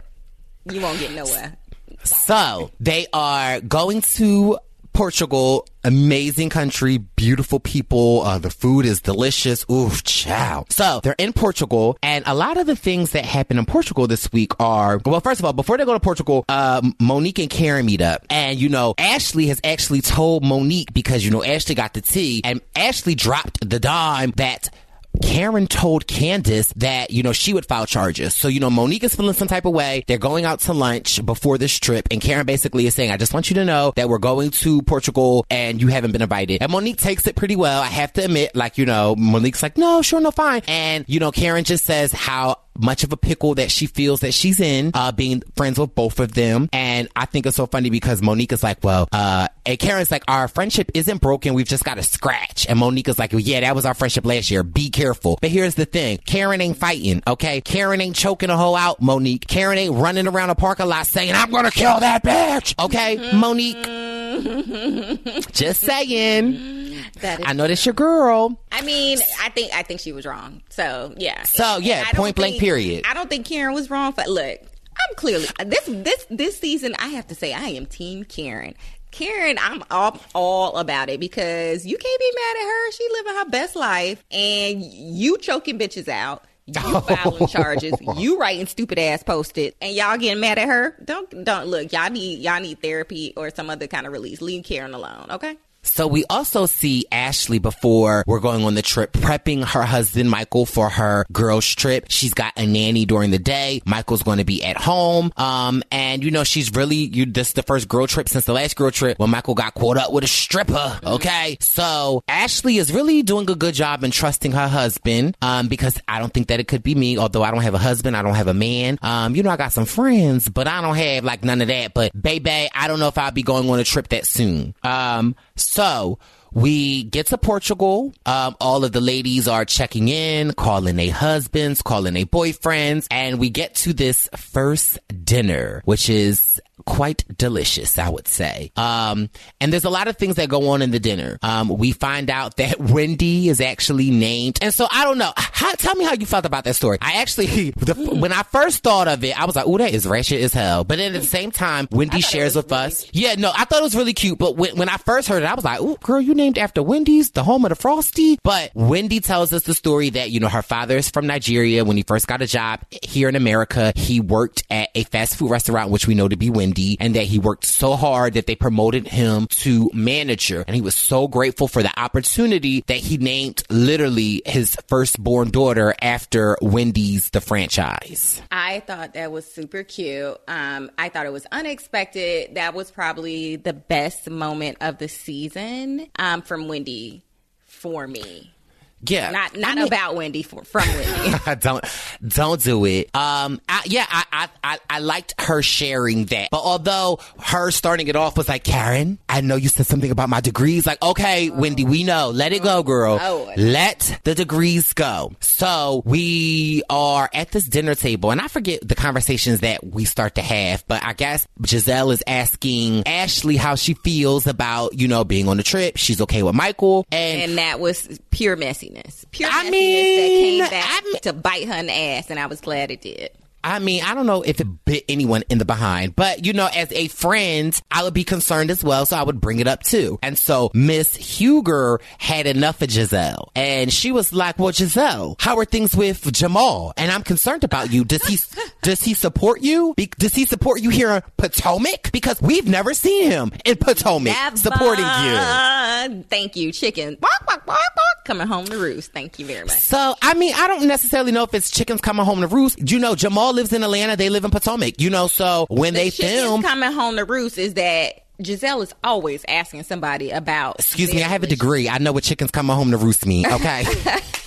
you won't get nowhere. So they are going to Portugal. Amazing country, beautiful people. Uh, the food is delicious. Oof, chow. So they're in Portugal, and a lot of the things that happen in Portugal this week are well. First of all, before they go to Portugal, uh, Monique and Karen meet up, and you know Ashley has actually told Monique because you know Ashley got the tea, and Ashley dropped the dime that. Karen told Candiace that, you know, she would file charges. So, you know, Monique is feeling some type of way. They're going out to lunch before this trip. And Karen basically is saying, I just want you to know that we're going to Portugal and you haven't been invited. And Monique takes it pretty well. I have to admit, like, you know, Monique's like, no, sure, no, fine. And, you know, Karen just says how much of a pickle that she feels that she's in, uh, being friends with both of them. And I think it's so funny because Monique is like, well, uh, and Karen's like, our friendship isn't broken. We've just got a scratch. And Monique is like, well, yeah, that was our friendship last year. Be careful. But here's the thing. Karen ain't fighting. Okay. Karen ain't choking a hoe out, Monique. Karen ain't running around a parking lot saying, I'm going to kill that bitch. Okay. Monique. just saying. That is I know that's your girl. I mean, I think I think she was wrong. So yeah. So, yeah, And I don't point blank think- period. I don't think Karen was wrong. But look, I'm clearly this this this season. I have to say, I am Team Karen. Karen, I'm all all about it because you can't be mad at her. She living her best life, and you choking bitches out. You filing charges. You writing stupid ass posted, and y'all getting mad at her. Don't don't look. Y'all need y'all need therapy or some other kind of release. Leave Karen alone, okay? So we also see Ashley before we're going on the trip prepping her husband Michael for her girls trip. She's got a nanny during the day. Michael's going to be at home. Um, and you know, she's really, you, this is the first girl trip since the last girl trip when Michael got caught up with a stripper. Okay. So Ashley is really doing a good job in trusting her husband. Um, because I don't think that it could be me, although I don't have a husband. I don't have a man. Um, you know, I got some friends, but I don't have like none of that. But baby, I don't know if I'll be going on a trip that soon. Um, so we get to Portugal. Um, all of the ladies are checking in, calling their husbands, calling their boyfriends, and we get to this first dinner, which is quite delicious, I would say. Um, and there's a lot of things that go on in the dinner. Um, we find out that Wendy is actually named. And so I don't know. How, tell me how you felt about that story. I actually, the, when I first thought of it, I was like, ooh, that is ratchet as hell. But then at the same time, Wendy shares with really us. Cute. Yeah, no, I thought it was really cute. But when, when I first heard it, I was like, oh, girl, you named after Wendy's, the home of the Frosty. But Wendy tells us the story that, you know, her father is from Nigeria. When he first got a job here in America, he worked at a fast food restaurant, which we know to be Wendy, and that he worked so hard that they promoted him to manager. And he was so grateful for the opportunity that he named literally his firstborn daughter after Wendy's, the franchise. I thought that was super cute. Um, I thought it was unexpected. That was probably the best moment of the season um, from Wendy for me. Yeah, not not I mean, about Wendy for, from Wendy. don't don't do it. Um, I, yeah, I, I I liked her sharing that, but although her starting it off was like, Karen, I know you said something about my degrees. Like, okay, oh. Wendy, we know. Let it go, girl. Oh. Let the degrees go. So we are at this dinner table, and I forget the conversations that we start to have, but I guess Gizelle is asking Ashley how she feels about you know being on the trip. She's okay with Michael, and and that was pure messy Pure I messiness mean, that came back I to bite her in the ass, and I was glad it did. I mean, I don't know if it bit anyone in the behind, but you know, as a friend, I would be concerned as well, so I would bring it up too. And so Miss Huger had enough of Gizelle and she was like, "Well, Gizelle, how are things with Jamal? And I'm concerned about you. Does he does he support you? Does he support you here in Potomac? Because we've never seen him in Potomac never. supporting you. Thank you, chicken. Coming home to roost. Thank you very much. So, I mean, I don't necessarily know if it's chickens coming home to roost. Do you know, Jamal lives in Atlanta. They live in Potomac. You know, so when the they film, coming home to roost is that Gizelle is always asking somebody about. Excuse me, I have a degree. I know what chickens coming home to roost me. Okay.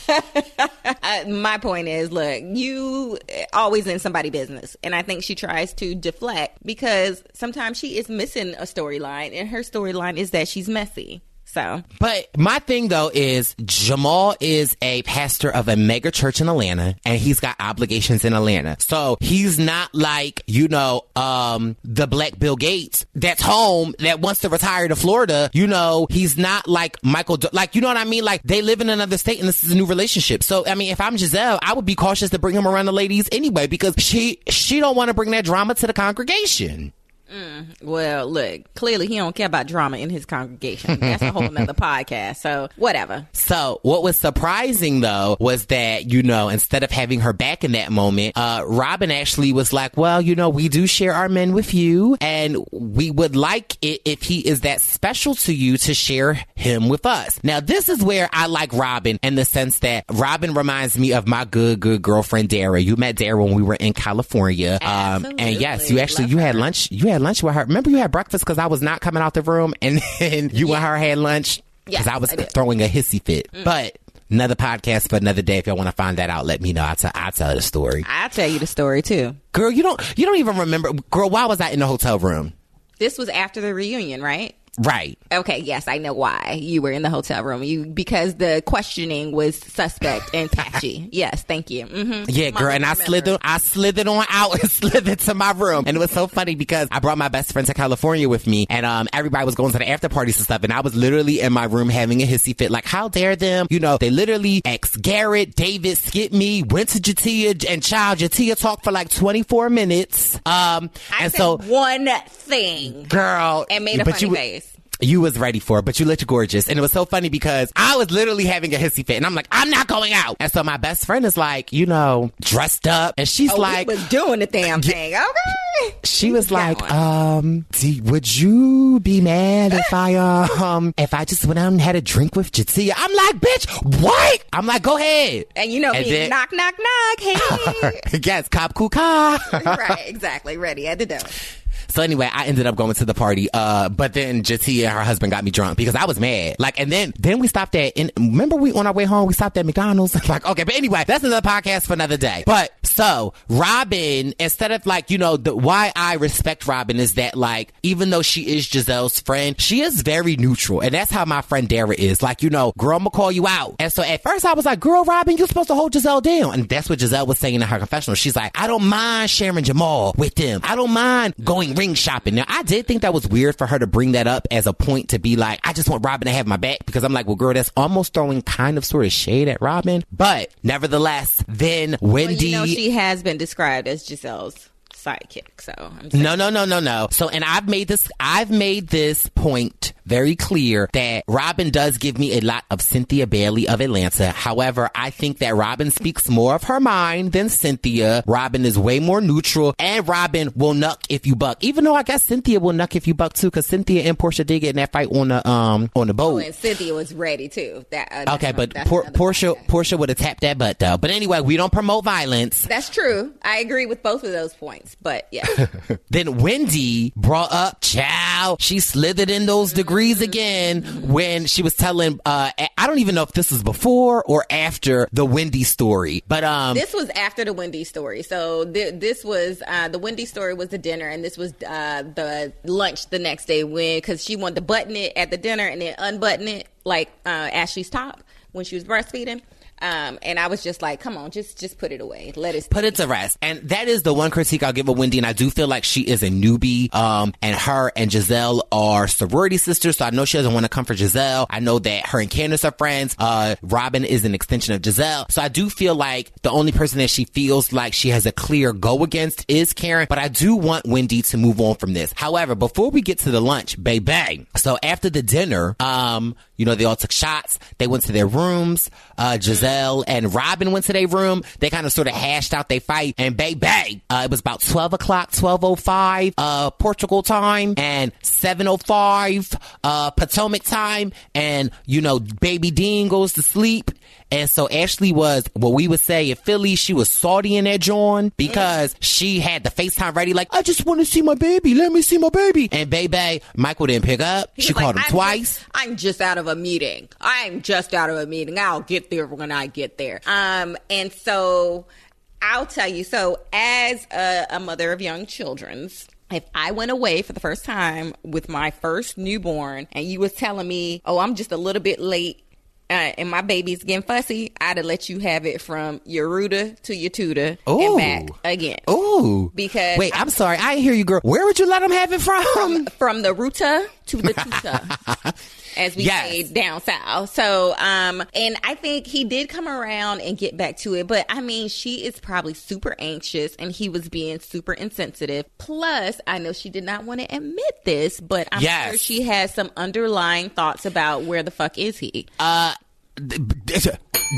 uh, my point is, look, you always in somebody business, and I think she tries to deflect because sometimes she is missing a storyline, and her storyline is that she's messy. So, but my thing though is Jamal is a pastor of a mega church in Atlanta and he's got obligations in Atlanta. So he's not like, you know, um, the black Bill Gates that's home that wants to retire to Florida. You know, he's not like Michael, like, you know what I mean? Like they live in another state and this is a new relationship. So, I mean, if I'm Gizelle, I would be cautious to bring him around the ladies anyway because she, she don't want to bring that drama to the congregation. Mm, well, look, clearly he don't care about drama in his congregation. That's a whole nother podcast. So whatever. So what was surprising though was that, you know, instead of having her back in that moment, uh, Robyn actually was like, well, you know, we do share our men with you and we would like it if he is that special to you to share him with us. Now, this is where I like Robyn in the sense that Robyn reminds me of my good, good girlfriend, Dara. You met Dara when we were in California. Um, and yes, you actually, Love you had lunch, you had lunch with her. Remember you had breakfast because I was not coming out the room and then you yeah. and her had lunch because I was I throwing a hissy fit. Mm. But another podcast for another day. If y'all want to find that out, let me know. I'll, t- I'll tell the story. I'll tell you the story too. Girl, you don't, you don't even remember. Girl, why was I in the hotel room? This was after the reunion, right? Right. Okay. Yes, I know why you were in the hotel room. You because the questioning was suspect and patchy. yes. Thank you. Mm-hmm. Yeah, girl. And I slithered. I slithered on out and slithered to my room, and it was so funny because I brought my best friend to California with me, and um, everybody was going to the after parties and stuff, and I was literally in my room having a hissy fit. Like, how dare them? You know, they literally ex Garrett, David, skip me, went to J'Tia and child J'Tia talked for like twenty four minutes. Um, I and so one thing, girl, and made a funny you, face you was ready for it, but you looked gorgeous. And it was so funny because I was literally having a hissy fit and I'm like, I'm not going out. And so my best friend is like, you know, dressed up and she's oh, like, was doing the damn thing. Okay. She was like, um, would you be mad if I, um, if I just went out and had a drink with J'Tia? I'm like, bitch, what? I'm like, go ahead. And you know, and then, knock, knock, knock. Hey. yes, cop, cool, car. right, exactly. Ready at the door. So anyway, I ended up going to the party. Uh, but then J'Tia and her husband got me drunk because I was mad. Like, and then, then we stopped at, and remember we, on our way home, we stopped at McDonald's? like, okay, but anyway, that's another podcast for another day. But so Robyn, instead of like, you know, the, why I respect Robyn is that like, even though she is Gizelle's friend, she is very neutral. And that's how my friend Dara is. Like, you know, girl, I'm gonna call you out. And so at first I was like, girl, Robyn, you're supposed to hold Gizelle down. And that's what Gizelle was saying in her confessional. She's like, I don't mind sharing Jamal with them. I don't mind going ring shopping. Now, I did think that was weird for her to bring that up as a point to be like, I just want Robyn to have my back because I'm like, well, girl, that's almost throwing kind of sort of shade at Robyn. But nevertheless, then Wendy. Well, you know, she has been described as Gizelle's sidekick. So I'm. No, no, no, no, no. So, and I've made this, I've made this point very clear that Robyn does give me a lot of Cynthia Bailey of Atlanta. However, I think that Robyn speaks more of her mind than Cynthia. Robyn is way more neutral and Robyn will nuck if you buck. Even though I guess Cynthia will nuck if you buck too, cause Cynthia and Porsha did get in that fight on the, um, on the boat. Oh, and Cynthia was ready too. That uh, Okay, but Por- Porsha. Porsha would have tapped that butt though. But anyway, we don't promote violence. That's true. I agree with both of those points. But yeah, Then Wendy brought up Chow. She slithered in those degrees again when she was telling, uh, I don't even know if this was before or after the Wendy story, but, um, this was after the Wendy story. So th- this was uh, the Wendy story was the dinner, and this was uh, the lunch the next day when because she wanted to button it at the dinner and then unbutton it like uh, Ashley's top when she was breastfeeding. Um, and I was just like, "Come on, just just put it away. Let it put it to rest. And that is the one critique I'll give of Wendy. And I do feel like she is a newbie. Um, and her and Gizelle are sorority sisters. So I know she doesn't want to come for Gizelle. I know that her and Candiace are friends. Uh, Robyn is an extension of Gizelle. So I do feel like the only person that she feels like she has a clear go against is Karen. But I do want Wendy to move on from this. However, before we get to the lunch, baby. So after the dinner, um, you know, they all took shots. They went to their rooms. Uh, Gizelle and Robyn went to their room. They kind of sort of hashed out their fight. And bang, uh, it was about 12 o'clock, 12.05, uh, Portugal time and 7.05, uh, Potomac time. And, you know, baby Dean goes to sleep. And so Ashley was what we would say in Philly, she was salty in that John because she had the FaceTime ready, like, I just want to see my baby. Let me see my baby. And baby, Michael didn't pick up. He she was called like, him "I'm twice. just- I'm just out of a meeting. I'm just out of a meeting. I'll get there when I get there. Um, and so I'll tell you. So as a, a mother of young children's. If I went away for the first time with my first newborn and you was telling me, oh, I'm just a little bit late uh, and my baby's getting fussy, I'd have let you have it from your rooter to your tutor Ooh. and back again. Ooh. Because Wait, I- I'm sorry. I didn't hear you, girl. Where would you let them have it from? from the ruta to the tuta, as we Yes. say down south. So, um, and I think he did come around and get back to it, but I mean, she is probably super anxious, and he was being super insensitive. Plus, I know she did not want to admit this, but I'm Yes. sure she has some underlying thoughts about where the fuck is he. Uh,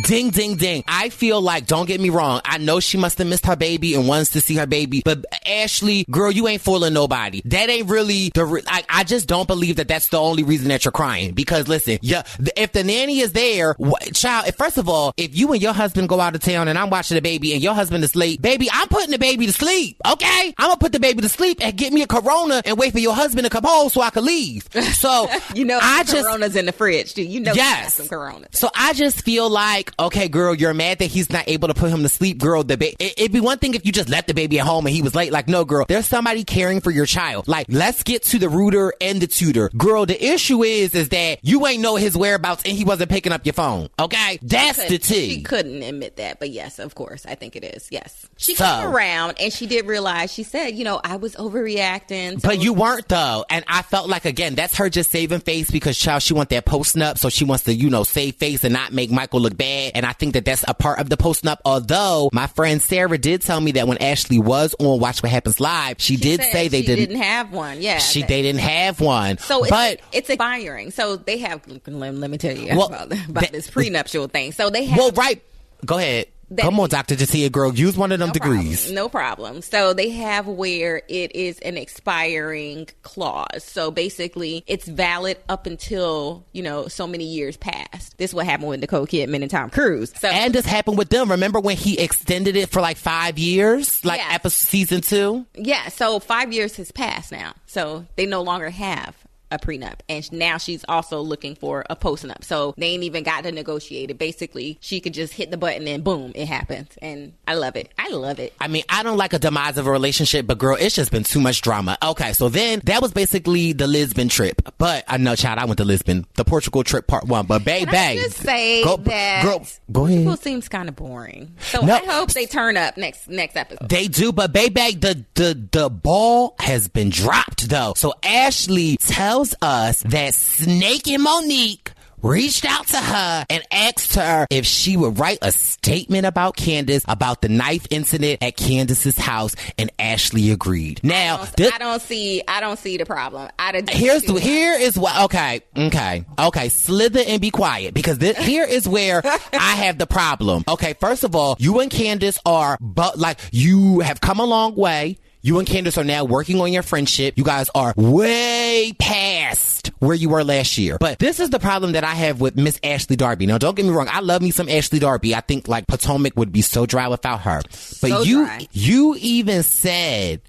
Ding, ding, ding. I feel like, don't get me wrong, I know she must have missed her baby and wants to see her baby, but Ashley, girl, you ain't fooling nobody. That ain't really the, re- I, I just don't believe that that's the only reason that you're crying. Because listen, yeah, if the nanny is there, wh- child, first of all, if you and your husband go out of town and I'm watching the baby and your husband is late, baby, I'm putting the baby to sleep, okay? I'm gonna put the baby to sleep and get me a Corona and wait for your husband to come home so I can leave. So, You know, I some just, Coronas in the fridge, too. You know, Yes. some Coronas. so I just feel like, okay, girl, you're mad that he's not able to put him to sleep, girl. The ba- it, it'd be one thing if you just left the baby at home and he was late. Like, no, girl, there's somebody caring for your child. Like, let's get to the rooter and the tutor, girl. The issue is, is that you ain't know his whereabouts and he wasn't picking up your phone. Okay, that's the tea. She couldn't admit that, but yes, of course, I think it is. Yes, she So- came around and she did realize. She said, "You know, I was overreacting." So But you weren't though, and I felt like again that's her just saving face because child she want that post up, so she wants to you know save face and not make Michael look bad. And I think that that's a part of the post up. Although my friend Sarah did tell me that when Ashley was on Watch What Happens Live, she, did say they she didn't. didn't have one. Yeah, she that- they didn't have one. So it's, but it's expiring. So they have. Let, let me tell you Well, about, about that- this prenuptial thing. So they have. well, right. Go ahead. Come on, Doctor J'Tia, girl. Use one of them no degrees. Problem. No problem. So they have where it is an expiring clause. So basically, it's valid up until you know so many years past. This is what happened with Nicole Kidman and Tom Cruise. So And this happened with them. Remember when he extended it for like five years, like Yes. episode season two? Yeah, so five years has passed now. So they no longer have a prenup, and now she's also looking for a postnup. So they ain't even got to negotiate it. Basically, she could just hit the button and boom, it happens. And I love it. I love it. I mean, I don't like a demise of a relationship, but girl, it's just been too much drama. Okay, so then that was basically the Lisbon trip. But I know, child, I went to Lisbon, the Portugal trip part one. But baby, Can just say go, that girl, go ahead. Portugal seems kind of boring. So No. I hope they turn up next next episode. They do, but baby, the the the ball has been dropped though. So Ashley tells us that Snake and Monique reached out to her and asked her if she would write a statement about Candiace about the knife incident at Candiace's house, and Ashley agreed. Now, this- I don't see. I don't see the problem. I Here's the, here is what okay okay okay slither and be quiet because this, here is where I have the problem. Okay, first of all, you and Candiace are but like you have come a long way. You and Candiace are now working on your friendship. You guys are way past where you were last year. But this is the problem that I have with Miss Ashley Darby. Now, don't get me wrong. I love me some Ashley Darby. I think like Potomac would be so dry without her. But So you, dry. you even said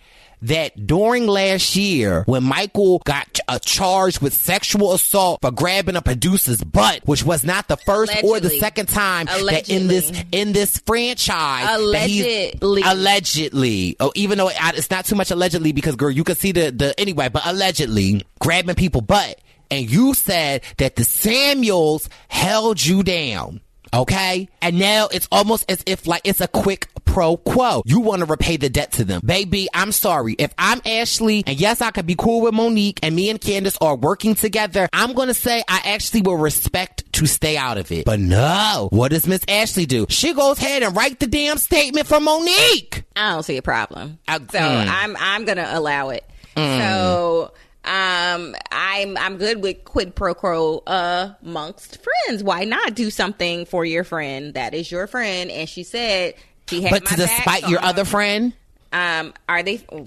that during last year, when Michael got uh, charged with sexual assault for grabbing a producer's butt, which was not the first or the second time that in this in this franchise, that Allegedly. allegedly, oh, even though it's not too much allegedly because girl, you can see the the anyway, but allegedly grabbing people butt, and you said that the Samuels held you down. Okay? And now it's almost as if like it's a quick pro quo. You want to repay the debt to them. Baby, I'm sorry. If I'm Ashley, and yes, I could be cool with Monique, and me and Candiace are working together, I'm going to say I actually will respect to stay out of it. But no. What does Miss Ashley do? She goes ahead and write the damn statement for Monique. I don't see a problem. Uh, so mm. I'm I'm gonna allow it. So um I'm I'm good with quid pro quo uh, amongst friends. Why not do something for your friend that is your friend? And she said she had But to back your other friend, um are they oh,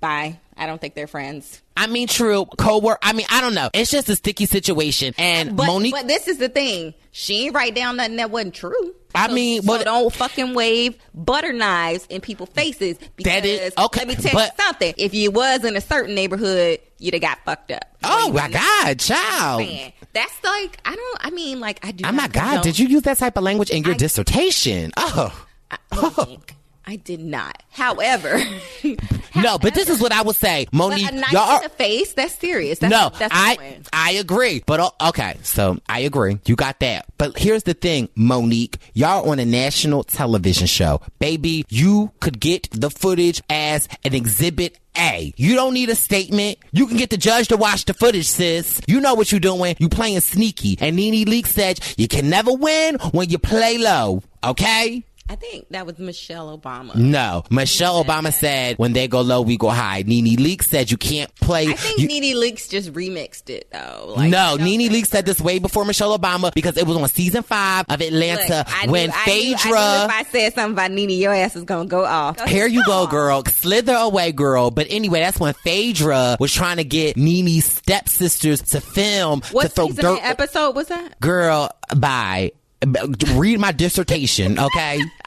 bye. I don't think they're friends. I mean, true, co-work. I mean, I don't know. It's just a sticky situation. And But Monique, but this is the thing. She ain't write down nothing that wasn't true. I So- mean, so but- don't fucking wave butter knives in people's faces. Because That is- okay, let me tell but- you something. If you was in a certain neighborhood, you'd have got fucked up. oh my God, child. Man, that's like I don't. I mean, like I do. Oh my not God, did you use that type of language in your I- dissertation? Oh. I, Monique, I did not. However, No, but this is what I would say, but Monique. knife y'all in are, the face. That's serious. That's, no, that's I. I agree. But uh, okay, so I agree. You got that. But here's the thing, Monique. Y'all are on a national television show. Baby, you could get the footage as an exhibit A. You don't need a statement. You can get the judge to watch the footage, sis. You know what you're doing. You playing sneaky. And Nene Leakes said you can never win when you play low. Okay? I think that was Michelle Obama. No. Michelle Obama said when they go low, we go high. Nene Leakes said you can't play. I think you- Nene Leakes just remixed it though. Like, no, Nene Leakes said this way before Michelle Obama because it was on season five of Atlanta Look, I knew- when I knew- I Phaedra. if I said something about Nene, your ass is gonna go off. Here you go, girl. Slither away, girl. But anyway, that's when Phaedra was trying to get Nene's stepsisters to film What to throw season dirt. episode was that? Girl, bye. Read my dissertation, okay?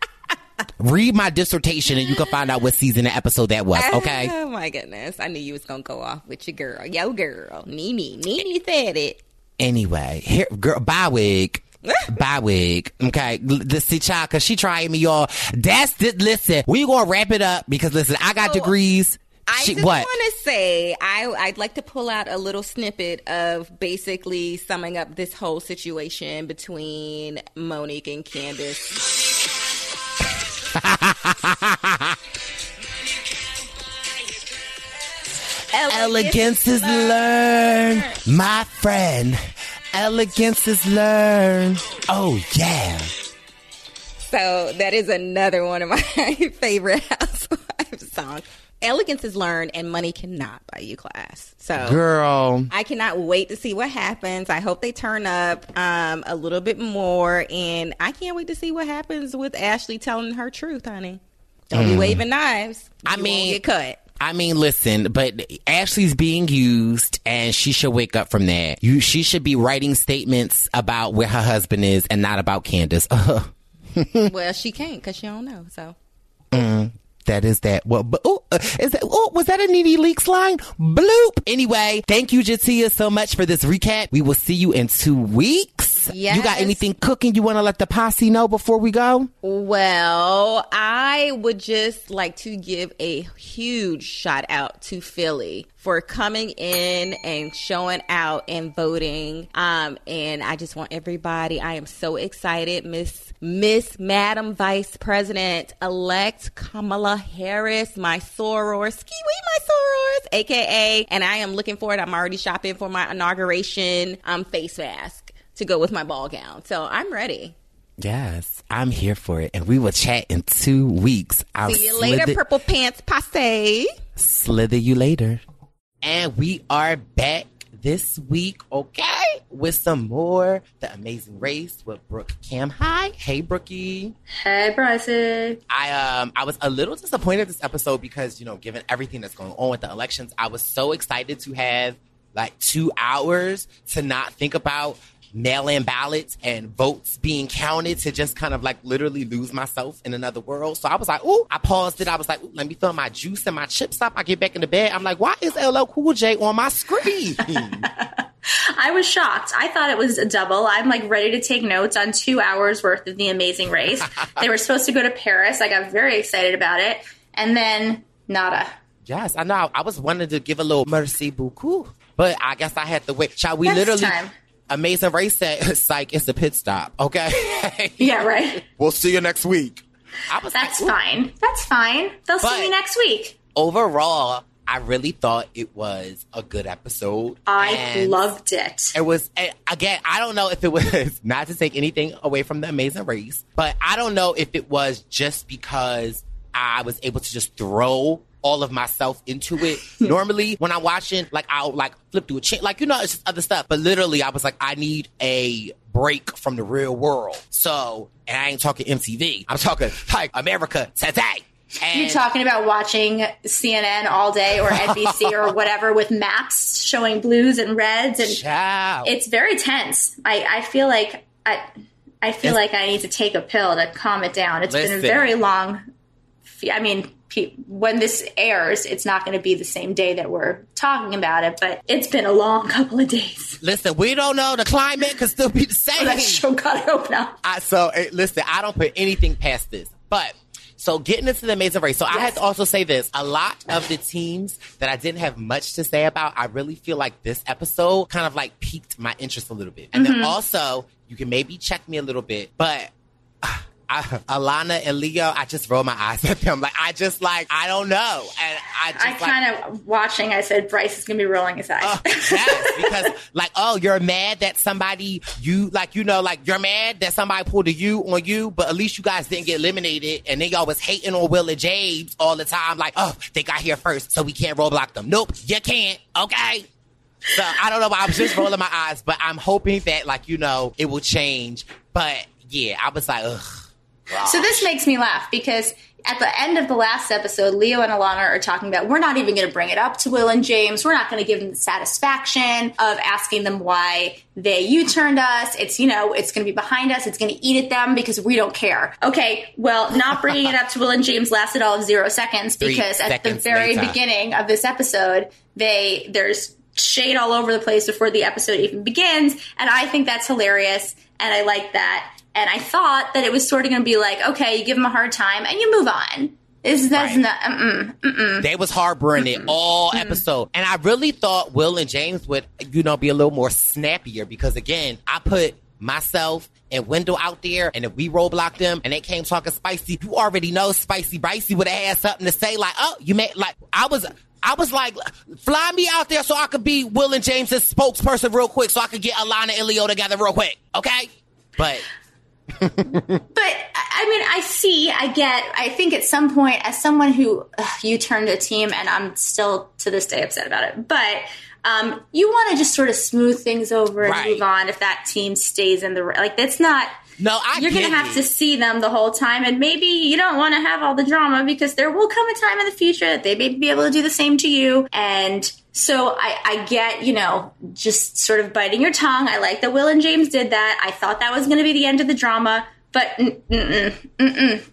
Read my dissertation and you can find out what season and episode that was, okay? Oh my goodness! I knew you was gonna go off with your girl, yo girl, Nene. Nene said it. Anyway, here, girl, bye wig. bye wig. Okay. L- This see child, cause she trying me, y'all. That's the, listen, we gonna wrap it up because listen, I got So, degrees. I She- just want to say I, I'd like to pull out a little snippet of basically summing up this whole situation between Monique and Candace. Elegance is learned, my friend. Elegance is learned. Oh yeah. So that is another one of my favorite housewives songs. Elegance is learned and money cannot buy you class. So Girl. I cannot wait to see what happens. I hope they turn up um, a little bit more, and I can't wait to see what happens with Ashley telling her truth, honey. Don't be waving knives. Mm. I You won't mean- get cut. I mean, listen, but Ashley's being used and she should wake up from that. You, she should be writing statements about where her husband is and not about Candiace. well, she can't because she don't know. So That is that. Well, but, oh, uh, is that, oh, was that a Needy Leaks line? Bloop. Anyway, thank you, J'Tia, so much for this recap. We will see you in two weeks. Yes. You got anything cooking you want to let the posse know before we go? Well, I would just like to give a huge shout out to Philly for coming in and showing out and voting. Um, and I just want everybody, I am so excited, Miss Miss Madam Vice President elect Kamala Harris, my soror, ski my sorors, aka, and I am looking forward. I'm already shopping for my inauguration um face mask to go with my ball gown. So I'm ready. Yes, I'm here for it. And we will chat in two weeks. I'll See you later, slither- purple pants passe. slither you later. And we are back this week, okay, with some more The Amazing Race with Brooke Camhi. Hey, Brookie. Hey, Bryson. I um I was a little disappointed this episode because you know given everything that's going on with the elections, I was so excited to have like two hours to not think about mail-in ballots and votes being counted to just kind of like literally lose myself in another world. So I was like, oh, I paused it. I was like, ooh, let me fill my juice and my chips up. I get back in the bed. I'm like, why is LL Cool J on my screen? I was shocked. I thought it was a double. I'm like ready to take notes on two hours worth of the amazing race. they were supposed to go to Paris. I got very excited about it. And then nada. yes, I know. I was wanting to give a little merci beaucoup, but I guess I had to wait. Shall we Next literally? time. Amazing race said, psych, it's a pit stop. Okay. Yeah, right. we'll see you next week. I was That's like, fine. That's fine. They'll But- see me next week. Overall, I really thought it was a good episode. I And loved it. It was eh, again. I don't know if it was not to take anything away from the Amazing Race, but I don't know if it was just because I was able to just throw all of myself into it. Normally, when I'm watching, like I'll like flip through a chain, like you know, it's just other stuff. But literally, I was like, I need a break from the real world. So, and I ain't talking MTV. I'm talking like America today. And You're talking about watching CNN all day or NBC or whatever with maps showing blues and reds and Child. it's very tense. I, I feel like I I feel It's- like I need to take a pill to calm it down. It's been a very long. I mean, when this airs, it's not going to be the same day that we're talking about it, but it's been a long couple of days. Listen, we don't know. The climate could still be the same. That show got open up. I, so eh, listen, I don't put anything past this. But so getting into the Amazing Race. So I had to also say this: a lot of the teams that I didn't have much to say about, I really feel like this episode kind of like piqued my interest a little bit. And then also, you can maybe check me a little bit, but. I, Alana and Leo, I just roll my eyes at them. Like I just like I don't know, and I just I kind of watching. I said Brice is going to be rolling his eyes. Oh, yes, because like, oh, you're mad that somebody you like, you know, like you're mad that somebody pulled a you on you, but at least you guys didn't get eliminated, and they y'all was hating on Will and James all the time, like, oh, they got here first, so we can't roadblock them. Nope, you can't. Okay. So I don't know, but I was just rolling my eyes, but I'm hoping that like you know it will change. But yeah, I was like, ugh. So this makes me laugh because at the end of the last episode, Leo and Alana are talking about we're not even going to bring it up to Will and James. We're not going to give them the satisfaction of asking them why they U-turned us. It's you know it's going to be behind us. It's going to eat at them because we don't care. Okay, well, not bringing it up to Will and James lasted all of zero seconds Three because at the very later. beginning of this episode, they there's shade all over the place before the episode even begins, and I think that's hilarious, and I like that. And I thought that it was sort of going to be like, okay, you give them a hard time and you move on. Is that's Right. not? Mm-mm. They was harboring it all episode. And I really thought Will and James would, you know, be a little more snappier because again, I put myself and Wendell out there and if we roadblocked them and they came talking spicy, you already know spicy Bicey would have had something to say like, oh, you made like I was I was like, fly me out there so I could be Will and James's spokesperson real quick so I could get Alana and Leo together real quick. Okay? But But I mean, I see, I get. I think at some point, as someone who ugh, you turned a team, and I'm still to this day upset about it, but. Um, you want to just sort of smooth things over and Right. move on if that team stays in the like. That's not. No, I you're going to have to see them the whole time and maybe you don't want to have all the drama because there will come a time in the future that they may be able to do the same to you. And so I, I get you know just sort of biting your tongue. I like that will and james did that. I thought that was going to be the end of the drama but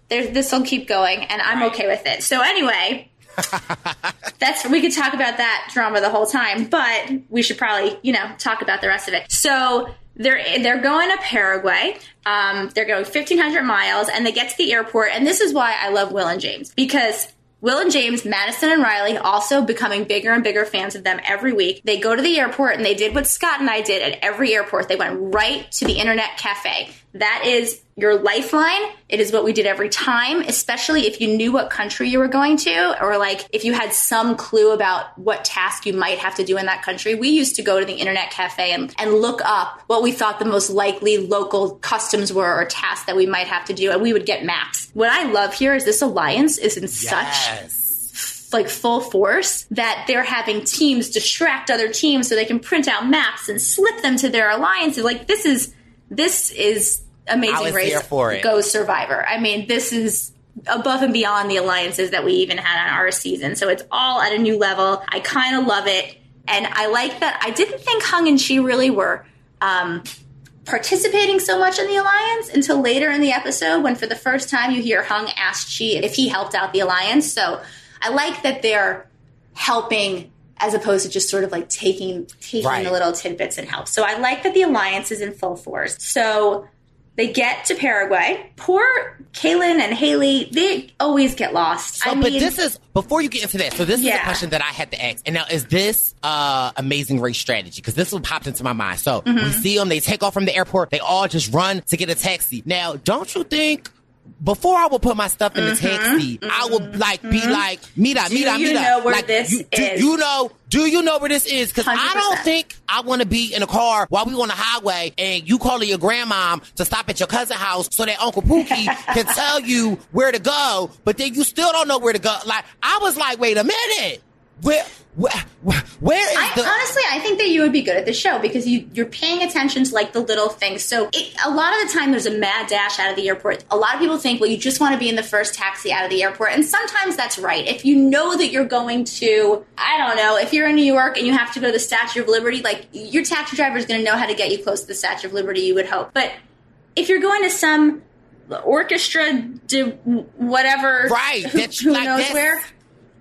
this will keep going, and I'm okay with it. So anyway, that's we could talk about that drama the whole time, but we should probably you know talk about the rest of it. So they're they're going to Paraguay. Um, they're going 1,500 miles, and they get to the airport. And this is why I love Will and James because Will and James, Madison and Riley, also becoming bigger and bigger fans of them every week. They go to the airport and they did what Scott and I did at every airport. They went right to the internet cafe. That is your lifeline. It is what we did every time, especially if you knew what country you were going to, or like if you had some clue about what task you might have to do in that country. We used to go to the internet cafe and, and look up what we thought the most likely local customs were or tasks that we might have to do, and we would get maps. What I love here is this alliance is in yes. such like full force that they're having teams distract other teams so they can print out maps and slip them to their alliances. Like this is this is amazing race for it. goes survivor. I mean, this is above and beyond the alliances that we even had on our season. So it's all at a new level. I kind of love it. And I like that. I didn't think Hung and Chee really were um, participating so much in the alliance until later in the episode when for the first time you hear Hung ask Chee if he helped out the alliance. So I like that they're helping as opposed to just sort of like taking taking right. the little tidbits and help. So I like that the alliance is in full force. So they get to Paraguay. Poor Kaylynn and Haley, they always get lost. So, I but this is before you get into that. So this yeah. is a question that I had to ask. And now, is this uh, amazing race strategy? Because this one popped into my mind. So mm-hmm. we see them. They take off from the airport. They all just run to get a taxi. Now, don't you think before I would put my stuff in the mm-hmm, taxi, mm-hmm, I would like be mm-hmm. like, Mira, Mira, Mira. You know where like, this you, is. Do you know? Do you know where this is? Because I don't think I want to be in a car while we on the highway and you calling your grandmom to stop at your cousin's house so that Uncle Pookie can tell you where to go, but then you still don't know where to go. Like I was like, wait a minute, where? Where, where is I, the? Honestly, I think that you would be good at the show because you you're paying attention to like the little things. So it, a lot of the time, there's a mad dash out of the airport. A lot of people think, well, you just want to be in the first taxi out of the airport, and sometimes that's right. If you know that you're going to, I don't know, if you're in New York and you have to go to the Statue of Liberty, like your taxi driver is going to know how to get you close to the Statue of Liberty. You would hope, but if you're going to some orchestra, whatever, right? Who, who like knows where?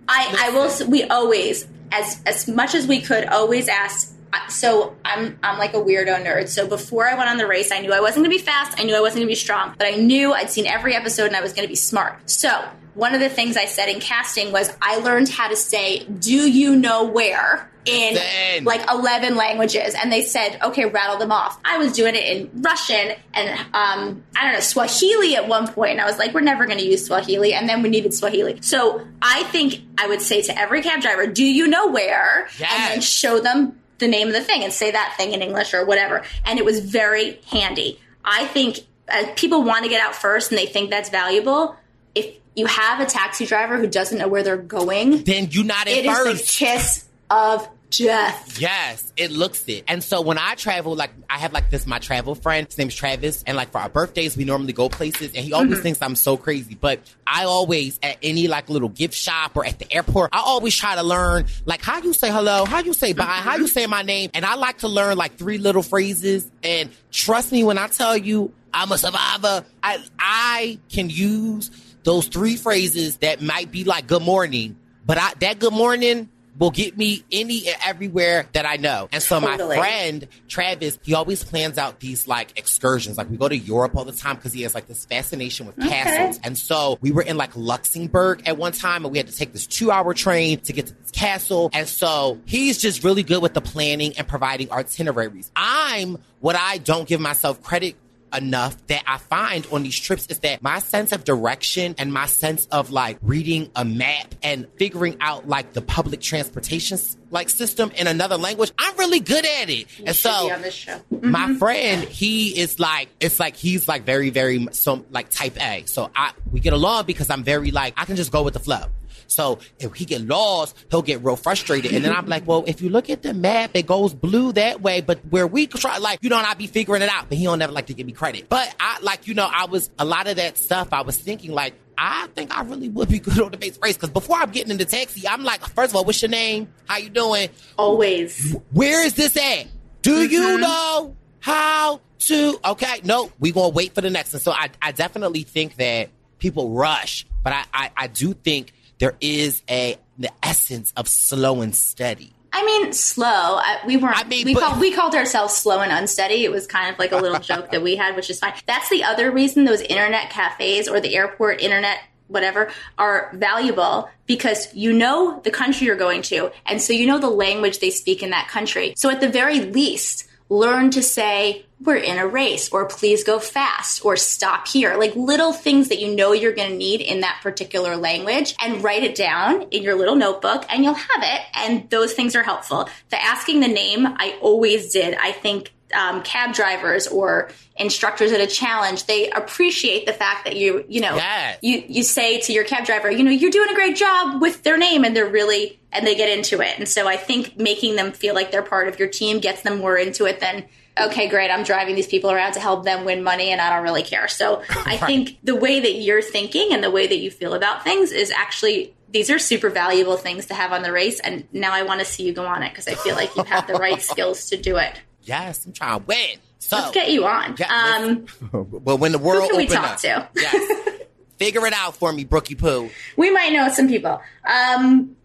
I, I will. We always as as much as we could always ask uh, so I'm I'm like a weirdo nerd. So before I went on the race, I knew I wasn't going to be fast. I knew I wasn't going to be strong, but I knew I'd seen every episode and I was going to be smart. So one of the things I said in casting was I learned how to say, "Do you know where?" In Dang. like 11 languages and they said okay rattle them off i was doing it in russian and um, i don't know swahili at one point and i was like we're never going to use swahili and then we needed swahili so i think i would say to every cab driver do you know where yes. and then show them the name of the thing and say that thing in english or whatever and it was very handy i think uh, people want to get out first and they think that's valuable if you have a taxi driver who doesn't know where they're going then you're not at it first. is the kiss of death. Yes, it looks it. And so when I travel, like I have like this my travel friend. His name's Travis, and like for our birthdays, we normally go places, and he always mm-hmm. thinks I'm so crazy. But I always at any like little gift shop or at the airport, I always try to learn like how you say hello, how you say bye, how you say my name, and I like to learn like three little phrases. And trust me when I tell you, I'm a survivor. I I can use those three phrases that might be like good morning, but I, that good morning will get me any and everywhere that I know. And so totally. my friend Travis, he always plans out these like excursions. Like we go to Europe all the time because he has like this fascination with okay. castles. And so we were in like Luxembourg at one time and we had to take this two hour train to get to this castle. And so he's just really good with the planning and providing itineraries. I'm what I don't give myself credit enough that I find on these trips is that my sense of direction and my sense of like reading a map and figuring out like the public transportation like system in another language, I'm really good at it. You and so mm-hmm. my friend, he is like, it's like he's like very, very some like type A. So I we get along because I'm very like I can just go with the flow. So if he get lost, he'll get real frustrated. And then I'm like, well, if you look at the map, it goes blue that way, but where we try, like, you know, I be figuring it out, but he don't never like to give me credit. But I, like, you know, I was, a lot of that stuff, I was thinking like, I think I really would be good on the base race because before I'm getting in the taxi, I'm like, first of all, what's your name? How you doing? Always. Where is this at? Do mm-hmm. you know how to? Okay, no, we gonna wait for the next one. So I, I definitely think that people rush, but I, I, I do think there is a the essence of slow and steady. I mean, slow. Uh, we weren't. I mean, we but- called we called ourselves slow and unsteady. It was kind of like a little joke that we had, which is fine. That's the other reason those internet cafes or the airport internet whatever are valuable because you know the country you're going to, and so you know the language they speak in that country. So at the very least, learn to say we're in a race or please go fast or stop here. Like little things that you know you're going to need in that particular language and write it down in your little notebook and you'll have it and those things are helpful. The asking the name i always did. I think um, cab drivers or instructors at a challenge they appreciate the fact that you you know Yes. you you say to your cab driver you know you're doing a great job with their name and they're really and they get into it. And so i think making them feel like they're part of your team gets them more into it than okay great i'm driving these people around to help them win money and i don't really care so i think the way that you're thinking and the way that you feel about things is actually these are super valuable things to have on the race and now i want to see you go on it because i feel like you have the right skills to do it Yes, I'm trying to win. So let's get you on Yeah, um but when the world can we talk up, to? yes, figure it out for me, Brookie Poo. we might know some people um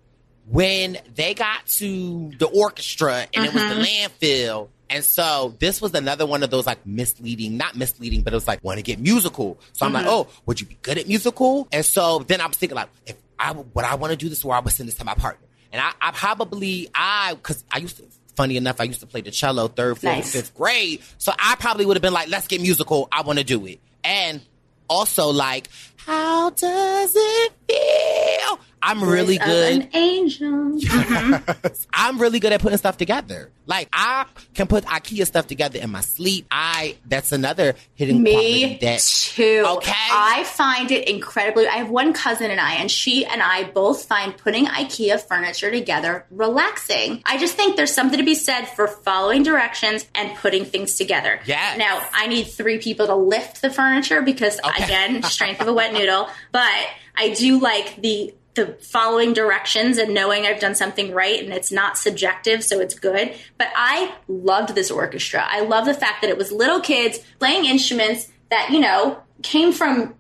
when they got to the orchestra and it was Mm-hmm. the landfill. And so this was another one of those like misleading, not misleading, but it was like, want to get musical. So I'm Mm-hmm. like, oh, would you be good at musical? And so then I was thinking like, if I would I want to do this where I would send this to my partner. And I, I probably, I, cause I used to, funny enough, I used to play the cello third, fourth, Nice. fifth grade. So I probably would have been like, let's get musical. I want to do it. And also like, how does it feel? I'm really good. an angel mm-hmm. I'm really good at putting stuff together. Like I can put IKEA stuff together in my sleep. I that's another hidden Me that too. Okay. I find it incredibly. I have one cousin and I, and she and I both find putting IKEA furniture together relaxing. I just think there's something to be said for following directions and putting things together. Yeah. Now I need three people to lift the furniture because Okay. again, strength of a wet noodle. But I do like the the following directions and knowing I've done something right and it's not subjective, so it's good. But I loved this orchestra. I love the fact that it was little kids playing instruments that, you know, came from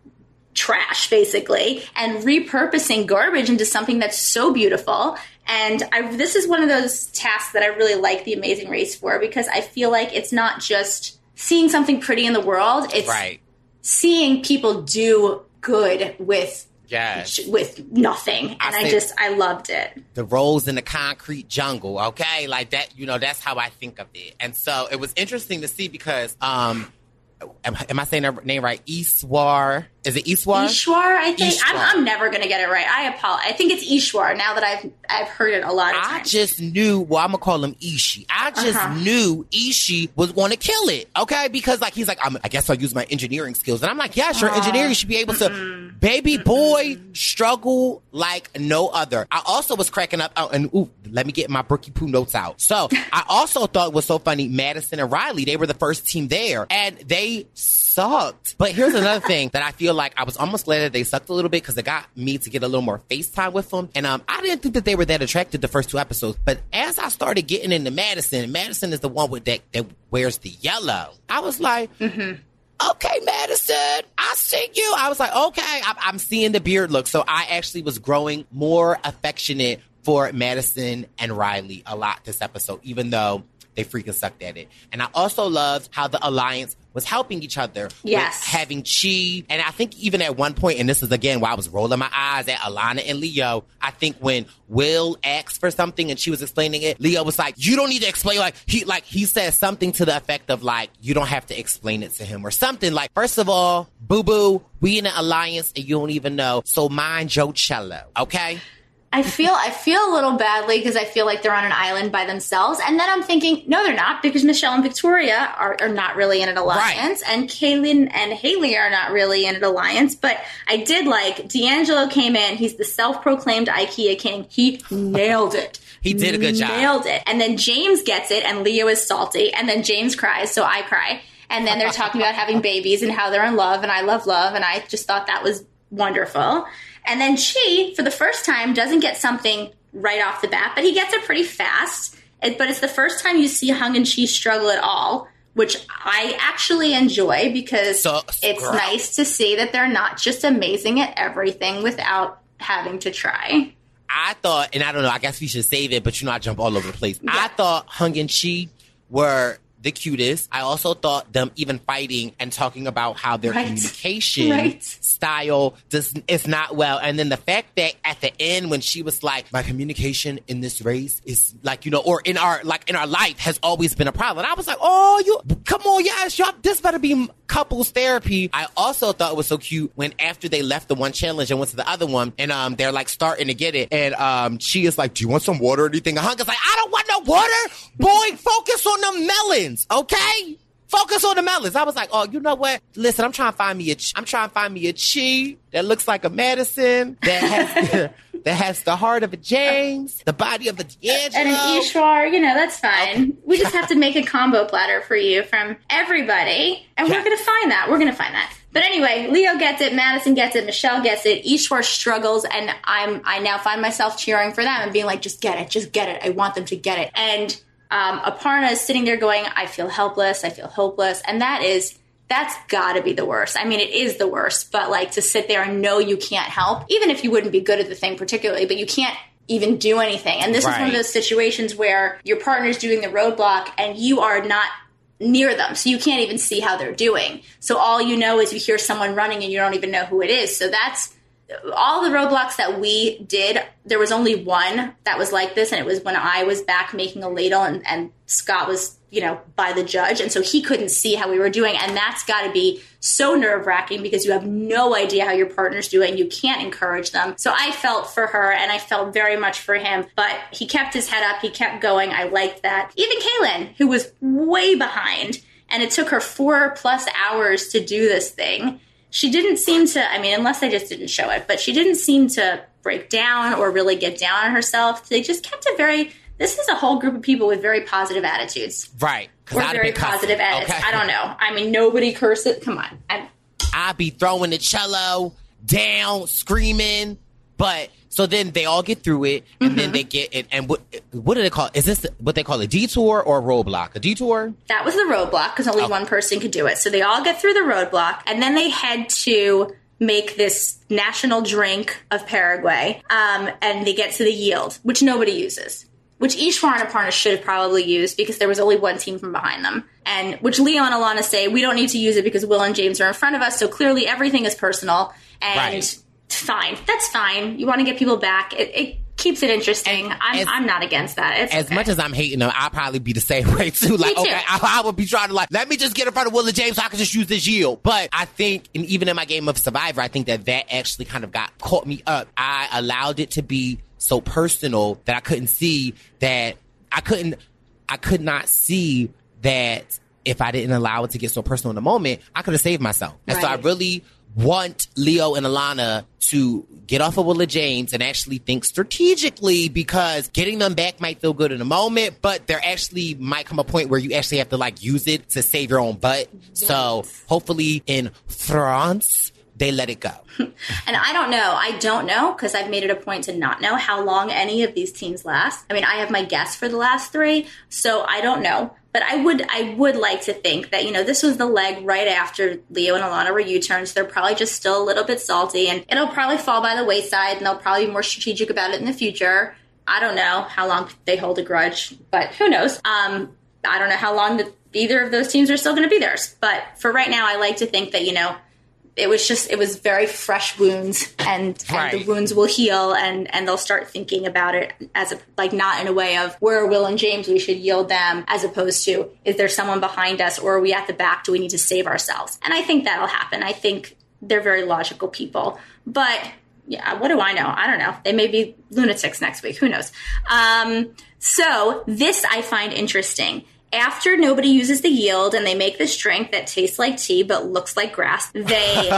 trash basically and repurposing garbage into something that's so beautiful. And I, this is one of those tasks that I really like the Amazing Race for because I feel like it's not just seeing something pretty in the world, it's right. seeing people do good with Yes. with nothing and I I, just I loved it. The rose in the concrete jungle, okay? Like that, you know, that's how I think of it. And so it was interesting to see because um am, am I saying her name right? Iswar. Is it Iswar? Ishwar, I think Ishwar. I'm, I'm never gonna get it right. I apologize. I think it's Ishwar now that I've I've heard it a lot of I times. just knew, well, I'm gonna call him Ishi. I just Uh-huh. knew Ishi was gonna kill it, okay? Because like he's like, I'm, I guess I'll use my engineering skills, and I'm like, yeah, sure, engineering should be able to. Baby boy struggle like no other. I also was cracking up, oh, and ooh, let me get my Brookie Poo notes out. So I also thought it was so funny. Madison and Riley, they were the first team there, and they sucked. But here's another thing that I feel like I was almost glad that they sucked a little bit because it got me to get a little more FaceTime with them. And um, I didn't think that they were that attracted the first two episodes. But as I started getting into Madison, Madison is the one with that that wears the yellow. I was like, okay, Madison, I see you. I was like, okay, I'm, I'm seeing the beard look. So I actually was growing more affectionate for Madison and Riley a lot this episode, even though they freaking sucked at it. And I also loved how the alliance was helping each other. Yes. having Chee. And I think even at one point, and this is again why I was rolling my eyes at Alana and Leo, I think when Will asked for something and she was explaining it, Leo was like, You don't need to explain like he like he said something to the effect of like, you don't have to explain it to him or something. Like, first of all, boo boo, we in an alliance and you don't even know. So mind Joe Cello, okay? I feel I feel a little badly because I feel like they're on an island by themselves, and then I'm thinking, no, they're not because Michelle and Victoria are, are not really in an alliance, and Kaylynn and Haley are not really in an alliance. But I did like DeAngelo came in; he's the self-proclaimed IKEA king. He nailed it. He did a good job. Nailed it. And then James gets it, and Leo is salty, and then James cries, so I cry. And then they're talking about having babies and how they're in love, and I love love, and I just thought that was wonderful. And then Chee, for the first time, doesn't get something right off the bat, but he gets it pretty fast. It, but it's the first time you see Hung and Chee struggle at all which I actually enjoy because it's girl. nice to see that they're not just amazing at everything without having to try. I thought, and I don't know, I guess we should save it, but you know, I jump all over the place. I thought Hung and Chee were the cutest. I also thought them even fighting and talking about how their Right. communication Right. style does is not well. And then the fact that at the end when she was like, My communication in this race is like, you know, or in our like in our life has always been a problem. And I was like, Oh, you come on, yes, y'all this better be couples therapy. I also thought it was so cute when after they left the one challenge and went to the other one and um they're like starting to get it and um she is like, Do you want some water or anything? And Hunger's like, I don't want no water. Boy, focus on the melons, okay? Focus on the melons. I was like, oh, you know what? Listen, I'm trying to find me a, ch- I'm trying to find me a chi that looks like a Madison that has, that has the heart of a James, the body of a DeAngelo. And an Ishwar, you know, that's fine. We just have to make a combo platter for you from everybody, and Yeah. we're going to find that. We're going to find that. But anyway, Leo gets it, Madison gets it, Michelle gets it, Ishwar struggles, and I'm I now find myself cheering for them and being like, just get it, just get it. I want them to get it. And um, Aparna is sitting there going, I feel helpless, I feel hopeless, and that is that's got to be the worst. I mean, it is the worst, but like to sit there and know you can't help, even if you wouldn't be good at the thing particularly, but you can't even do anything. And this is one of those situations where your partner's doing the roadblock and you are not near them. So you can't even see how they're doing. So all you know is you hear someone running and you don't even know who it is. So that's all the roadblocks that we did. There was only one that was like this, and it was when I was back making a ladle and, and Scott was, you know, by the judge. And so he couldn't see how we were doing. And that's got to be so nerve wracking because you have no idea how your partner's doing. And you can't encourage them. So I felt for her and I felt very much for him, but he kept his head up. He kept going. I liked that. Even Kaylynn, who was way behind, and it took her four plus hours to do this thing. She didn't seem to, I mean, unless they just didn't show it, but she didn't seem to break down or really get down on herself. They just kept a very, this is a whole group of people with very positive attitudes. right. Or I'd very positive attitudes. okay? I don't know. I mean, nobody curses. Come on. I'm, I'd be throwing the cello down, screaming. But so then they all get through it, and Mm-hmm. then they get it. And what what do they call? Is this what they call a detour or a roadblock? A detour? that was the roadblock because only Oh. one person could do it. So they all get through the roadblock and then they head to make this national drink of Paraguay. Um, and they get to the yield, which nobody uses. Which Ishwar and Aparna should have probably used because there was only one team from behind them. And which Leo and Alana say, we don't need to use it because Will and James are in front of us. So clearly everything is personal. And Right. Fine. That's fine. You want to get people back. It, it keeps it interesting. I'm, as- I'm not against that. It's As okay. much as I'm hating them, I'll probably be the same way too. Like, too. okay, I, I would be trying to like, let me just get in front of Will and James so I can just use this yield. But I think, and even in my game of Survivor, I think that that actually kind of got caught me up. I allowed it to be so personal that I couldn't see that I couldn't, I could not see that if I didn't allow it to get so personal in the moment, I could have saved myself. And so I really want Leo and Alana to get off of Willa James and actually think strategically because getting them back might feel good in a moment, but there actually might come a point where you actually have to like use it to save your own butt. So hopefully in France, they let it go. And I don't know. I don't know because I've made it a point to not know how long any of these teams last. I mean, I have my guess for the last three, so I don't know. But I would, I would like to think that you know this was the leg right after Leo and Alana were U-turns. They're probably just still a little bit salty, and it'll probably fall by the wayside, and they'll probably be more strategic about it in the future. I don't know how long they hold a grudge, but who knows? Um, I don't know how long the, either of those teams are still going to be theirs. But for right now, I like to think that you know it was just it was very fresh wounds and, and Right. the wounds will heal and and they'll start thinking about it as a like not in a way of where are will and james we should yield them as opposed to is there someone behind us or are we at the back? Do we need to save ourselves? And i think that'll happen. I think they're very logical people. But yeah what do i know? I don't know. They may be lunatics next week. Who knows? Um, so this i find interesting after nobody uses the yield and they make this drink that tastes like tea but looks like grass, they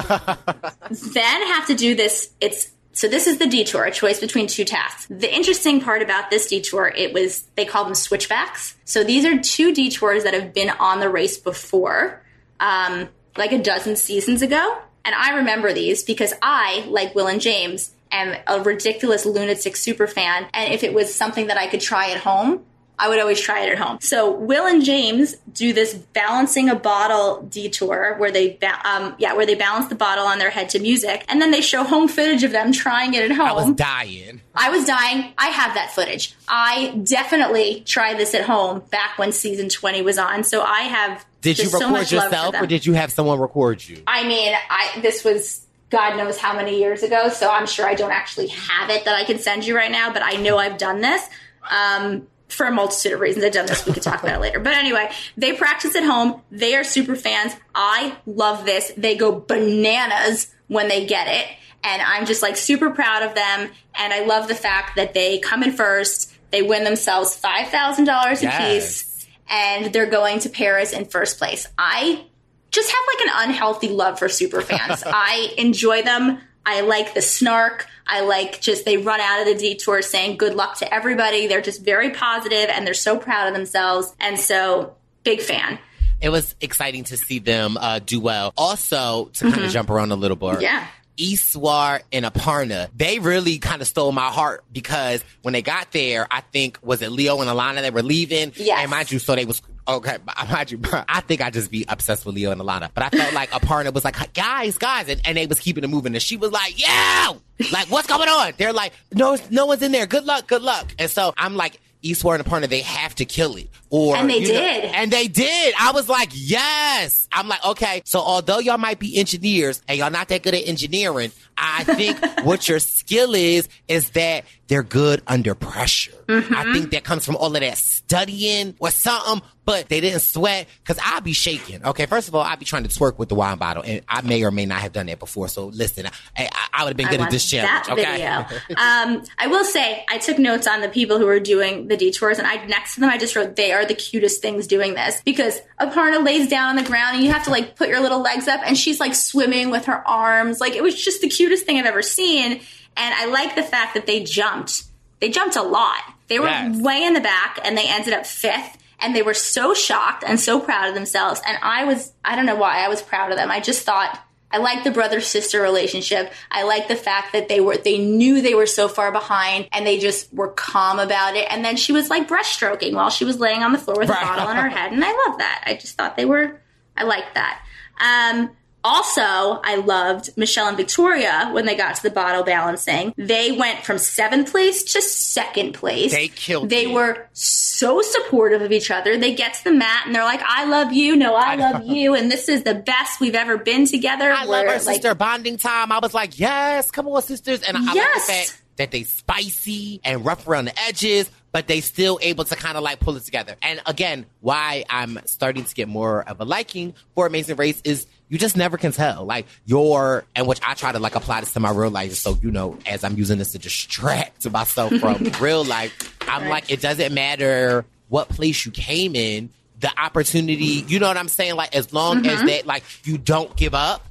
then have to do this. It's so this is the detour, a choice between two tasks. The interesting part about this detour, it was they call them switchbacks. So these are two detours that have been on the race before, um, like a dozen seasons ago. And I remember these because I, like Will and James, am a ridiculous lunatic super fan. And if it was something that I could try at home, I would always try it at home. So Will and James do this balancing a bottle detour where they, ba- um, yeah, where they balance the bottle on their head to music, and then they show home footage of them trying it at home. I was dying. I was dying. I have that footage. I definitely tried this at home back when season 20 was on. So I have. Did you so record much yourself or did you have someone record you? I mean, I this was God knows how many years ago, so I'm sure I don't actually have it that I can send you right now, but I know I've done this. Um, for a multitude of reasons. I've done this. We could talk about it later. But anyway, they practice at home. They are super fans. I love this. They go bananas when they get it. And I'm just like super proud of them. And I love the fact that they come in first. They win themselves $5,000 Yes. piece. And they're going to Paris in first place. I just have like an unhealthy love for super fans. I enjoy them. I like the snark. I like just they run out of the detour saying good luck to everybody. They're just very positive and they're so proud of themselves. And so, big fan. It was exciting to see them uh, do well. Also, to kind of jump around a little bit. Mm-hmm. Yeah. Iswar and Aparna, they really kind of stole my heart because when they got there, I think was it Leo and Alana that were leaving. Yes. And mind you, so they was okay. Mind you, I think I just be obsessed with Leo and Alana, but I felt like Aparna was like, guys, guys, and, and they was keeping it moving, and she was like, yeah, like what's going on? They're like, no, no one's in there. Good luck, good luck. And so I'm like. Eastward and Aparna, they have to kill it. Or And they you know- did. and they did. I was like, yes. I'm like, okay. So although y'all might be engineers and y'all not that good at engineering, I think what your skill is is that they're good under pressure. I think that comes from all of that studying or something. But they didn't sweat because I'd be shaking. Okay, first of all, I'd be trying to twerk with the wine bottle, and I may or may not have done that before. So listen, I, I, would have been good at this challenge. that okay, video. um, I will say I took notes on the people who were doing the detours, and I next to them I just wrote they are the cutest things doing this because Aparna lays down on the ground and you have to like put your little legs up, and she's like swimming with her arms. Like it was just the cutest thing I've ever seen, and I like the fact that they jumped. They jumped a lot. They were Yes. way in the back, and they ended up fifth. And they were so shocked and so proud of themselves. And I was, I don't know why I was proud of them. I just thought, I like the brother sister relationship. I like the fact that they were they knew they were so far behind and they just were calm about it. And then she was like breaststroking while she was laying on the floor with a bottle on her head. And I love that. I just thought they were I liked that. Um also, I loved Michelle and Victoria when they got to the bottle balancing. They went from seventh place to second place. They killed They it. were so supportive of each other. They get to the mat and they're like, "I love you, no, I, love you, and this is the best we've ever been together." I love We're, our like, sister bonding time. I was like, yes, come on, sisters. And I like Yes. the fact that they spicy and rough around the edges, but they still able to kind of like pull it together. And again, why I'm starting to get more of a liking for Amazing Race is you just never can tell. Like your and which I try to like apply this to my real life. So you know, as I'm using this to distract myself from real life, I'm like, it doesn't matter what place you came in. The opportunity, you know what I'm saying? Like, as long as mm-hmm. that, like, you don't give up,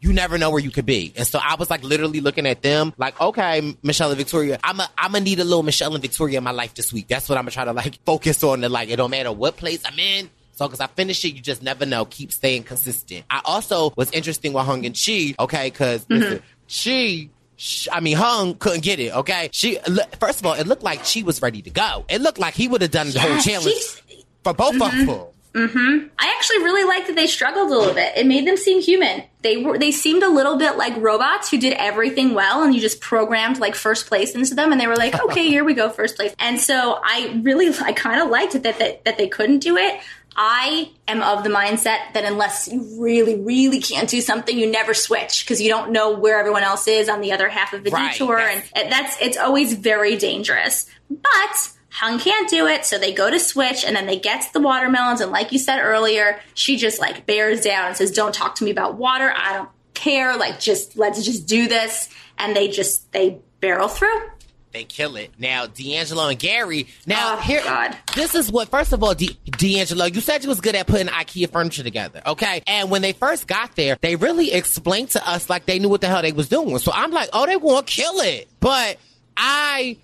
you never know where you could be. And so I was like literally looking at them like, okay, Michelle and Victoria, I'm a, I'm gonna need a little Michelle and Victoria in my life this week. That's what I'm gonna try to like focus on. And like, it don't matter what place I'm in. So, cause I finish it, you just never know. Keep staying consistent. I also was interesting with Hung and Chee, okay, because mm-hmm. she, sh- I mean, Hung couldn't get it, okay? She, first of all, it looked like she was ready to go. It looked like he would have done the whole challenge for both of mm-hmm. them. Mm-hmm. I actually really liked that they struggled a little bit. It made them seem human. They were they seemed a little bit like robots who did everything well and you just programmed like first place into them and they were like, "Okay, here we go, first place." And so I really I kind of liked it that, that that they couldn't do it. I am of the mindset that unless you really, really can't do something, you never switch because you don't know where everyone else is on the other half of the Right, detour, that's- and that's it's always very dangerous. But Hung can't do it, so they go to switch, and then they get the watermelons, and like you said earlier, she just like bears down and says, "Don't talk to me about water. I don't care. Like, just let's just do this." And they just they barrel through. They kill it. Now, DeAngelo and Gary. Now, Oh, here, God. this is what. First of all, D- DeAngelo, you said you was good at putting IKEA furniture together, okay? And when they first got there, they really explained to us like they knew what the hell they was doing. So I'm like, oh, they want to kill it. But I,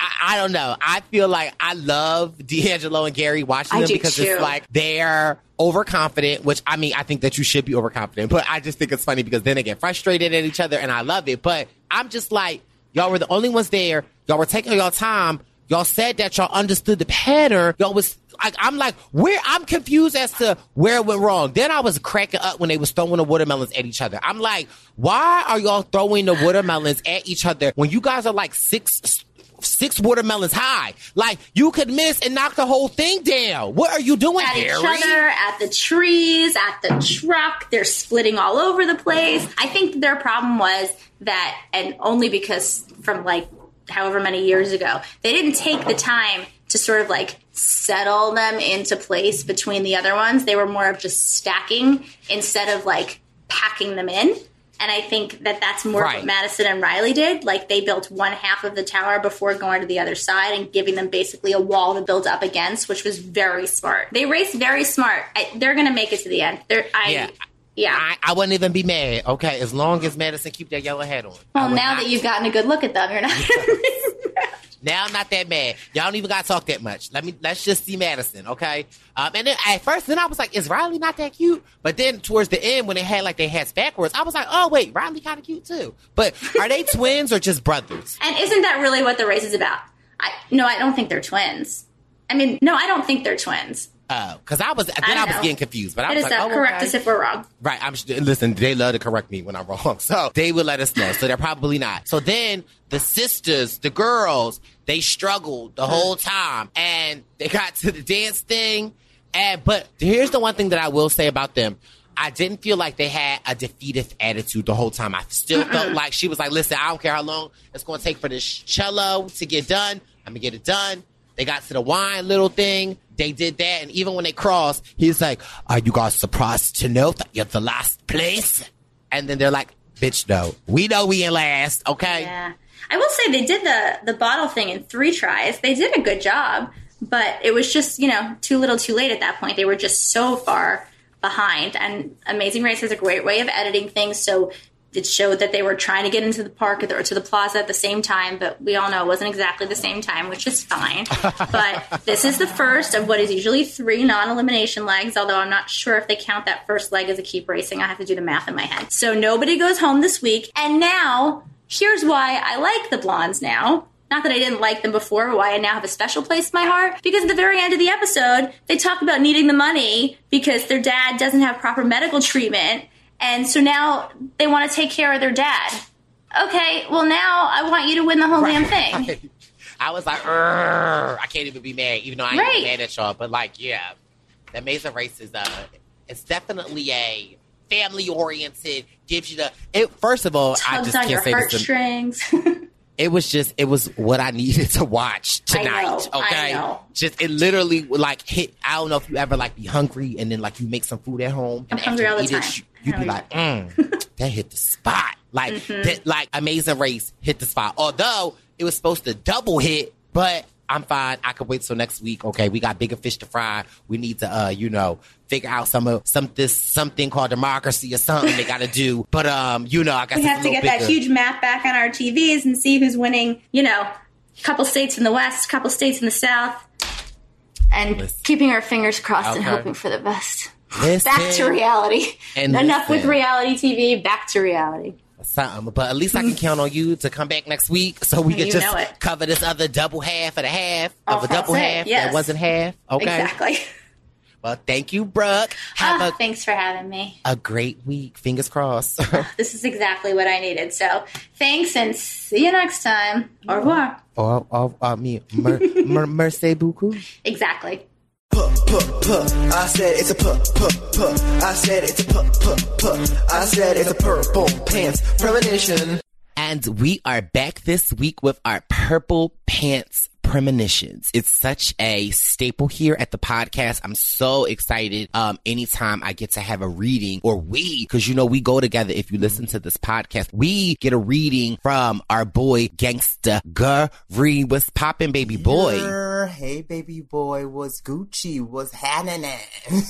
I, I don't know. I feel like I love DeAngelo and Gary watching I them because too. it's like they're overconfident, which I mean, I think that you should be overconfident, but I just think it's funny because then they get frustrated at each other and I love it. But I'm just like, y'all were the only ones there. Y'all were taking y'all time, y'all said that y'all understood the pattern. Y'all was like, I'm like, where? I'm confused as to where it went wrong. Then I was cracking up when they was throwing the watermelons at each other. I'm like, why are y'all throwing the watermelons at each other when you guys are like six? Six watermelons high. Like you could miss and knock the whole thing down. What are you doing, at Gary? each other, at the trees, at the truck. They're splitting all over the place. I think their problem was that, and only because from like however many years ago, they didn't take the time to sort of like settle them into place between the other ones. They were more of just stacking instead of like packing them in. And I think that that's more Right. what Madison and Riley did. Like they built one half of the tower before going to the other side and giving them basically a wall to build up against, which was very smart. They raced very smart. I, they're going to make it to the end. They're, I, Yeah. Yeah. I, I wouldn't even be mad. Okay, as long as Madison keep that yellow hat on. Well, now not- that you've gotten a good look at them, you're not. Now I'm not that mad. Y'all don't even gotta talk that much. Let me let's just see Madison, okay? Um, and then at first, then I was like, is Riley not that cute? But then towards the end, when they had like their hats backwards, I was like, oh wait, Riley kind of cute too. But are they twins or just brothers? and isn't that really what the race is about? I, no, I don't think they're twins. I mean, no, I don't think they're twins. Oh, because I was then I, don't was getting confused. But I It was is like, that oh, correct okay. us if we're wrong. Right. I'm listen. They love to correct me when I'm wrong, so they will let us know. So they're probably not. So then the sisters, the girls, they struggled the mm-hmm. whole time, and they got to the dance thing. And but here's the one thing that I will say about them. I didn't feel like they had a defeated attitude the whole time. I still felt like she was like, "Listen, I don't care how long it's going to take for this cello to get done. I'm gonna get it done." They got to the wine little thing. They did that, and even when they crossed, he's like, "Are you guys surprised to know that you're the last place?" And then they're like, "Bitch, no, we know we in last, okay?" Yeah. I will say they did the the bottle thing in three tries. They did a good job, but it was just you know too little, too late at that point. They were just so far behind. And Amazing Race has a great way of editing things, so it showed that they were trying to get into the park or to the plaza at the same time. But we all know it wasn't exactly the same time, which is fine. but this is the first of what is usually three non-elimination legs. Although I'm not sure if they count that first leg as a keep racing. I have to do the math in my head. So nobody goes home this week, and now here's why I like the blondes now. Not that I didn't like them before, but why I now have a special place in my heart. Because at the very end of the episode, they talk about needing the money because their dad doesn't have proper medical treatment. And so now they want to take care of their dad. Okay, well, now I want you to win the whole damn thing. I was like, I can't even be mad, even though I ain't Right. mad at y'all. But like, yeah, the Amazing Race is uh, it's definitely a family oriented. Gives you the it. First of all, I Tugs just on your can't say this. heartstrings. It was just it was what I needed to watch tonight. know, okay, just it literally like hit. I don't know if you ever like be hungry and then like you make some food at home. I'm hungry all the time. It, you, you be like, mm, that hit the spot. Like Mm-hmm. that, like Amazing Race hit the spot. Although it was supposed to double hit, but I'm fine. I could wait till next week. Okay, we got bigger fish to fry. We need to, uh, you know, figure out some of some this something called democracy or something they got to do. But um, you know, I guess we have to get that huge map back on our TVs and see who's winning, you know, a couple states in the West, a couple states in the South. And Listen. keeping our fingers crossed and hoping for the best. Listen. Back to reality. And Enough with reality TV, back to reality. Something. But at least I can count on you to come back next week so we can You just cover this other double half of the half Oh, of a double half yes. that wasn't half. Okay. Exactly. Well, thank you, Brooke. Have Ah, a, thanks for having me. a great week. Fingers crossed. This is exactly what I needed. So thanks and see you next time. Au revoir. or, or me, mer, mer, merci beaucoup. Exactly. Puh. I said it's a puh, puh, puh. I said it's a puh, puh, puh. I said it's a purple pants premonition. And we are back this week with our purple pants premonitions. It's such a staple here at the podcast. I'm so excited. Um, anytime I get to have a reading or we, cause you know, we go together. If you listen to this podcast, we get a reading from our boy Gangsta Gurry. What's poppin', baby boy? Hey, baby boy, What's Gucci, What's happening?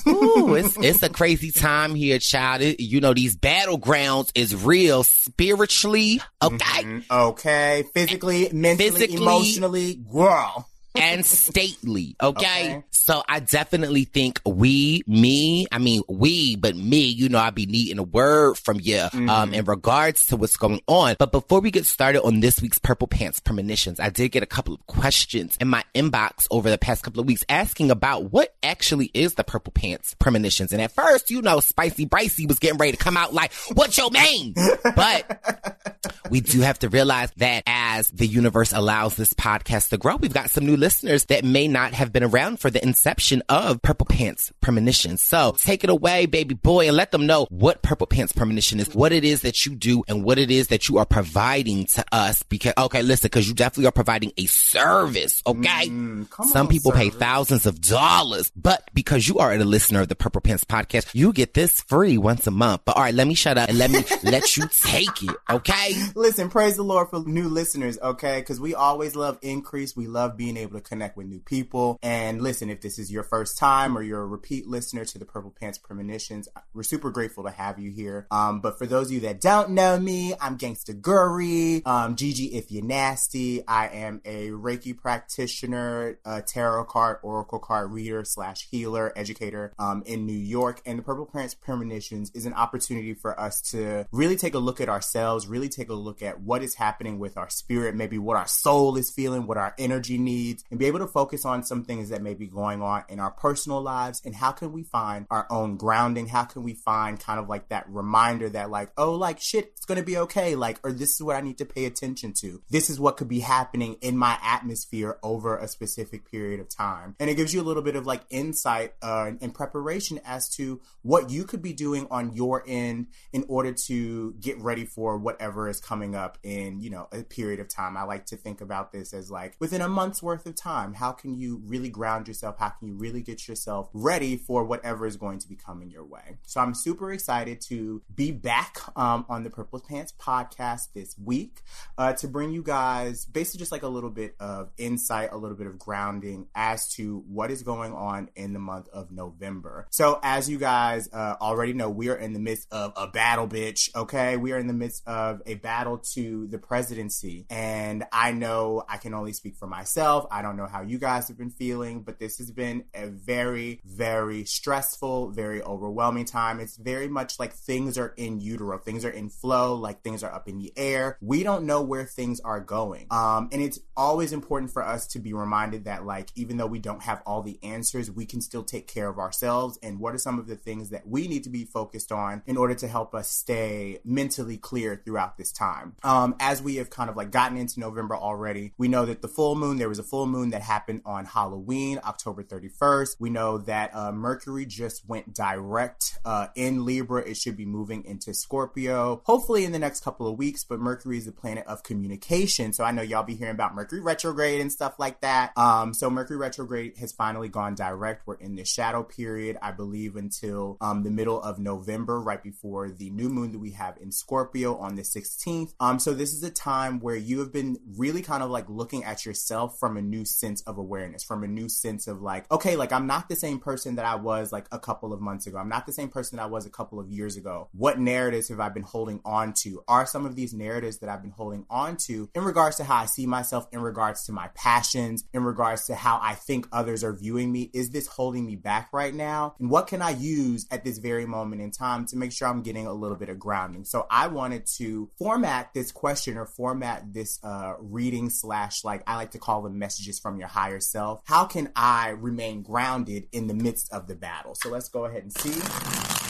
Ooh, it's it's a crazy time here, child. It- you know, these battlegrounds is real spiritually. Okay. okay, physically, mentally, Physically. emotionally, girl. And stately. Okay? Okay. So I definitely think we, me, I mean we, but me, you know, I'd be needing a word from you um, in regards to what's going on. But before we get started on this week's Purple Pants Premonitions, I did get a couple of questions in my inbox over the past couple of weeks asking about what actually is the Purple Pants Premonitions. And at first, you know, Spicy Bricey was getting ready to come out like, what's your name? But we do have to realize that as the universe allows this podcast to grow, we've got some new listeners that may not have been around for the inception of Purple Pants Premonition. So take it away, baby boy, and let them know what Purple Pants Premonition is, what it is that you do, and what it is that you are providing to us. Because, okay, listen, because you definitely are providing a service, okay? Mm, come Some on, people pay thousands of dollars, but because you are a listener of the Purple Pants podcast, you get this free once a month. But all right, let me shut up and let me let you take it, okay? Listen, praise the Lord for new listeners, okay? Because we always love increase. We love being able to connect with new people. And listen, if this is your first time or you're a repeat listener to the Purple Pants Premonitions, we're super grateful to have you here. Um, but for those of you that don't know me, I'm Gangsta Gurry, um, Gigi if you're nasty. I am a Reiki practitioner, a tarot card, oracle card reader slash healer, educator um, in New York. And the Purple Pants Premonitions is an opportunity for us to really take a look at ourselves, really take a look at what is happening with our spirit, maybe what our soul is feeling, what our energy needs, and be able to focus on some things that may be going on in our personal lives and how can we find our own grounding? How can we find kind of like that reminder that like, oh, like shit, it's gonna be okay. Like, or this is what I need to pay attention to. This is what could be happening in my atmosphere over a specific period of time. And it gives you a little bit of like insight uh, and preparation as to what you could be doing on your end in order to get ready for whatever is coming up in, you know, a period of time. I like to think about this as like within a month's worth of time, how can you really ground yourself? How can you really get yourself ready for whatever is going to be coming your way? So I'm super excited to be back um, on the Purple Pants podcast this week uh, to bring you guys basically just like a little bit of insight, a little bit of grounding as to what is going on in the month of November. So as you guys uh, already know, we are in the midst of a battle, bitch. Okay, we are in the midst of a battle to the presidency, and I know I can only speak for myself. I don't know how you guys have been feeling, but this has been a very, very stressful, very overwhelming time. It's very much like things are in utero, things are in flow, like things are up in the air. We don't know where things are going, um, and it's always important for us to be reminded that, like, even though we don't have all the answers, we can still take care of ourselves. And what are some of the things that we need to be focused on in order to help us stay mentally clear throughout this time? Um, as we have kind of like gotten into November already, we know that the full moon, there was a full moon that happened on Halloween, October 31st. We know that uh, Mercury just went direct uh, in Libra. It should be moving into Scorpio, hopefully in the next couple of weeks. But Mercury is the planet of communication. So I know y'all be hearing about Mercury retrograde and stuff like that. Um, so Mercury retrograde has finally gone direct. We're in the shadow period, I believe, until um, the middle of November, right before the new moon that we have in Scorpio on the 16th. Um, so this is a time where you have been really kind of like looking at yourself from a new sense of awareness, from a new sense of like, okay, like I'm not the same person that I was like a couple of months ago. I'm not the same person that I was a couple of years ago. What narratives have I been holding on to? Are some of these narratives that I've been holding on to in regards to how I see myself, in regards to my passions, in regards to how I think others are viewing me? Is this holding me back right now? And what can I use at this very moment in time to make sure I'm getting a little bit of grounding? So I wanted to format this question or format this uh, reading slash like I like to call them messages from your higher self. How can I remain grounded in the midst of the battle? So let's go ahead and see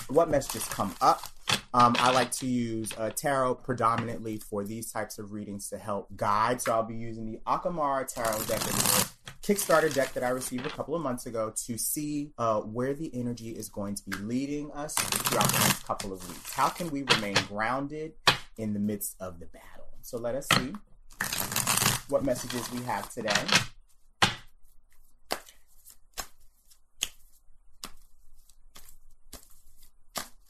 what messages come up. Um, I like to use uh, tarot predominantly for these types of readings to help guide. So I'll be using the Akamara Tarot deck, Kickstarter deck that I received a couple of months ago, to see uh, where the energy is going to be leading us throughout the next couple of weeks. How can we remain grounded in the midst of the battle? So let us see what messages we have today.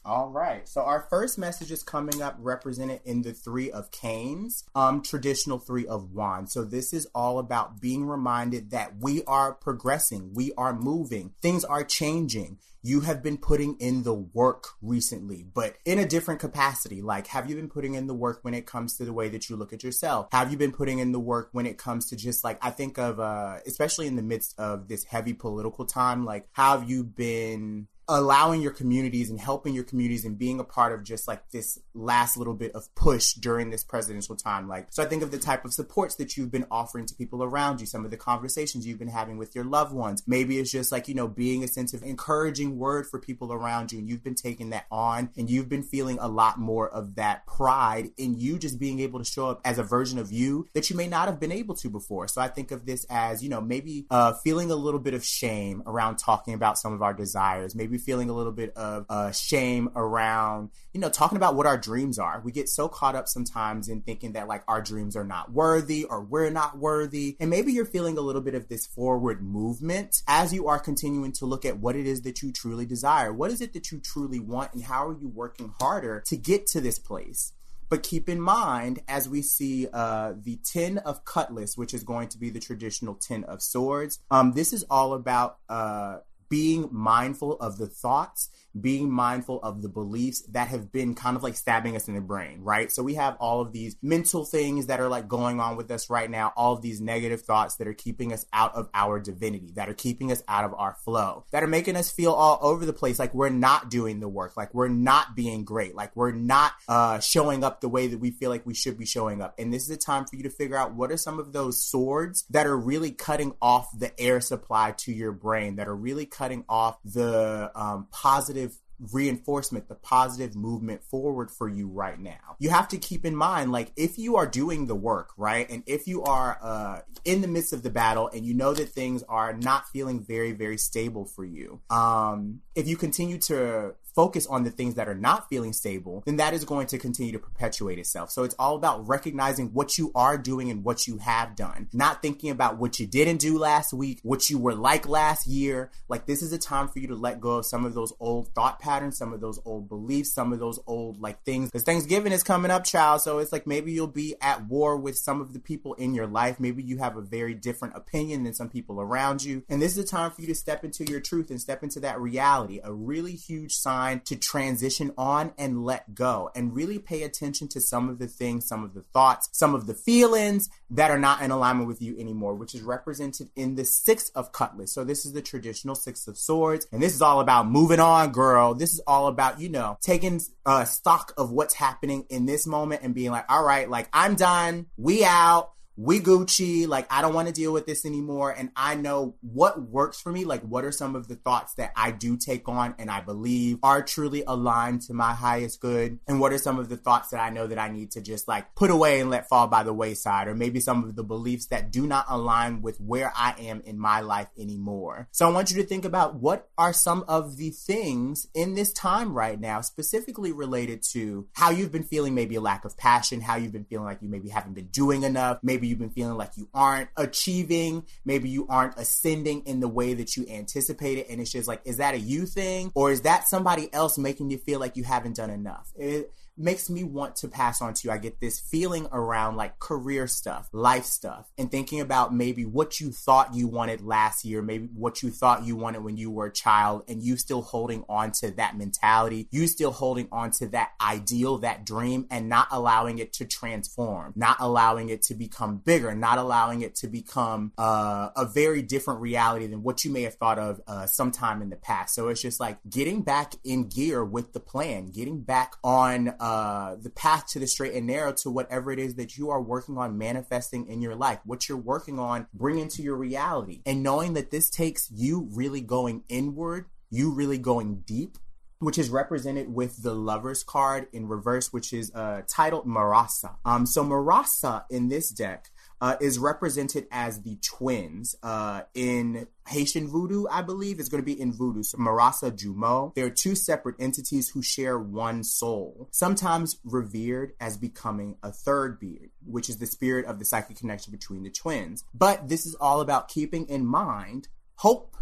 All right. So our first message is coming up represented in the three of canes, um, traditional three of wands. So this is all about being reminded that we are progressing, we are moving, things are changing. You have been putting in the work recently, but in a different capacity. Like, have you been putting in the work when it comes to the way that you look at yourself? Have you been putting in the work when it comes to just like, I think of, uh, especially in the midst of this heavy political time, like, have you been allowing your communities and helping your communities and being a part of just like this last little bit of push during this presidential time. Like, so I think of the type of supports that you've been offering to people around you, some of the conversations you've been having with your loved ones. Maybe it's just like, you know, being a sense of encouraging word for people around you and you've been taking that on and you've been feeling a lot more of that pride in you just being able to show up as a version of you that you may not have been able to before. So I think of this as, you know, maybe uh, feeling a little bit of shame around talking about some of our desires, maybe feeling a little bit of uh, shame around, you know, talking about what our dreams are. We get so caught up sometimes in thinking that like our dreams are not worthy or we're not worthy. And maybe you're feeling a little bit of this forward movement as you are continuing to look at what it is that you truly desire. What is it that you truly want and how are you working harder to get to this place? But keep in mind, as we see uh, the Ten of Cutlass, which is going to be the traditional Ten of Swords, um, this is all about uh, being mindful of the thoughts being mindful of the beliefs that have been kind of like stabbing us in the brain, right? So we have all of these mental things that are like going on with us right now, all of these negative thoughts that are keeping us out of our divinity, that are keeping us out of our flow, that are making us feel all over the place like we're not doing the work, like we're not being great, like we're not uh, showing up the way that we feel like we should be showing up. And this is a time for you to figure out what are some of those swords that are really cutting off the air supply to your brain, that are really cutting off the um, positive reinforcement, the positive movement forward for you right now. You have to keep in mind, like, if you are doing the work, right? And if you are uh, in the midst of the battle and you know that things are not feeling very, very stable for you, um, if you continue to focus on the things that are not feeling stable, then that is going to continue to perpetuate itself. So it's all about recognizing what you are doing and what you have done, not thinking about what you didn't do last week, what you were like last year. Like this is a time for you to let go of some of those old thought patterns, some of those old beliefs, some of those old like things. Because Thanksgiving is coming up, child. So it's like maybe you'll be at war with some of the people in your life. Maybe you have a very different opinion than some people around you. And this is a time for you to step into your truth and step into that reality. A really huge sign to transition on and let go and really pay attention to some of the things, some of the thoughts, some of the feelings that are not in alignment with you anymore, which is represented in the six of cutlass. So this is the traditional six of swords. And this is all about moving on, girl. This is all about, you know, taking uh, stock of what's happening in this moment and being like, all right, like I'm done. We out we Gucci, like I don't want to deal with this anymore. And I know what works for me. Like, what are some of the thoughts that I do take on and I believe are truly aligned to my highest good? And what are some of the thoughts that I know that I need to just like put away and let fall by the wayside? Or maybe some of the beliefs that do not align with where I am in my life anymore. So I want you to think about what are some of the things in this time right now, specifically related to how you've been feeling maybe a lack of passion, how you've been feeling like you maybe haven't been doing enough, maybe Maybe you've been feeling like you aren't achieving. Maybe you aren't ascending in the way that you anticipated. And it's just like, is that a you thing? Or is that somebody else making you feel like you haven't done enough? It, makes me want to pass on to you. I get this feeling around like career stuff, life stuff, and thinking about maybe what you thought you wanted last year, maybe what you thought you wanted when you were a child, and you still holding on to that mentality, you still holding on to that ideal, that dream, and not allowing it to transform, not allowing it to become bigger, not allowing it to become uh, a very different reality than what you may have thought of uh, sometime in the past. So it's just like getting back in gear with the plan, getting back on. Uh, uh, the path to the straight and narrow to whatever it is that you are working on manifesting in your life, what you're working on bring into your reality. And knowing that this takes you really going inward, you really going deep, which is represented with the lovers card in reverse, which is uh, titled Marasa. Um, so Marasa in this deck uh, is represented as the twins uh, in Haitian voodoo, I believe. It's going to be in voodoo. So Marasa Jumeau. They are two separate entities who share one soul, sometimes revered as becoming a third being, which is the spirit of the psychic connection between the twins. But this is all about keeping in mind hope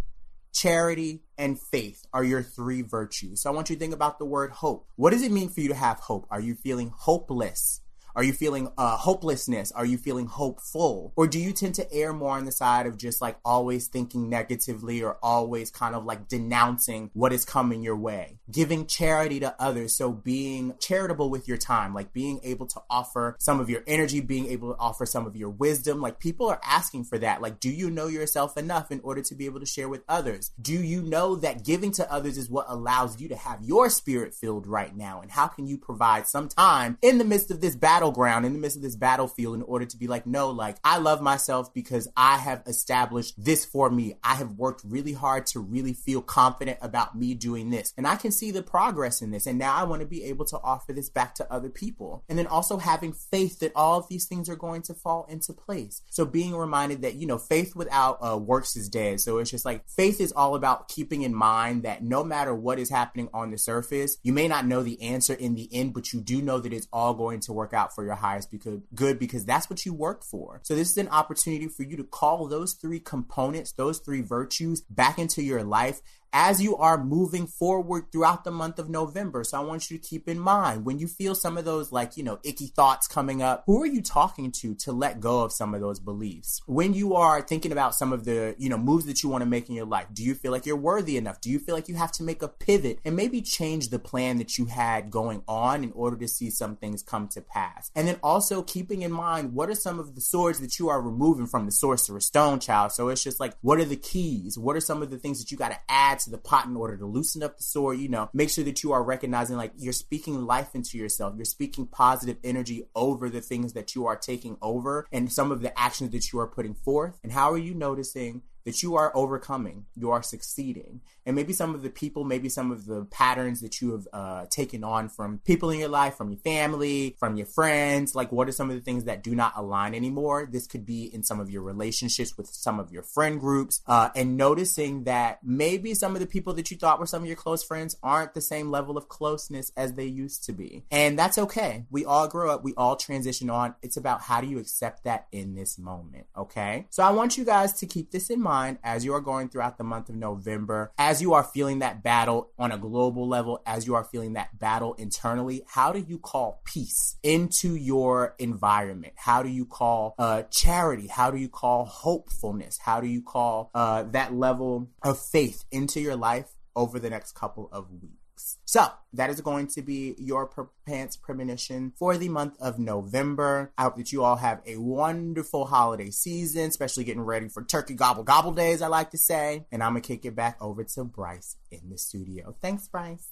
charity, and faith are your three virtues. So I want you to think about the word hope. What does it mean for you to have hope? Are you feeling hopeless? Are you feeling uh, hopelessness? Are you feeling hopeful? Or do you tend to err more on the side of just like always thinking negatively or always kind of like denouncing what is coming your way? Giving charity to others. So being charitable with your time, like being able to offer some of your energy, being able to offer some of your wisdom. Like people are asking for that. Like, do you know yourself enough in order to be able to share with others? Do you know that giving to others is what allows you to have your spirit filled right now? And how can you provide some time in the midst of this battle? Battleground in the midst of this battlefield in order to be like, no, like I love myself because I have established this for me. I have worked really hard to really feel confident about me doing this. And I can see the progress in this. And now I want to be able to offer this back to other people. And then also having faith that all of these things are going to fall into place. So being reminded that, you know, faith without uh, works is dead. So it's just like faith is all about keeping in mind that no matter what is happening on the surface, you may not know the answer in the end, but you do know that it's all going to work out for your highest because good because that's what you work for. So this is an opportunity for you to call those three components, those three virtues back into your life as you are moving forward throughout the month of November. So I want you to keep in mind when you feel some of those like, you know, icky thoughts coming up, who are you talking to to let go of some of those beliefs? When you are thinking about some of the, you know, moves that you want to make in your life, do you feel like you're worthy enough? Do you feel like you have to make a pivot and maybe change the plan that you had going on in order to see some things come to pass? And then also keeping in mind what are some of the swords that you are removing from the sorcerer's stone child? So it's just like, what are the keys? What are some of the things that you got to add to the pot in order to loosen up the sword. You know, make sure that you are recognizing like you're speaking life into yourself. You're speaking positive energy over the things that you are taking over and some of the actions that you are putting forth. And how are you noticing that you are overcoming, you are succeeding. And maybe some of the people, maybe some of the patterns that you have uh, taken on from people in your life, from your family, from your friends, like what are some of the things that do not align anymore? This could be in some of your relationships with some of your friend groups, uh, and noticing that maybe some of the people that you thought were some of your close friends aren't the same level of closeness as they used to be. And that's okay. We all grow up, we all transition on. It's about how do you accept that in this moment, okay? So I want you guys to keep this in mind mind as you are going throughout the month of November, as you are feeling that battle on a global level, as you are feeling that battle internally, how do you call peace into your environment? How do you call uh, charity? How do you call hopefulness? How do you call uh, that level of faith into your life over the next couple of weeks? So that is going to be your Purple Pants premonition for the month of November. I hope that you all have a wonderful holiday season, especially getting ready for turkey gobble gobble days, I like to say. And I'm going to kick it back over to Brice in the studio. Thanks, Brice.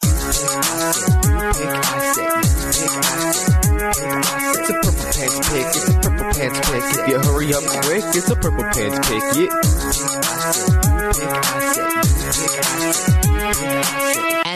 It's a purple pants pick. It's a purple pants pick. If you hurry up quick, it's a purple pants pick. Yeah.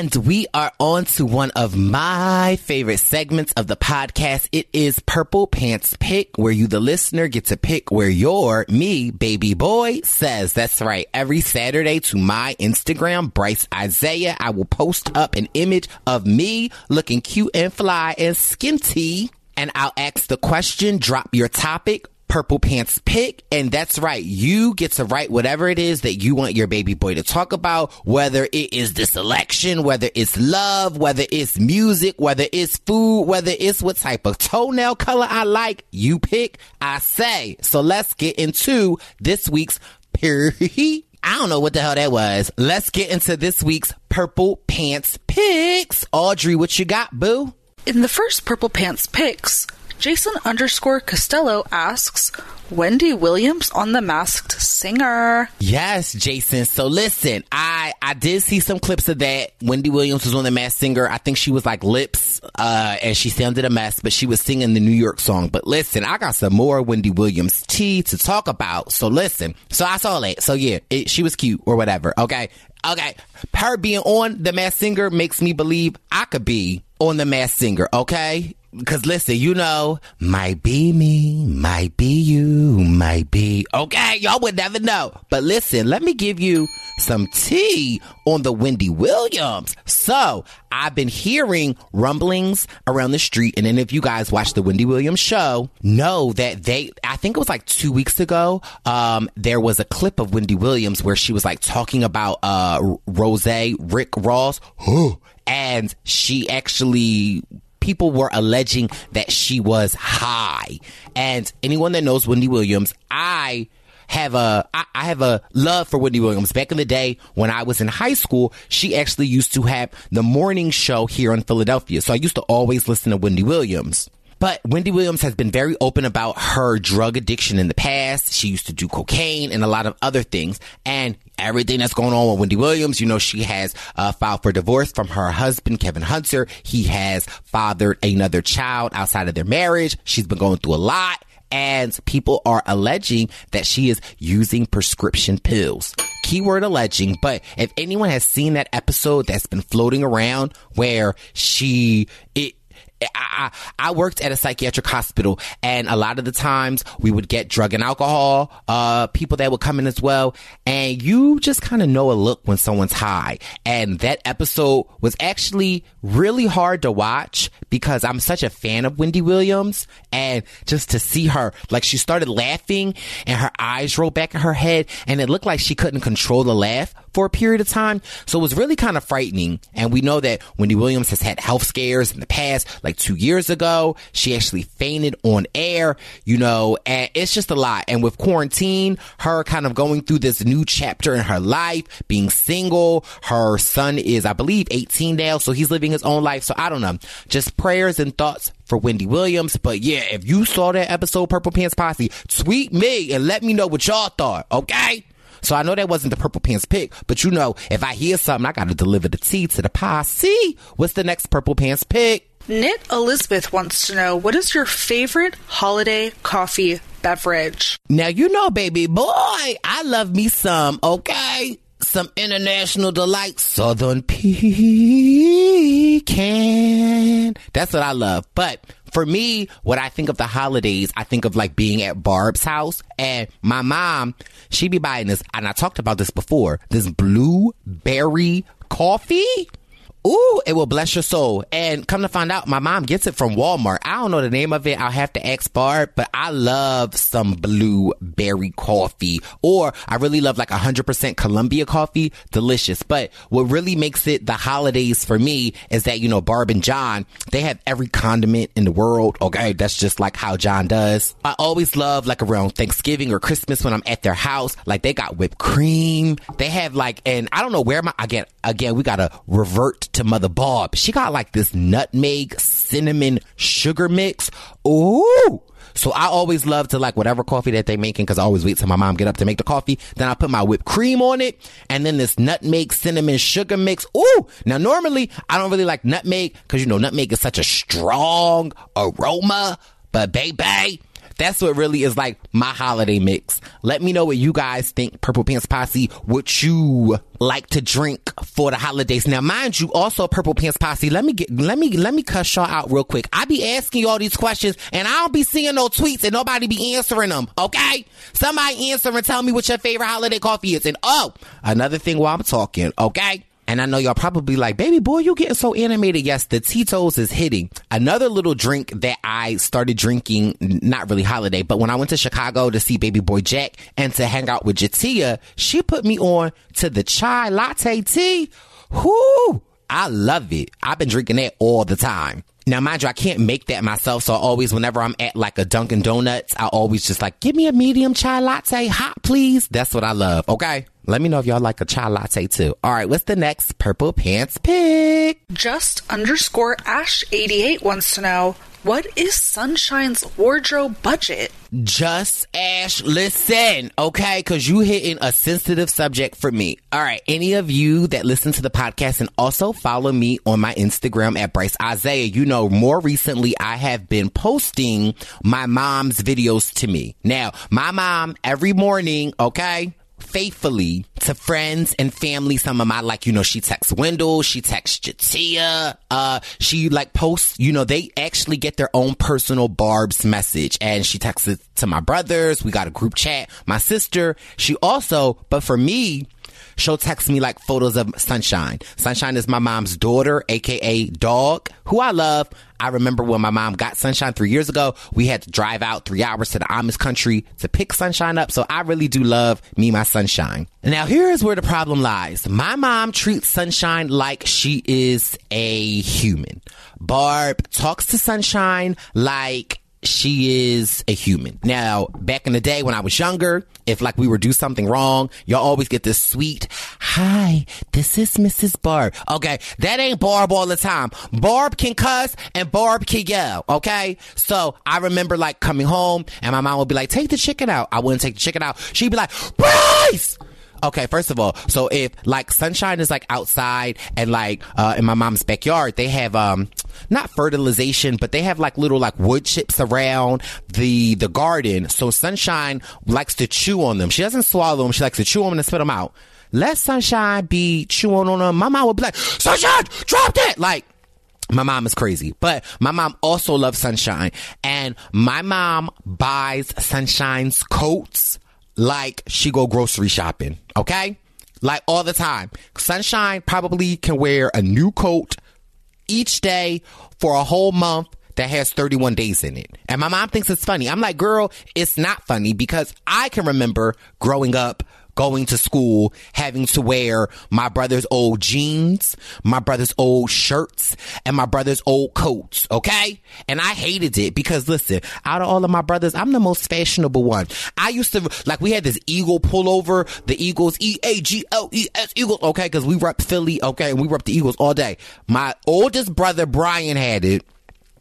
And we are on to one of my favorite segments of the podcast. It is Purple Pants Pick, where you, the listener, get to pick where your, me, baby boy, says. That's right. Every Saturday to my Instagram, Brice Izyah, I will post up an image of me looking cute and fly and skinty and I'll ask the question, drop your topic, Purple Pants pick. And that's right. You get to write whatever it is that you want your baby boy to talk about, whether it is this election, whether it's love, whether it's music, whether it's food, whether it's what type of toenail color I like. You pick, I say. So let's get into this week's I don't know what the hell that was. Let's get into this week's Purple Pants picks. Audrey, what you got, boo? In the first Purple Pants picks, Jason underscore Costello asks, Wendy Williams on The Masked Singer. Yes, Jason. So listen, I I did see some clips of that. Wendy Williams was on The Masked Singer. I think she was like lips, uh, and she sounded a mess, but she was singing the New York song. But listen, I got some more Wendy Williams tea to talk about. So listen. So I saw that. So yeah, it, she was cute or whatever. Okay. Okay. Her being on The Masked Singer makes me believe I could be on The Masked Singer. Okay Cause listen, you know, might be me, might be you, might be okay. Y'all would never know. But listen, let me give you some tea on the Wendy Williams. So I've been hearing rumblings around the street, and then if you guys watch the Wendy Williams show, know that they. I think it was like two weeks ago. Um, there was a clip of Wendy Williams where she was like talking about uh Rose Rick Ross, and she actually people were alleging that she was high. And anyone that knows Wendy Williams, I have a I, I have a love for Wendy Williams. Back in the day when I was in high school, she actually used to have the morning show here in Philadelphia. So I used to always listen to Wendy Williams. But Wendy Williams has been very open about her drug addiction in the past. She used to do cocaine and a lot of other things. And everything that's going on with Wendy Williams, you know, she has uh, filed for divorce from her husband, Kevin Hunter. He has fathered another child outside of their marriage. She's been going through a lot. And people are alleging that she is using prescription pills. Keyword alleging, but if anyone has seen that episode that's been floating around where she, it, I, I, worked at a psychiatric hospital and a lot of the times we would get drug and alcohol, uh, people that would come in as well. And you just kind of know a look when someone's high. And that episode was actually really hard to watch because I'm such a fan of Wendy Williams and just to see her, like she started laughing and her eyes rolled back in her head and it looked like she couldn't control the laugh for a period of time. So it was really kind of frightening. And we know that Wendy Williams has had health scares in the past, like two years ago. She actually fainted on air, you know, and it's just a lot. And with quarantine, her kind of going through this new chapter in her life, being single, her son is, I believe, 18 now. So he's living his own life. So I don't know. Just prayers and thoughts for Wendy Williams. But yeah, if you saw that episode, Purple Pants Posse, tweet me and let me know what y'all thought. Okay? So I know that wasn't the Purple Pants pick, but you know, if I hear something, I got to deliver the tea to the posse. What's the next Purple Pants pick? Knit Elizabeth wants to know what is your favorite holiday coffee beverage? Now, you know, baby boy, I love me some, okay? Some international delight, Southern pecan. That's what I love. But for me, what I think of the holidays, I think of like being at Barb's house and my mom, she be buying this, and I talked about this before, this blueberry coffee. Ooh, it will bless your soul. And come to find out, my mom gets it from Walmart. I don't know the name of it. I'll have to ask Barb, but I love some blueberry coffee. Or I really love like 100% Colombia coffee. Delicious. But what really makes it the holidays for me is that, you know, Barb and John, they have every condiment in the world. Okay. That's just like how John does. I always love like around Thanksgiving or Christmas when I'm at their house. Like they got whipped cream. They have like, and I don't know where my, again, again, we gotta revert to Mother Barb. She got like this nutmeg cinnamon sugar mix. Ooh. So I always love to like whatever coffee that they making because I always wait till my mom get up to make the coffee. Then I put my whipped cream on it and then this nutmeg cinnamon sugar mix. Ooh. Now normally I don't really like nutmeg because you know nutmeg is such a strong aroma, but baby, that's what really is like my holiday mix. Let me know what you guys think, Purple Pants Posse, what you like to drink for the holidays. Now, mind you, also Purple Pants Posse, let me get, let me, let me cuss y'all out real quick. I be asking you all these questions and I don't be seeing no tweets and nobody be answering them. Okay? Somebody answer and tell me what your favorite holiday coffee is. And oh, another thing while I'm talking, okay? And I know y'all probably like, baby boy, you getting so animated. Yes, the Tito's is hitting. Another little drink that I started drinking, not really holiday, but when I went to Chicago to see baby boy Jack and to hang out with J'Tia, she put me on to the chai latte tea. Whoo! I love it. I've been drinking that all the time. Now, mind you, I can't make that myself. So I always, whenever I'm at like a Dunkin' Donuts, I always just like, give me a medium chai latte, hot, please. That's what I love. Okay. Let me know if y'all like a chai latte too. All right. What's the next purple pants pick? Just underscore Ash 88 wants to know what is Sunshine's wardrobe budget? Just Ash, listen, okay? Because you hitting a sensitive subject for me. All right, any of you that listen to the podcast and also follow me on my Instagram at Brice Izyah, you know, more recently I have been posting my mom's videos to me. Now, my mom every morning, okay? Faithfully to friends and family. Some of my like, you know, she texts Wendell, she texts J'Tia, uh, she like posts, you know, they actually get their own personal Barb's message and she texts it to my brothers. We got a group chat. My sister, she also, but for me, she'll text me like photos of Sunshine. Sunshine is my mom's daughter, aka dog, who I love. I remember when my mom got Sunshine three years ago, we had to drive out three hours to the Amish country to pick Sunshine up. So I really do love me, my Sunshine. Now here's where the problem lies. My mom treats Sunshine like she is a human. Barb talks to Sunshine like she is a human. Now, back in the day when I was younger, if like we were do something wrong, y'all always get this sweet, hi, this is Mrs. Barb. Okay, that ain't Barb all the time. Barb can cuss and Barb can yell. Okay, so I remember like coming home and my mom would be like, take the chicken out. I wouldn't take the chicken out. She'd be like, Brice! Okay, first of all, so if like sunshine is like outside and like uh in my mom's backyard, they have um not fertilization, but they have like little like wood chips around the the garden. So sunshine likes to chew on them. She doesn't swallow them. She likes to chew them and spit them out. Let sunshine be chewing on them. My mom would be like, "Sunshine, drop that!" Like my mom is crazy, but my mom also loves Sunshine. And my mom buys Sunshine's coats like she go grocery shopping. Okay? Like all the time. Sunshine probably can wear a new coat each day for a whole month that has 31 days in it. And my mom thinks it's funny. I'm like, girl, it's not funny because I can remember growing up going to school, having to wear my brother's old jeans, my brother's old shirts, and my brother's old coats, okay? And I hated it because listen, out of all of my brothers, I'm the most fashionable one. I used to, like, we had this Eagle pullover, the Eagles, E-A-G-L-E-S, Eagles, okay? Cause we rep Philly, okay? And we rep the Eagles all day. My oldest brother, Brian, had it.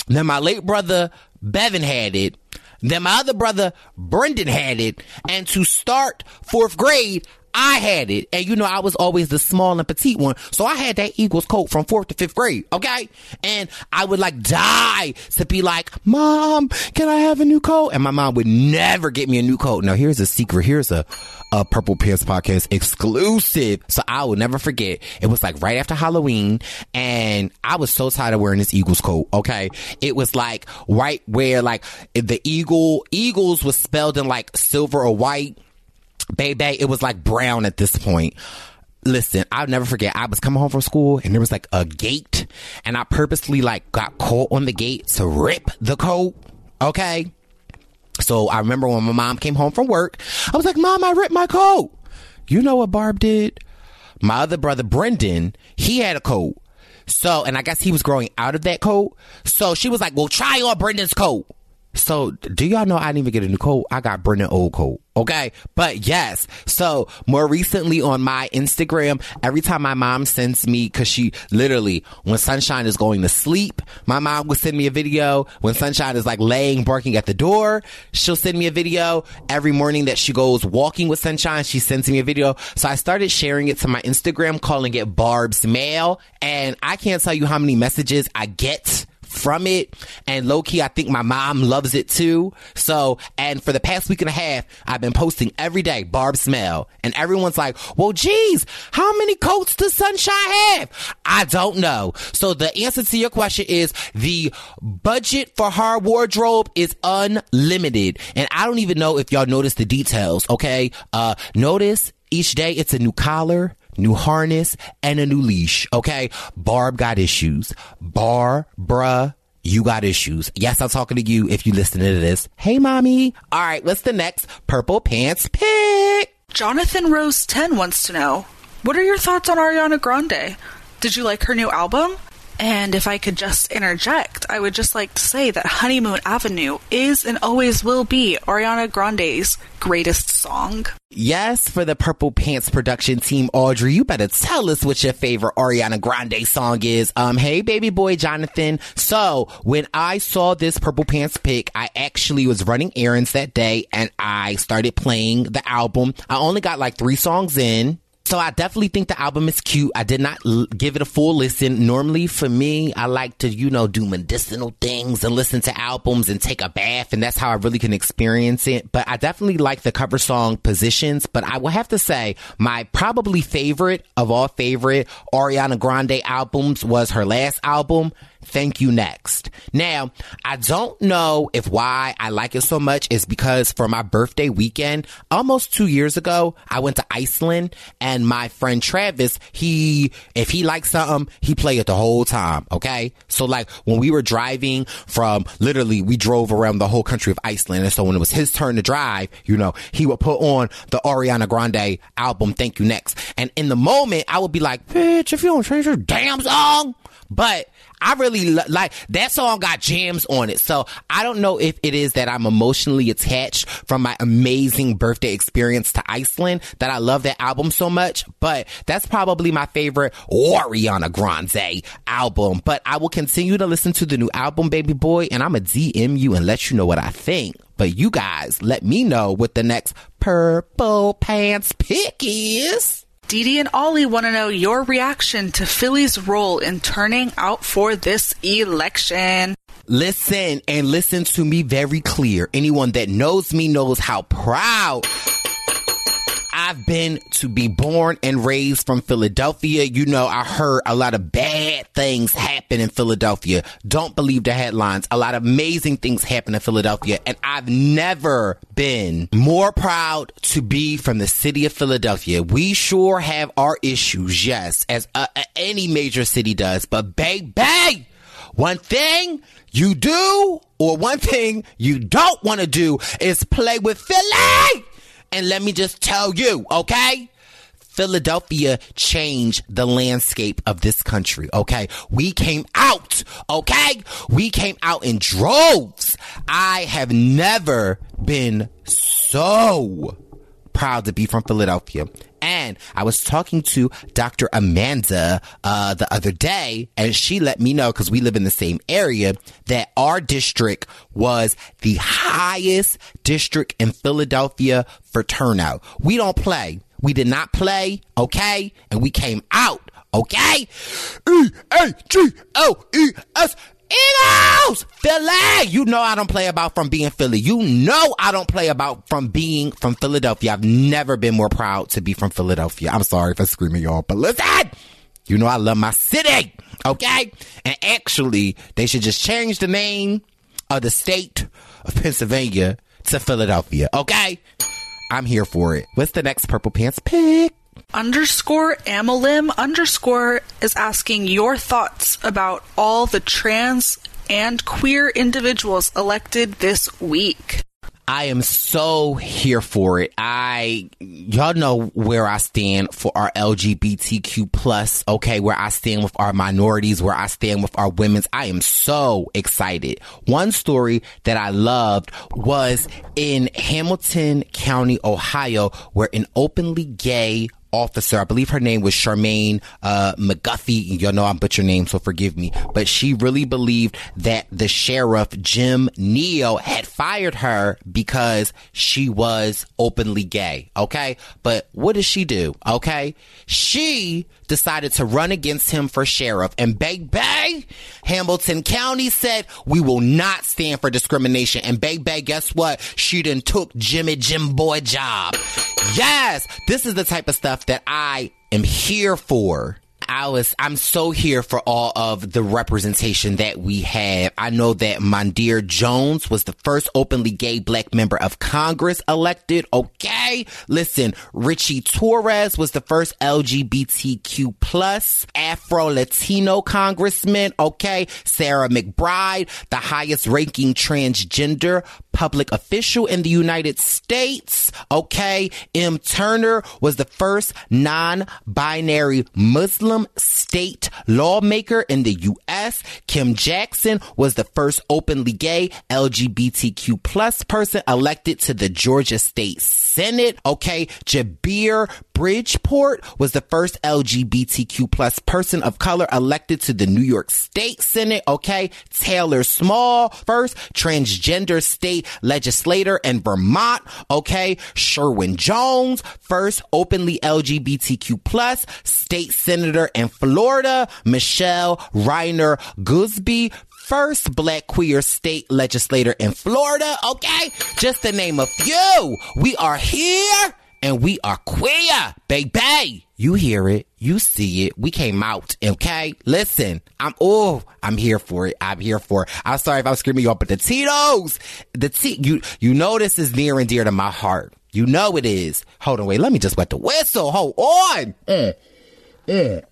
Then my late brother, Bevan, had it. Then my other brother, Brendan, had it. And to start fourth grade, I had it. And you know, I was always the small and petite one. So I had that Eagles coat from fourth to fifth grade. Okay. And I would like die to be like, mom, can I have a new coat? And my mom would never get me a new coat. Now here's a secret. Here's a, a Purple Pants podcast exclusive. So I will never forget. It was like right after Halloween and I was so tired of wearing this Eagles coat. Okay. It was like right where like the Eagle, Eagles was spelled in like silver or white baby, it was like brown at this point. Listen, I'll never forget. I was coming home from school and there was like a gate and I purposely like got caught on the gate to rip the coat. Okay. So I remember when my mom came home from work, I was like, mom, I ripped my coat. You know what Barb did? My other brother, Brendan, he had a coat. So, and I guess he was growing out of that coat. So she was like, well, try on Brendan's coat. So do y'all know I didn't even get a new coat? I got Brendan old coat. Okay. But yes. So more recently on my Instagram, every time my mom sends me, cause she literally, when Sunshine is going to sleep, my mom will send me a video. When Sunshine is like laying, barking at the door, she'll send me a video. Every morning that she goes walking with Sunshine, she sends me a video. So I started sharing it to my Instagram, calling it Barb's Mail. And I can't tell you how many messages I get from it. And low key, I think my mom loves it too. So, and for the past week and a half, I've been posting every day, Barb's Mail. And everyone's like, well, geez, how many coats does Sunshine have? I don't know. So the answer to your question is the budget for her wardrobe is unlimited. And I don't even know if y'all notice the details. Okay. Uh, notice each day it's a new collar, new harness, and a new leash. Okay. Barb got issues. Barbara, you got issues. Yes, I'm talking to you if you listen to this. Hey, mommy. All right. What's the next purple pants pick? Jonathan Rose 10 wants to know What are your thoughts on Ariana Grande? Did you like her new album? And if I could just interject, I would just like to say that Honeymoon Avenue is and always will be Ariana Grande's greatest song. Yes, for the Purple Pants production team, Audrey, you better tell us what your favorite Ariana Grande song is. Um, hey, baby boy, Jonathan. So when I saw this Purple Pants pick, I actually was running errands that day and I started playing the album. I only got like three songs in. So I definitely think the album is cute. I did not l- give it a full listen. Normally for me, I like to, you know, do medicinal things and listen to albums and take a bath. And that's how I really can experience it. But I definitely like the cover song positions. But I will have to say my probably favorite of all favorite Ariana Grande albums was her last album. Thank you next. Now, I don't know if why I like it so much is because for my birthday weekend, almost two years ago, I went to Iceland and my friend Travis, he, if he likes something, he play it the whole time. Okay. So like when we were driving from literally, we drove around the whole country of Iceland. And so when it was his turn to drive, you know, he would put on the Ariana Grande album, Thank You Next. And in the moment, I would be like, bitch, if you don't change your damn song, but I really lo- like that song got jams on it. So I don't know if it is that I'm emotionally attached from my amazing birthday experience to Iceland that I love that album so much, but that's probably my favorite Ariana Grande album. But I will continue to listen to the new album, Baby Boy, and I'm a DM you and let you know what I think. But you guys let me know what the next purple pants pick is. Dee Dee and Ollie want to know your reaction to Philly's role in turning out for this election. Listen and listen to me very clear. Anyone that knows me knows how proud I've been to be born and raised from Philadelphia. You know, I heard a lot of bad things happen in Philadelphia. Don't believe the headlines. A lot of amazing things happen in Philadelphia. And I've never been more proud to be from the city of Philadelphia. We sure have our issues, yes, as uh, any major city does. But baby, one thing you do or one thing you don't want to do is play with Philly. And let me just tell you, okay? Philadelphia changed the landscape of this country, okay? We came out, okay? We came out in droves. I have never been so proud to be from Philadelphia. And I was talking to Dr. Amanda uh, the other day, and she let me know because we live in the same area that our district was the highest district in Philadelphia for turnout. We don't play. We did not play, okay? And we came out, okay? E A G L E S Eagles! Philly! You know I don't play about from being Philly. You know I don't play about from being from Philadelphia. I've never been more proud to be from Philadelphia. I'm sorry for screaming y'all, but listen! You know I love my city, okay? And actually, they should just change the name of the state of Pennsylvania to Philadelphia, okay? I'm here for it. What's the next Purple Pants pick? Underscore Amalim underscore is asking your thoughts about all the trans and queer individuals elected this week. I am so here for it. I, y'all know where I stand for our LGBTQ plus, okay, where I stand with our minorities, where I stand with our women's. I am so excited. One story that I loved was in Hamilton County, Ohio, where an openly gay officer. I believe her name was Charmaine uh, McGuffey. You know I'm butcher name, so forgive me. But she really believed that the sheriff Jim Neil had fired her because she was openly gay. Okay, but what did she do? Okay, she decided to run against him for sheriff, and Bay Bay, Hamilton County said we will not stand for discrimination. And Bay Bay, guess what? She done took Jimmy Jim Boy job. Yes, this is the type of stuff that I am here for. Was, I'm so here for all of the representation that we have. I know that Mondaire Jones was the first openly gay black member of Congress elected. Okay. Listen, Richie Torres was the first LGBTQ plus Afro Latino congressman. Okay. Sarah McBride, the highest ranking transgender public official in the United States. Okay. M. Turner was the first non-binary Muslim state lawmaker in the U.S. Kim Jackson was the first openly gay LGBTQ plus person elected to the Georgia State Senate. Okay. Jabari Brisport was the first LGBTQ plus person of color elected to the New York State Senate. Okay. Taylor Small, first transgender state legislator in Vermont. Okay. Shevrin Jones, first openly LGBTQ plus state senator in Florida. Michelle Reiner Gusby, first black queer state legislator in Florida. Okay. Just to name a few. We are here and we are queer, baby. You hear it. You see it. We came out. Okay. Listen, I'm, oh, I'm here for it. I'm here for it. I'm sorry if I'm screaming you up, but the Tito's, the T, you, you know this is near and dear to my heart. You know it is. Hold on, wait. Let me just wet the whistle. Hold on. Mm. Mm.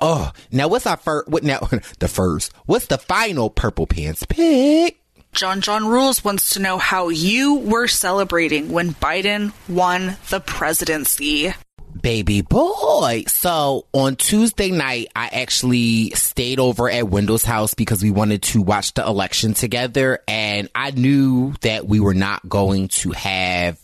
Oh, now what's our first? What now? the first. What's the final purple pants pick? John John Rules wants to know how you were celebrating when Biden won the presidency. Baby boy. So on Tuesday night, I actually stayed over at Wendell's house because we wanted to watch the election together. And I knew that we were not going to have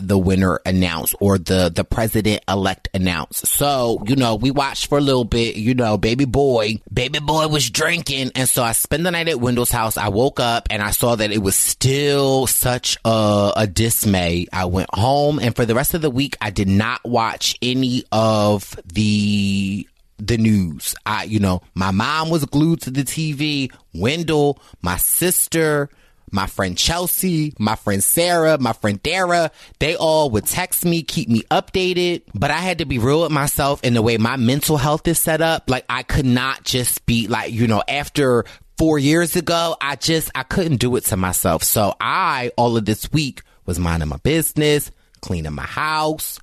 the winner announced or the the president elect announced. So, you know, we watched for a little bit, you know, baby boy, baby boy was drinking. And so I spent the night at Wendell's house. I woke up and I saw that it was still such a, a dismay. I went home and for the rest of the week, I did not watch any of the the news. I, you know, my mom was glued to the TV. Wendell, my sister, my friend Chelsea, my friend Sarah, my friend Dara, they all would text me, keep me updated. But I had to be real with myself in the way my mental health is set up. Like I could not just be like, you know, after four years ago, I just, I couldn't do it to myself. So I, all of this week was minding my business, cleaning my house,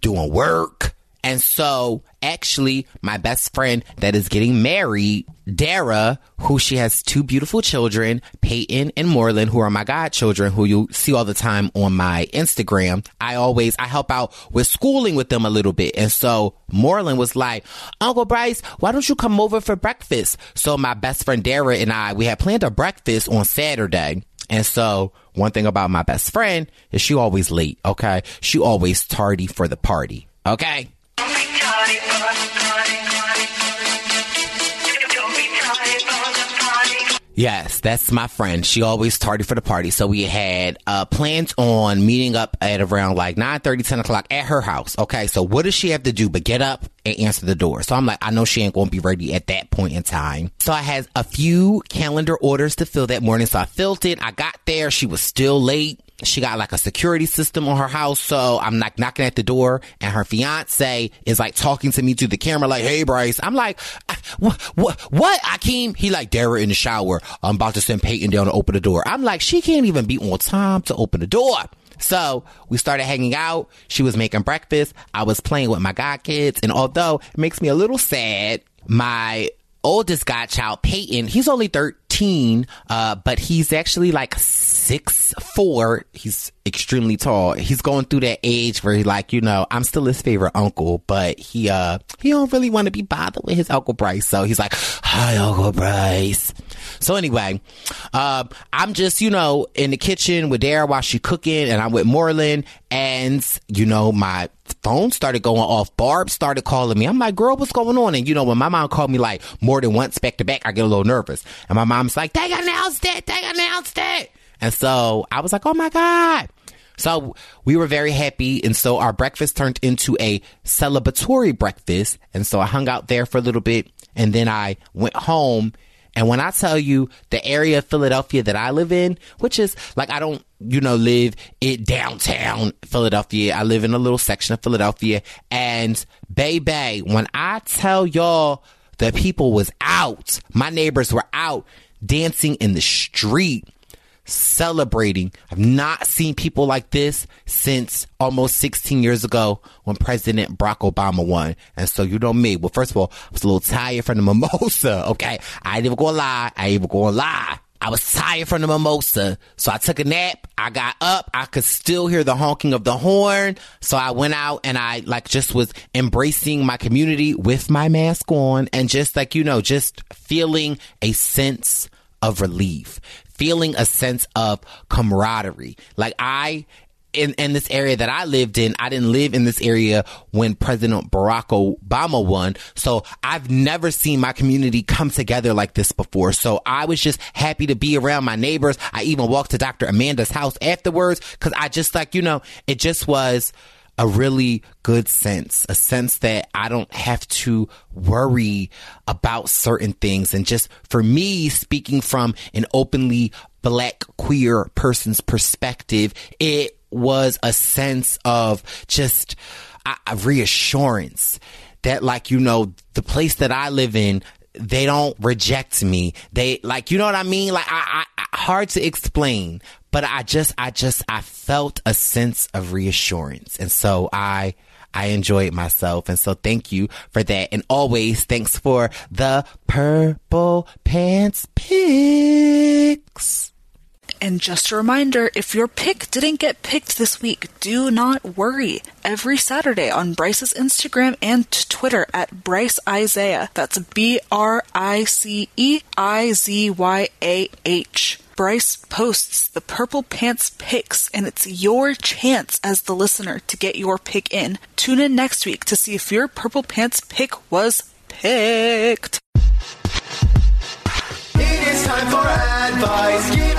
doing work. And so actually my best friend that is getting married, Dara, who she has two beautiful children, Peyton and Moreland, who are my godchildren, who you see all the time on my Instagram. I always, I help out with schooling with them a little bit. And so Moreland was like, Uncle Brice, why don't you come over for breakfast? So my best friend Dara and I, we had planned a breakfast on Saturday. And so one thing about my best friend is she always late. Okay. She always tardy for the party. Okay. Yes, that's my friend. She always tardy for the party. So we had uh, plans on meeting up at around like 9 30, 10 o'clock at her house. Okay, so what does she have to do but get up and answer the door? So I'm like, I know she ain't going to be ready at that point in time. So I had a few calendar orders to fill that morning. So I filled it. I got there. She was still late she got like a security system on her house. So I'm like knocking at the door and her fiance is like talking to me through the camera, like, Hey, Brice. I'm like, what, what, what? Akeem? He like, Dara in the shower. I'm about to send Peyton down to open the door. I'm like, she can't even be on time to open the door. So we started hanging out. She was making breakfast. I was playing with my god kids. And although it makes me a little sad, my oldest godchild, Peyton, he's only 13, uh, but he's actually like six four. He's extremely tall. He's going through that age where he like, you know, I'm still his favorite uncle, but he uh he don't really want to be bothered with his Uncle Brice. So he's like, Hi Uncle Brice. So anyway, uh, I'm just, you know, in the kitchen with Dara while she cooking and I'm with Moreland and, you know, my phone started going off. Barb started calling me. I'm like, girl, what's going on? And you know, when my mom called me like more than once back to back, I get a little nervous. And my mom's like, they announced it. They announced it. And so I was like, oh my God. So we were very happy. And so our breakfast turned into a celebratory breakfast. And so I hung out there for a little bit and then I went home. And when I tell you the area of Philadelphia that I live in, which is like, I don't, you know, live in downtown Philadelphia. I live in a little section of Philadelphia and baby, when I tell y'all the people was out, my neighbors were out dancing in the street celebrating. I've not seen people like this since almost 16 years ago when President Barack Obama won. And so you know me. Well, first of all, I was a little tired from the mimosa. Okay. I ain't even gonna lie. I ain't even gonna lie. I was tired from the mimosa. So I took a nap. I got up. I could still hear the honking of the horn. So I went out and I like just was embracing my community with my mask on and just like, you know, just feeling a sense of relief, feeling a sense of camaraderie. Like I in, in this area that I lived in, I didn't live in this area when President Barack Obama won. So I've never seen my community come together like this before. So I was just happy to be around my neighbors. I even walked to Dr. Amanda's house afterwards because I just like, you know, it just was a really good sense, a sense that I don't have to worry about certain things. And just for me, speaking from an openly black queer person's perspective, it was a sense of just uh, reassurance that like, you know, the place that I live in, they don't reject me. They like, you know what I mean? Like, I, I, hard to explain, but I just, I just, I felt a sense of reassurance. And so I, I enjoyed myself. And so thank you for that. And always thanks for the purple pants pics. And just a reminder if your pick didn't get picked this week, do not worry. Every Saturday on Brice's Instagram and Twitter at Brice Izyah, that's B R I C E I Z Y A H. Brice posts the Purple Pants picks, and it's your chance as the listener to get your pick in. Tune in next week to see if your Purple Pants pick was picked. It is time for advice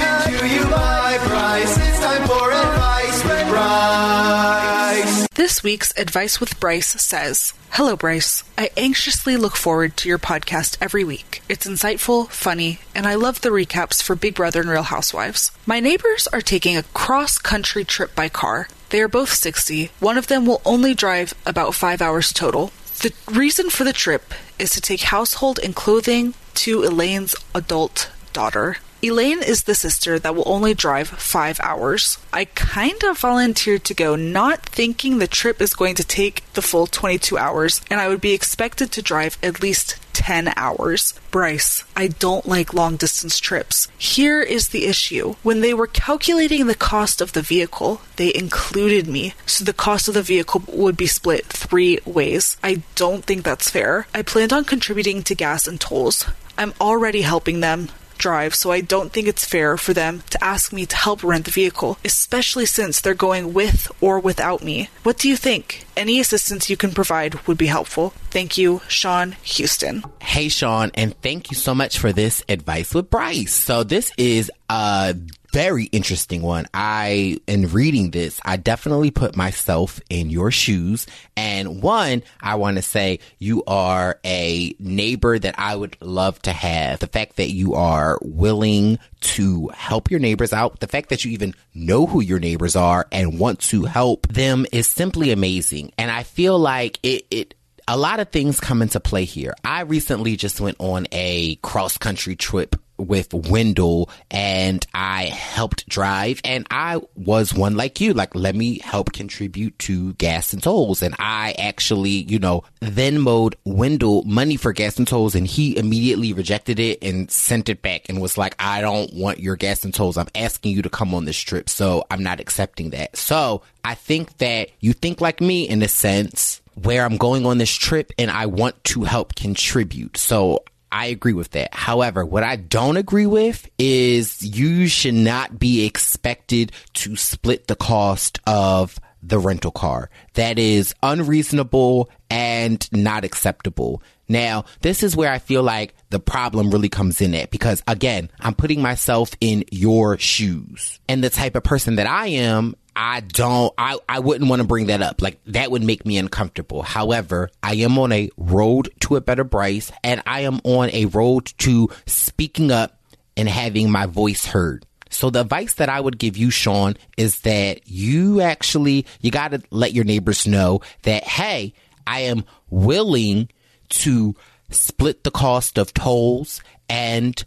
you Brice. It's time for advice with Brice. This week's Advice with Brice says Hello, Brice. I anxiously look forward to your podcast every week. It's insightful, funny, and I love the recaps for Big Brother and Real Housewives. My neighbors are taking a cross country trip by car. They are both 60. One of them will only drive about five hours total. The reason for the trip is to take household and clothing to Elaine's adult daughter. Elaine is the sister that will only drive five hours. I kind of volunteered to go, not thinking the trip is going to take the full 22 hours, and I would be expected to drive at least 10 hours. Brice, I don't like long distance trips. Here is the issue. When they were calculating the cost of the vehicle, they included me, so the cost of the vehicle would be split three ways. I don't think that's fair. I planned on contributing to gas and tolls. I'm already helping them drive, so I don't think it's fair for them to ask me to help rent the vehicle, especially since they're going with or without me. What do you think? Any assistance you can provide would be helpful. Thank you, Sean Houston. Hey, Sean, and thank you so much for this advice with Brice. So this is a very interesting one. I, in reading this, I definitely put myself in your shoes. And one, I want to say you are a neighbor that I would love to have. The fact that you are willing to help your neighbors out, the fact that you even know who your neighbors are and want to help them is simply amazing. And I feel like it, it a lot of things come into play here. I recently just went on a cross country trip with Wendell and I helped drive and I was one like you, like let me help contribute to gas and tolls. And I actually, you know, then mode Wendell money for gas and tolls and he immediately rejected it and sent it back and was like, I don't want your gas and tolls. I'm asking you to come on this trip. So I'm not accepting that. So I think that you think like me in a sense where I'm going on this trip and I want to help contribute. So I agree with that. However, what I don't agree with is you should not be expected to split the cost of the rental car. That is unreasonable and not acceptable. Now, this is where I feel like the problem really comes in at because again, I'm putting myself in your shoes. And the type of person that I am, I don't, I, I wouldn't want to bring that up. Like that would make me uncomfortable. However, I am on a road to a better Brice and I am on a road to speaking up and having my voice heard. So the advice that I would give you, Sean, is that you actually, you got to let your neighbors know that, hey, I am willing to split the cost of tolls and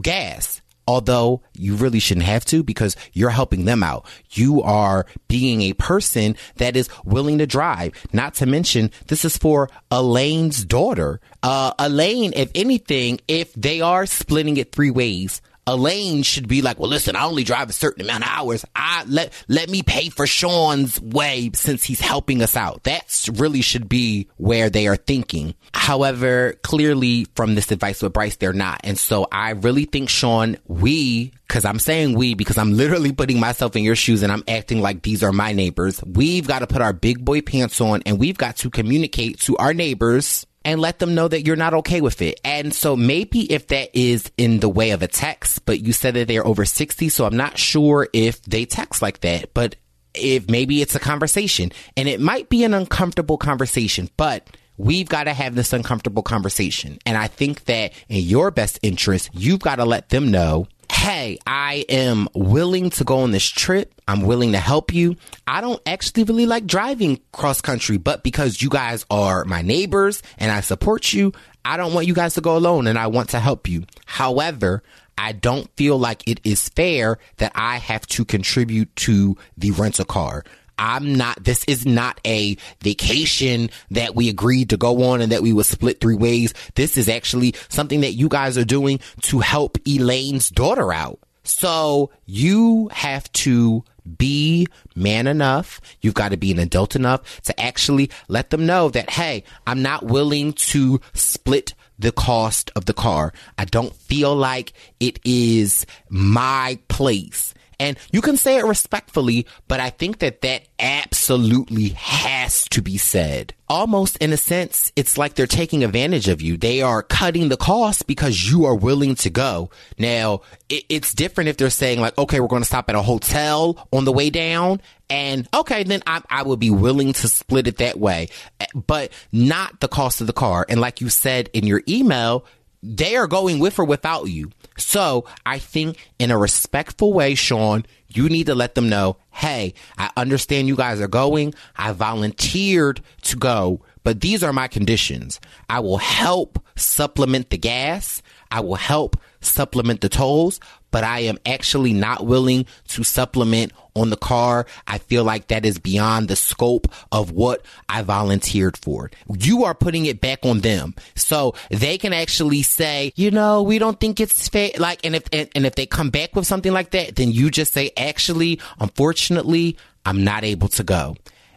gas although you really shouldn't have to because you're helping them out. You are being a person that is willing to drive. Not to mention, this is for Elaine's daughter. Uh, Elaine, if anything, if they are splitting it three ways, Elaine should be like, well, listen, I only drive a certain amount of hours. I let, let me pay for Sean's way since he's helping us out. That's really should be where they are thinking. However, clearly from this advice with Brice, they're not. And so I really think, Sean, we, cause I'm saying we because I'm literally putting myself in your shoes and I'm acting like these are my neighbors. We've got to put our big boy pants on and we've got to communicate to our neighbors and let them know that you're not okay with it. And so maybe if that is in the way of a text, but you said that they're over 60, so I'm not sure if they text like that, but if maybe it's a conversation and it might be an uncomfortable conversation, but we've got to have this uncomfortable conversation. And I think that in your best interest, you've got to let them know hey, I am willing to go on this trip. I'm willing to help you. I don't actually really like driving cross country, but because you guys are my neighbors and I support you, I don't want you guys to go alone and I want to help you. However, I don't feel like it is fair that I have to contribute to the rental car. I'm not, this is not a vacation that we agreed to go on and that we would split three ways. This is actually something that you guys are doing to help Elaine's daughter out. So you have to be man enough. You've got to be an adult enough to actually let them know that, hey, I'm not willing to split the cost of the car. I don't feel like it is my place. And you can say it respectfully, but I think that that absolutely has to be said. Almost in a sense, it's like they're taking advantage of you. They are cutting the cost because you are willing to go. Now, it, it's different if they're saying like, okay, we're going to stop at a hotel on the way down. And okay, then I, I would be willing to split it that way, but not the cost of the car. And like you said in your email, they are going with or without you. So I think in a respectful way, Sean, you need to let them know, hey, I understand you guys are going. I volunteered to go, but these are my conditions. I will help supplement the gas. I will help supplement the tolls, but I am actually not willing to supplement on the car. I feel like that is beyond the scope of what I volunteered for. You are putting it back on them. So they can actually say, you know, we don't think it's fair. Like, and if, and, and if they come back with something like that, then you just say, actually, unfortunately, I'm not able to go.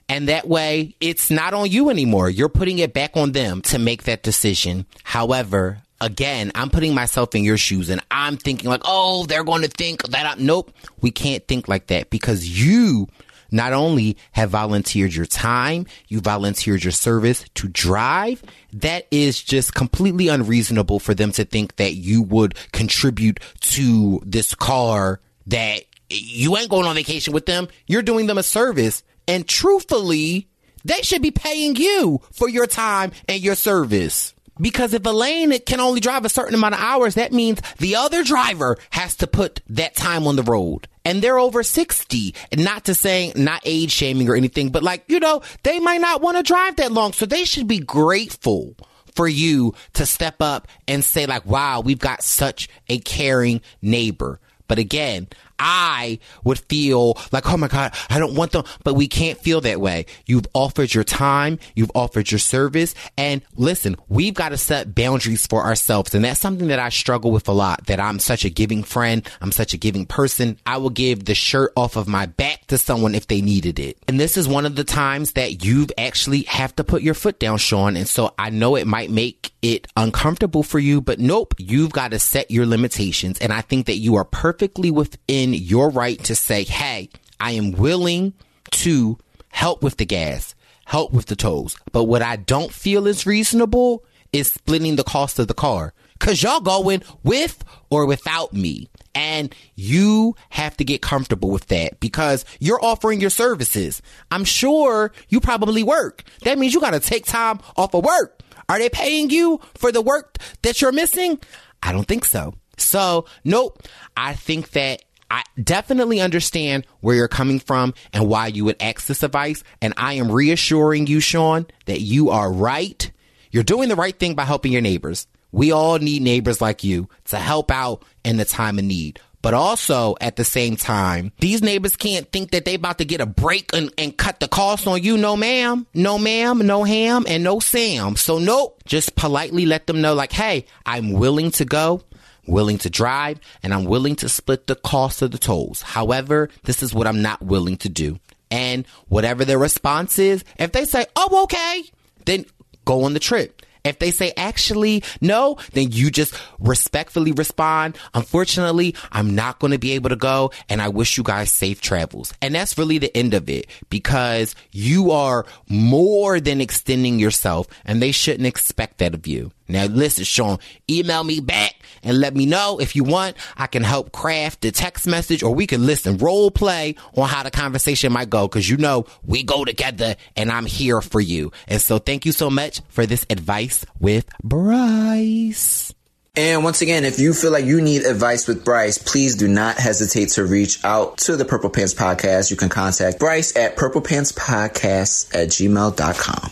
And that way, it's not on you anymore. You're putting it back on them to make that decision. However, again, I'm putting myself in your shoes and I'm thinking like, oh, they're going to think that. I, nope, we can't think like that because you not only have volunteered your time, you volunteered your service to drive. That is just completely unreasonable for them to think that you would contribute to this car that you ain't going on vacation with them. You're doing them a service. And truthfully, they should be paying you for your time and your service. Because if Elaine can only drive a certain amount of hours, that means the other driver has to put that time on the road. And they're over 60. And not to say, not age shaming or anything, but like, you know, they might not want to drive that long. So they should be grateful for you to step up and say like, wow, we've got such a caring neighbor. But again, I would feel like, oh my God, I don't want them, but we can't feel that way. You've offered your time, you've offered your service, and listen, we've got to set boundaries for ourselves. And that's something that I struggle with a lot, that I'm such a giving friend, I'm such a giving person. I will give the shirt off of my back to someone if they needed it. And this is one of the times that you've actually have to put your foot down, Sean. And so I know it might make it uncomfortable for you, but nope, you've got to set your limitations. And I think that you are perfectly within your right to say, hey, I am willing to help with the gas, help with the tolls. But what I don't feel is reasonable is splitting the cost of the car. Cause y'all going with or without me. And you have to get comfortable with that because you're offering your services. I'm sure you probably work. That means you got to take time off of work. Are they paying you for the work that you're missing? I don't think so. So, nope. I think that I definitely understand where you're coming from and why you would ask this advice. And I am reassuring you, Sean, that you are right. You're doing the right thing by helping your neighbors. We all need neighbors like you to help out in the time of need. But also at the same time, these neighbors can't think that they about to get a break and, and cut the cost on you. No ma'am, no ma'am, no ham, and no Sam. So nope. Just politely let them know like, hey, I'm willing to go willing to drive and I'm willing to split the cost of the tolls. However, this is what I'm not willing to do. And whatever their response is, if they say, oh, okay, then go on the trip. If they say actually no, then you just respectfully respond. Unfortunately, I'm not going to be able to go and I wish you guys safe travels. And that's really the end of it because you are more than extending yourself and they shouldn't expect that of you. Now listen, Sean, email me back and let me know if you want. I can help craft the text message or we can listen role play on how the conversation might go. Cause you know, we go together and I'm here for you. And so thank you so much for this advice with Brice. And once again, if you feel like you need advice with Brice, please do not hesitate to reach out to the Purple Pants Podcast. You can contact Brice at purplepantspodcast at gmail.com.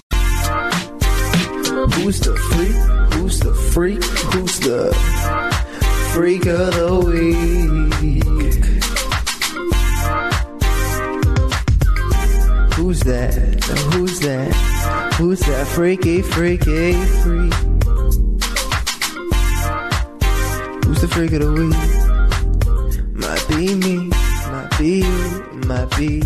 Who's the freak? Freak? Who's the freak of the week? Who's that? Who's that? Who's that freaky, freaky, freak? Who's the freak of the week? Might be me, might be you, might be.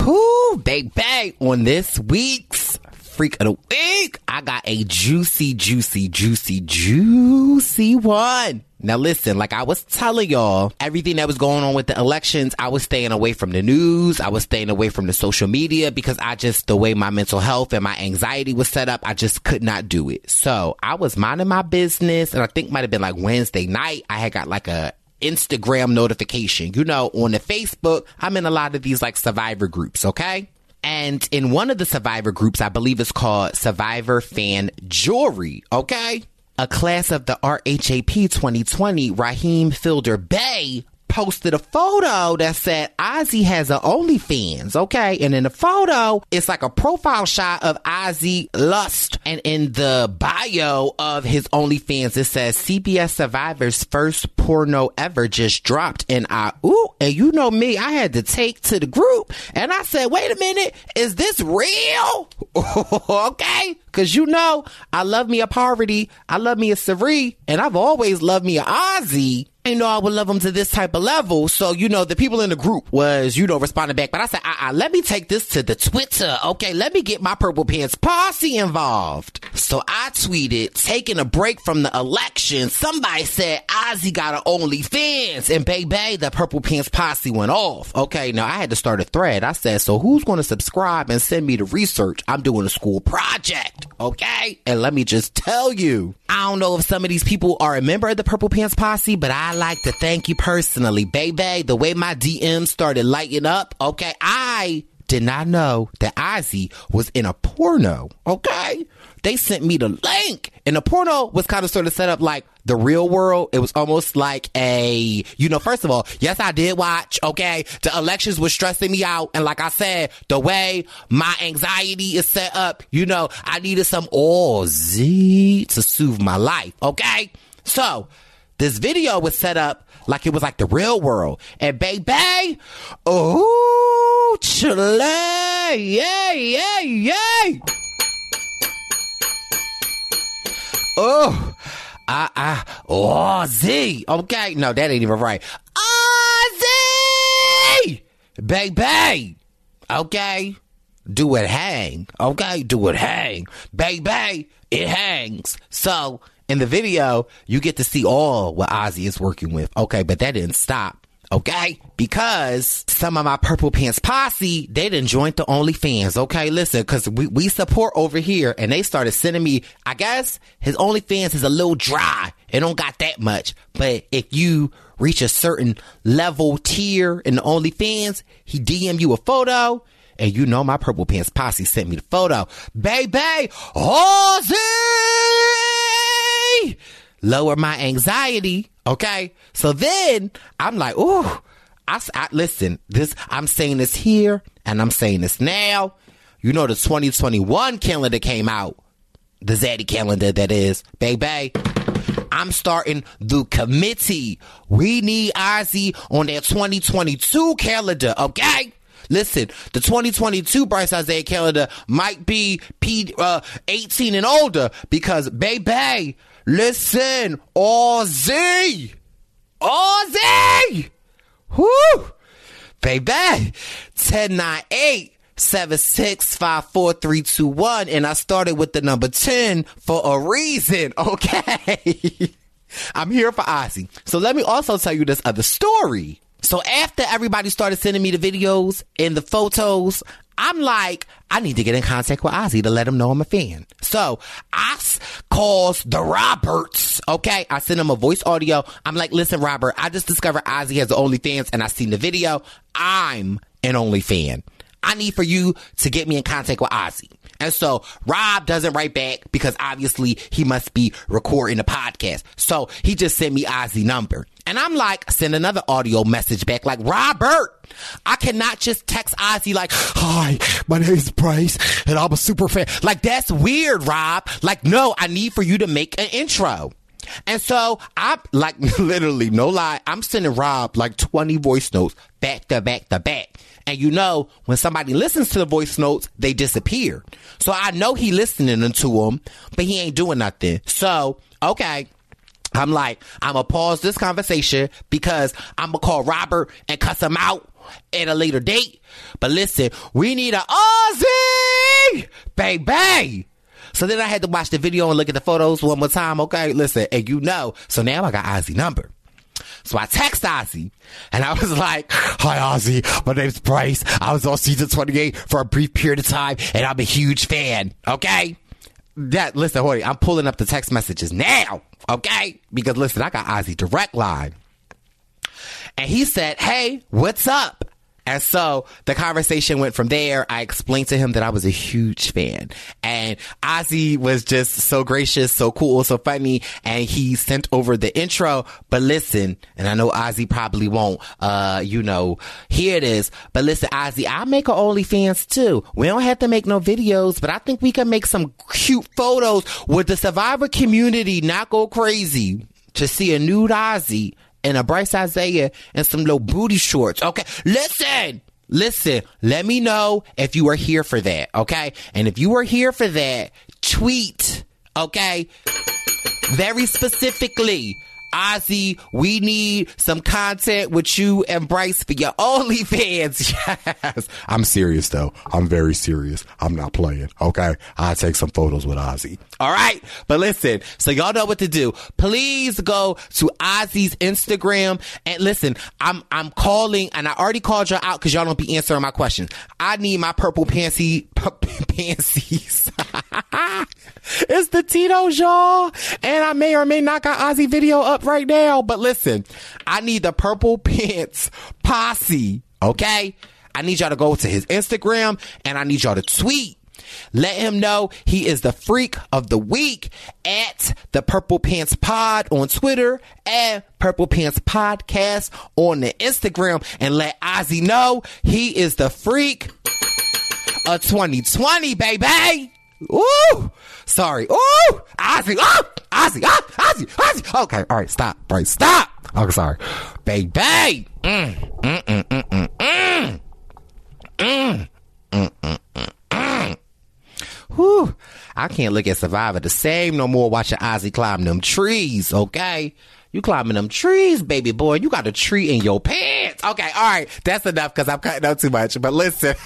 Pooh, baby, on this week's Freak of the Week, I got a juicy, juicy, juicy, juicy one. Now listen, like I was telling y'all, everything that was going on with the elections, I was staying away from the news. I was staying away from the social media because I just, the way my mental health and my anxiety was set up, I just could not do it. So I was minding my business and I think might have been like Wednesday night. I had got like a Instagram notification. You know, on the Facebook, I'm in a lot of these like survivor groups, okay? And in one of the survivor groups, I believe it's called Survivor Fan Jewelry, okay? A class of the RHAP 2020, Raheem Fielder Bay posted a photo that said Ozzy has a OnlyFans, okay? And in the photo, it's like a profile shot of Ozzy Lusth. And in the bio of his OnlyFans, it says CBS Survivor's first porno ever just dropped. And I, ooh, and you know me, I had to take to the group and I said, wait a minute, is this real? okay? Cause you know, I love me a Parvati, I love me a Cerie, and I've always loved me a Ozzy. You know, I would love them to this type of level. So, you know, the people in the group was, you know, responding back. But I said, uh-uh, let me take this to the Twitter. Okay, let me get my Purple Pants posse involved. So I tweeted, taking a break from the election. Somebody said Ozzy got an OnlyFans. And baby, the Purple Pants posse went off. Okay, now I had to start a thread. I said, so who's going to subscribe and send me the research? I'm doing a school project. Okay. And let me just tell you, I don't know if some of these people are a member of the Purple Pants posse, but I like to thank you personally, baby. The way my DMs started lighting up, okay, I did not know that Ozzy was in a porno, okay? They sent me the link, and the porno was kind of sort of set up like the real world. It was almost like a, you know, first of all, yes, I did watch, okay? The elections was stressing me out, and like I said, the way my anxiety is set up, you know, I needed some Ozzy to soothe my life, okay? So, this video was set up like it was like the real world. And baby, oh, Chile, yay, yay, yay. Oh, ah, ah, oh, Z. Okay, no, that ain't even right. Ozzy, baby. Okay, do it hang. Okay, do it hang, baby. It hangs. So in the video, you get to see all what Ozzy is working with. Okay, but that didn't stop. Okay, because some of my Purple Pants posse, they didn't join the OnlyFans. Okay, listen, because we, we support over here, and they started sending me. I guess his OnlyFans is a little dry. It don't got that much, but if you reach a certain level tier in the OnlyFans, he DM you a photo. And you know my Purple Pants posse sent me the photo. Baby, Ozzy! Lower my anxiety. Okay. So then I'm like, ooh, I, I, listen, this, I'm saying this here and I'm saying this now. You know, the 2021 calendar came out. The Zaddy calendar, that is. Baby, I'm starting the committee. We need Ozzy on that 2022 calendar, okay? Listen, the 2022 Brice Izyah calendar might be P uh, 18 and older because baby, listen, Ozzy, Ozzy, whoo, baby, 1098 7654321 and I started with the number 10 for a reason, okay? I'm here for Ozzy. So let me also tell you this other story. So after everybody started sending me the videos and the photos, I'm like, I need to get in contact with Ozzy to let him know I'm a fan. So I calls the Roberts. Okay. I send him a voice audio. I'm like, listen, Robert, I just discovered Ozzy has the OnlyFans and I seen the video. I'm an OnlyFan. I need for you to get me in contact with Ozzy. And so Rob doesn't write back because obviously he must be recording a podcast. So he just sent me Ozzy number. And I'm like, send another audio message back like, Robert, I cannot just text Ozzy like, hi, my name is Brice and I'm a super fan. Like that's weird, Rob. Like, no, I need for you to make an intro. And so I'm like literally no lie, I'm sending Rob like 20 voice notes back to back to back. And you know, when somebody listens to the voice notes, they disappear. So I know he listening to them, but he ain't doing nothing. So, okay. I'm like, I'm gonna pause this conversation because I'm gonna call Robert and cuss him out at a later date. But listen, we need a Ozzy, baby. So then I had to watch the video and look at the photos one more time. Okay, listen, and you know, so now I got Ozzy number. So I text Ozzy and I was like, Hi Ozzy, my name's Brice. I was on season 28 for a brief period of time and I'm a huge fan. Okay? That listen, Hoy, I'm pulling up the text messages now. Okay? Because listen, I got Ozzy direct line. And he said, Hey, what's up? And so the conversation went from there. I explained to him that I was a huge fan and Ozzy was just so gracious, so cool, so funny. And he sent over the intro. But listen, and I know Ozzy probably won't, uh, you know, hear this, but listen, Ozzy, I make a OnlyFans too. We don't have to make no videos, but I think we can make some cute photos with the survivor community not go crazy to see a nude Ozzy and a Brice Izyah and some little booty shorts. Okay, listen, listen. Let me know if you are here for that. Okay, and if you are here for that, tweet. Okay, very specifically. Ozzy, we need some content with you and Brice for your OnlyFans. Yes. I'm serious though. I'm very serious. I'm not playing. Okay. I'll take some photos with Ozzy. All right. But listen, so y'all know what to do. Please go to Ozzy's Instagram and listen, I'm, I'm calling and I already called y'all out because y'all don't be answering my questions. I need my purple pantsy, pansies. It's the Tito's, y'all. And I may or may not got Ozzy video up right now. But listen, I need the purple pants posse. Okay. I need y'all to go to his Instagram and I need y'all to tweet. Let him know he is the freak of the week at the Purple Pants Pod on Twitter and Purple Pants Podcast on the Instagram and let Ozzy know he is the freak of 2020, baby. Ooh, sorry. Ooh, Ozzy. Oh, Ozzy. Ah, Ozzy. Ozzy. Okay, all right, stop. All right, stop. Oh, sorry, baby. Mm, mm, mm, mm, mm, mm. Mm, mm, mm, mm, mm. Whew. I can't look at Survivor the same no more watching Ozzy climb them trees, okay? You climbing them trees, baby boy. You got a tree in your pants. Okay, all right. That's enough because I'm cutting out too much. But listen.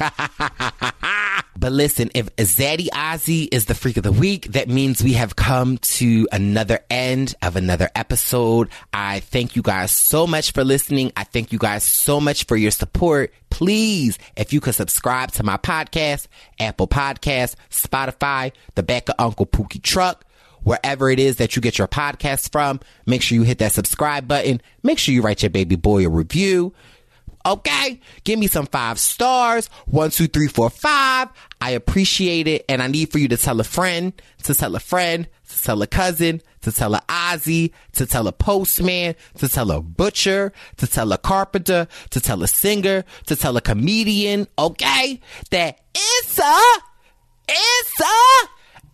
but listen, if Zaddy Ozzy is the freak of the week, that means we have come to another end of another episode. I thank you guys so much for listening. I thank you guys so much for your support. Please, if you could subscribe to my podcast, Apple Podcasts, Spotify, the back of Uncle Pookie truck, wherever it is that you get your podcast from. Make sure you hit that subscribe button. Make sure you write your baby boy a review. Okay, give me some five stars. One, two, three, four, five. I appreciate it. And I need for you to tell a friend, to tell a friend, to tell a cousin, to tell a Ozzy, to tell a postman, to tell a butcher, to tell a carpenter, to tell a singer, to tell a comedian. Okay, that it's a, it's a,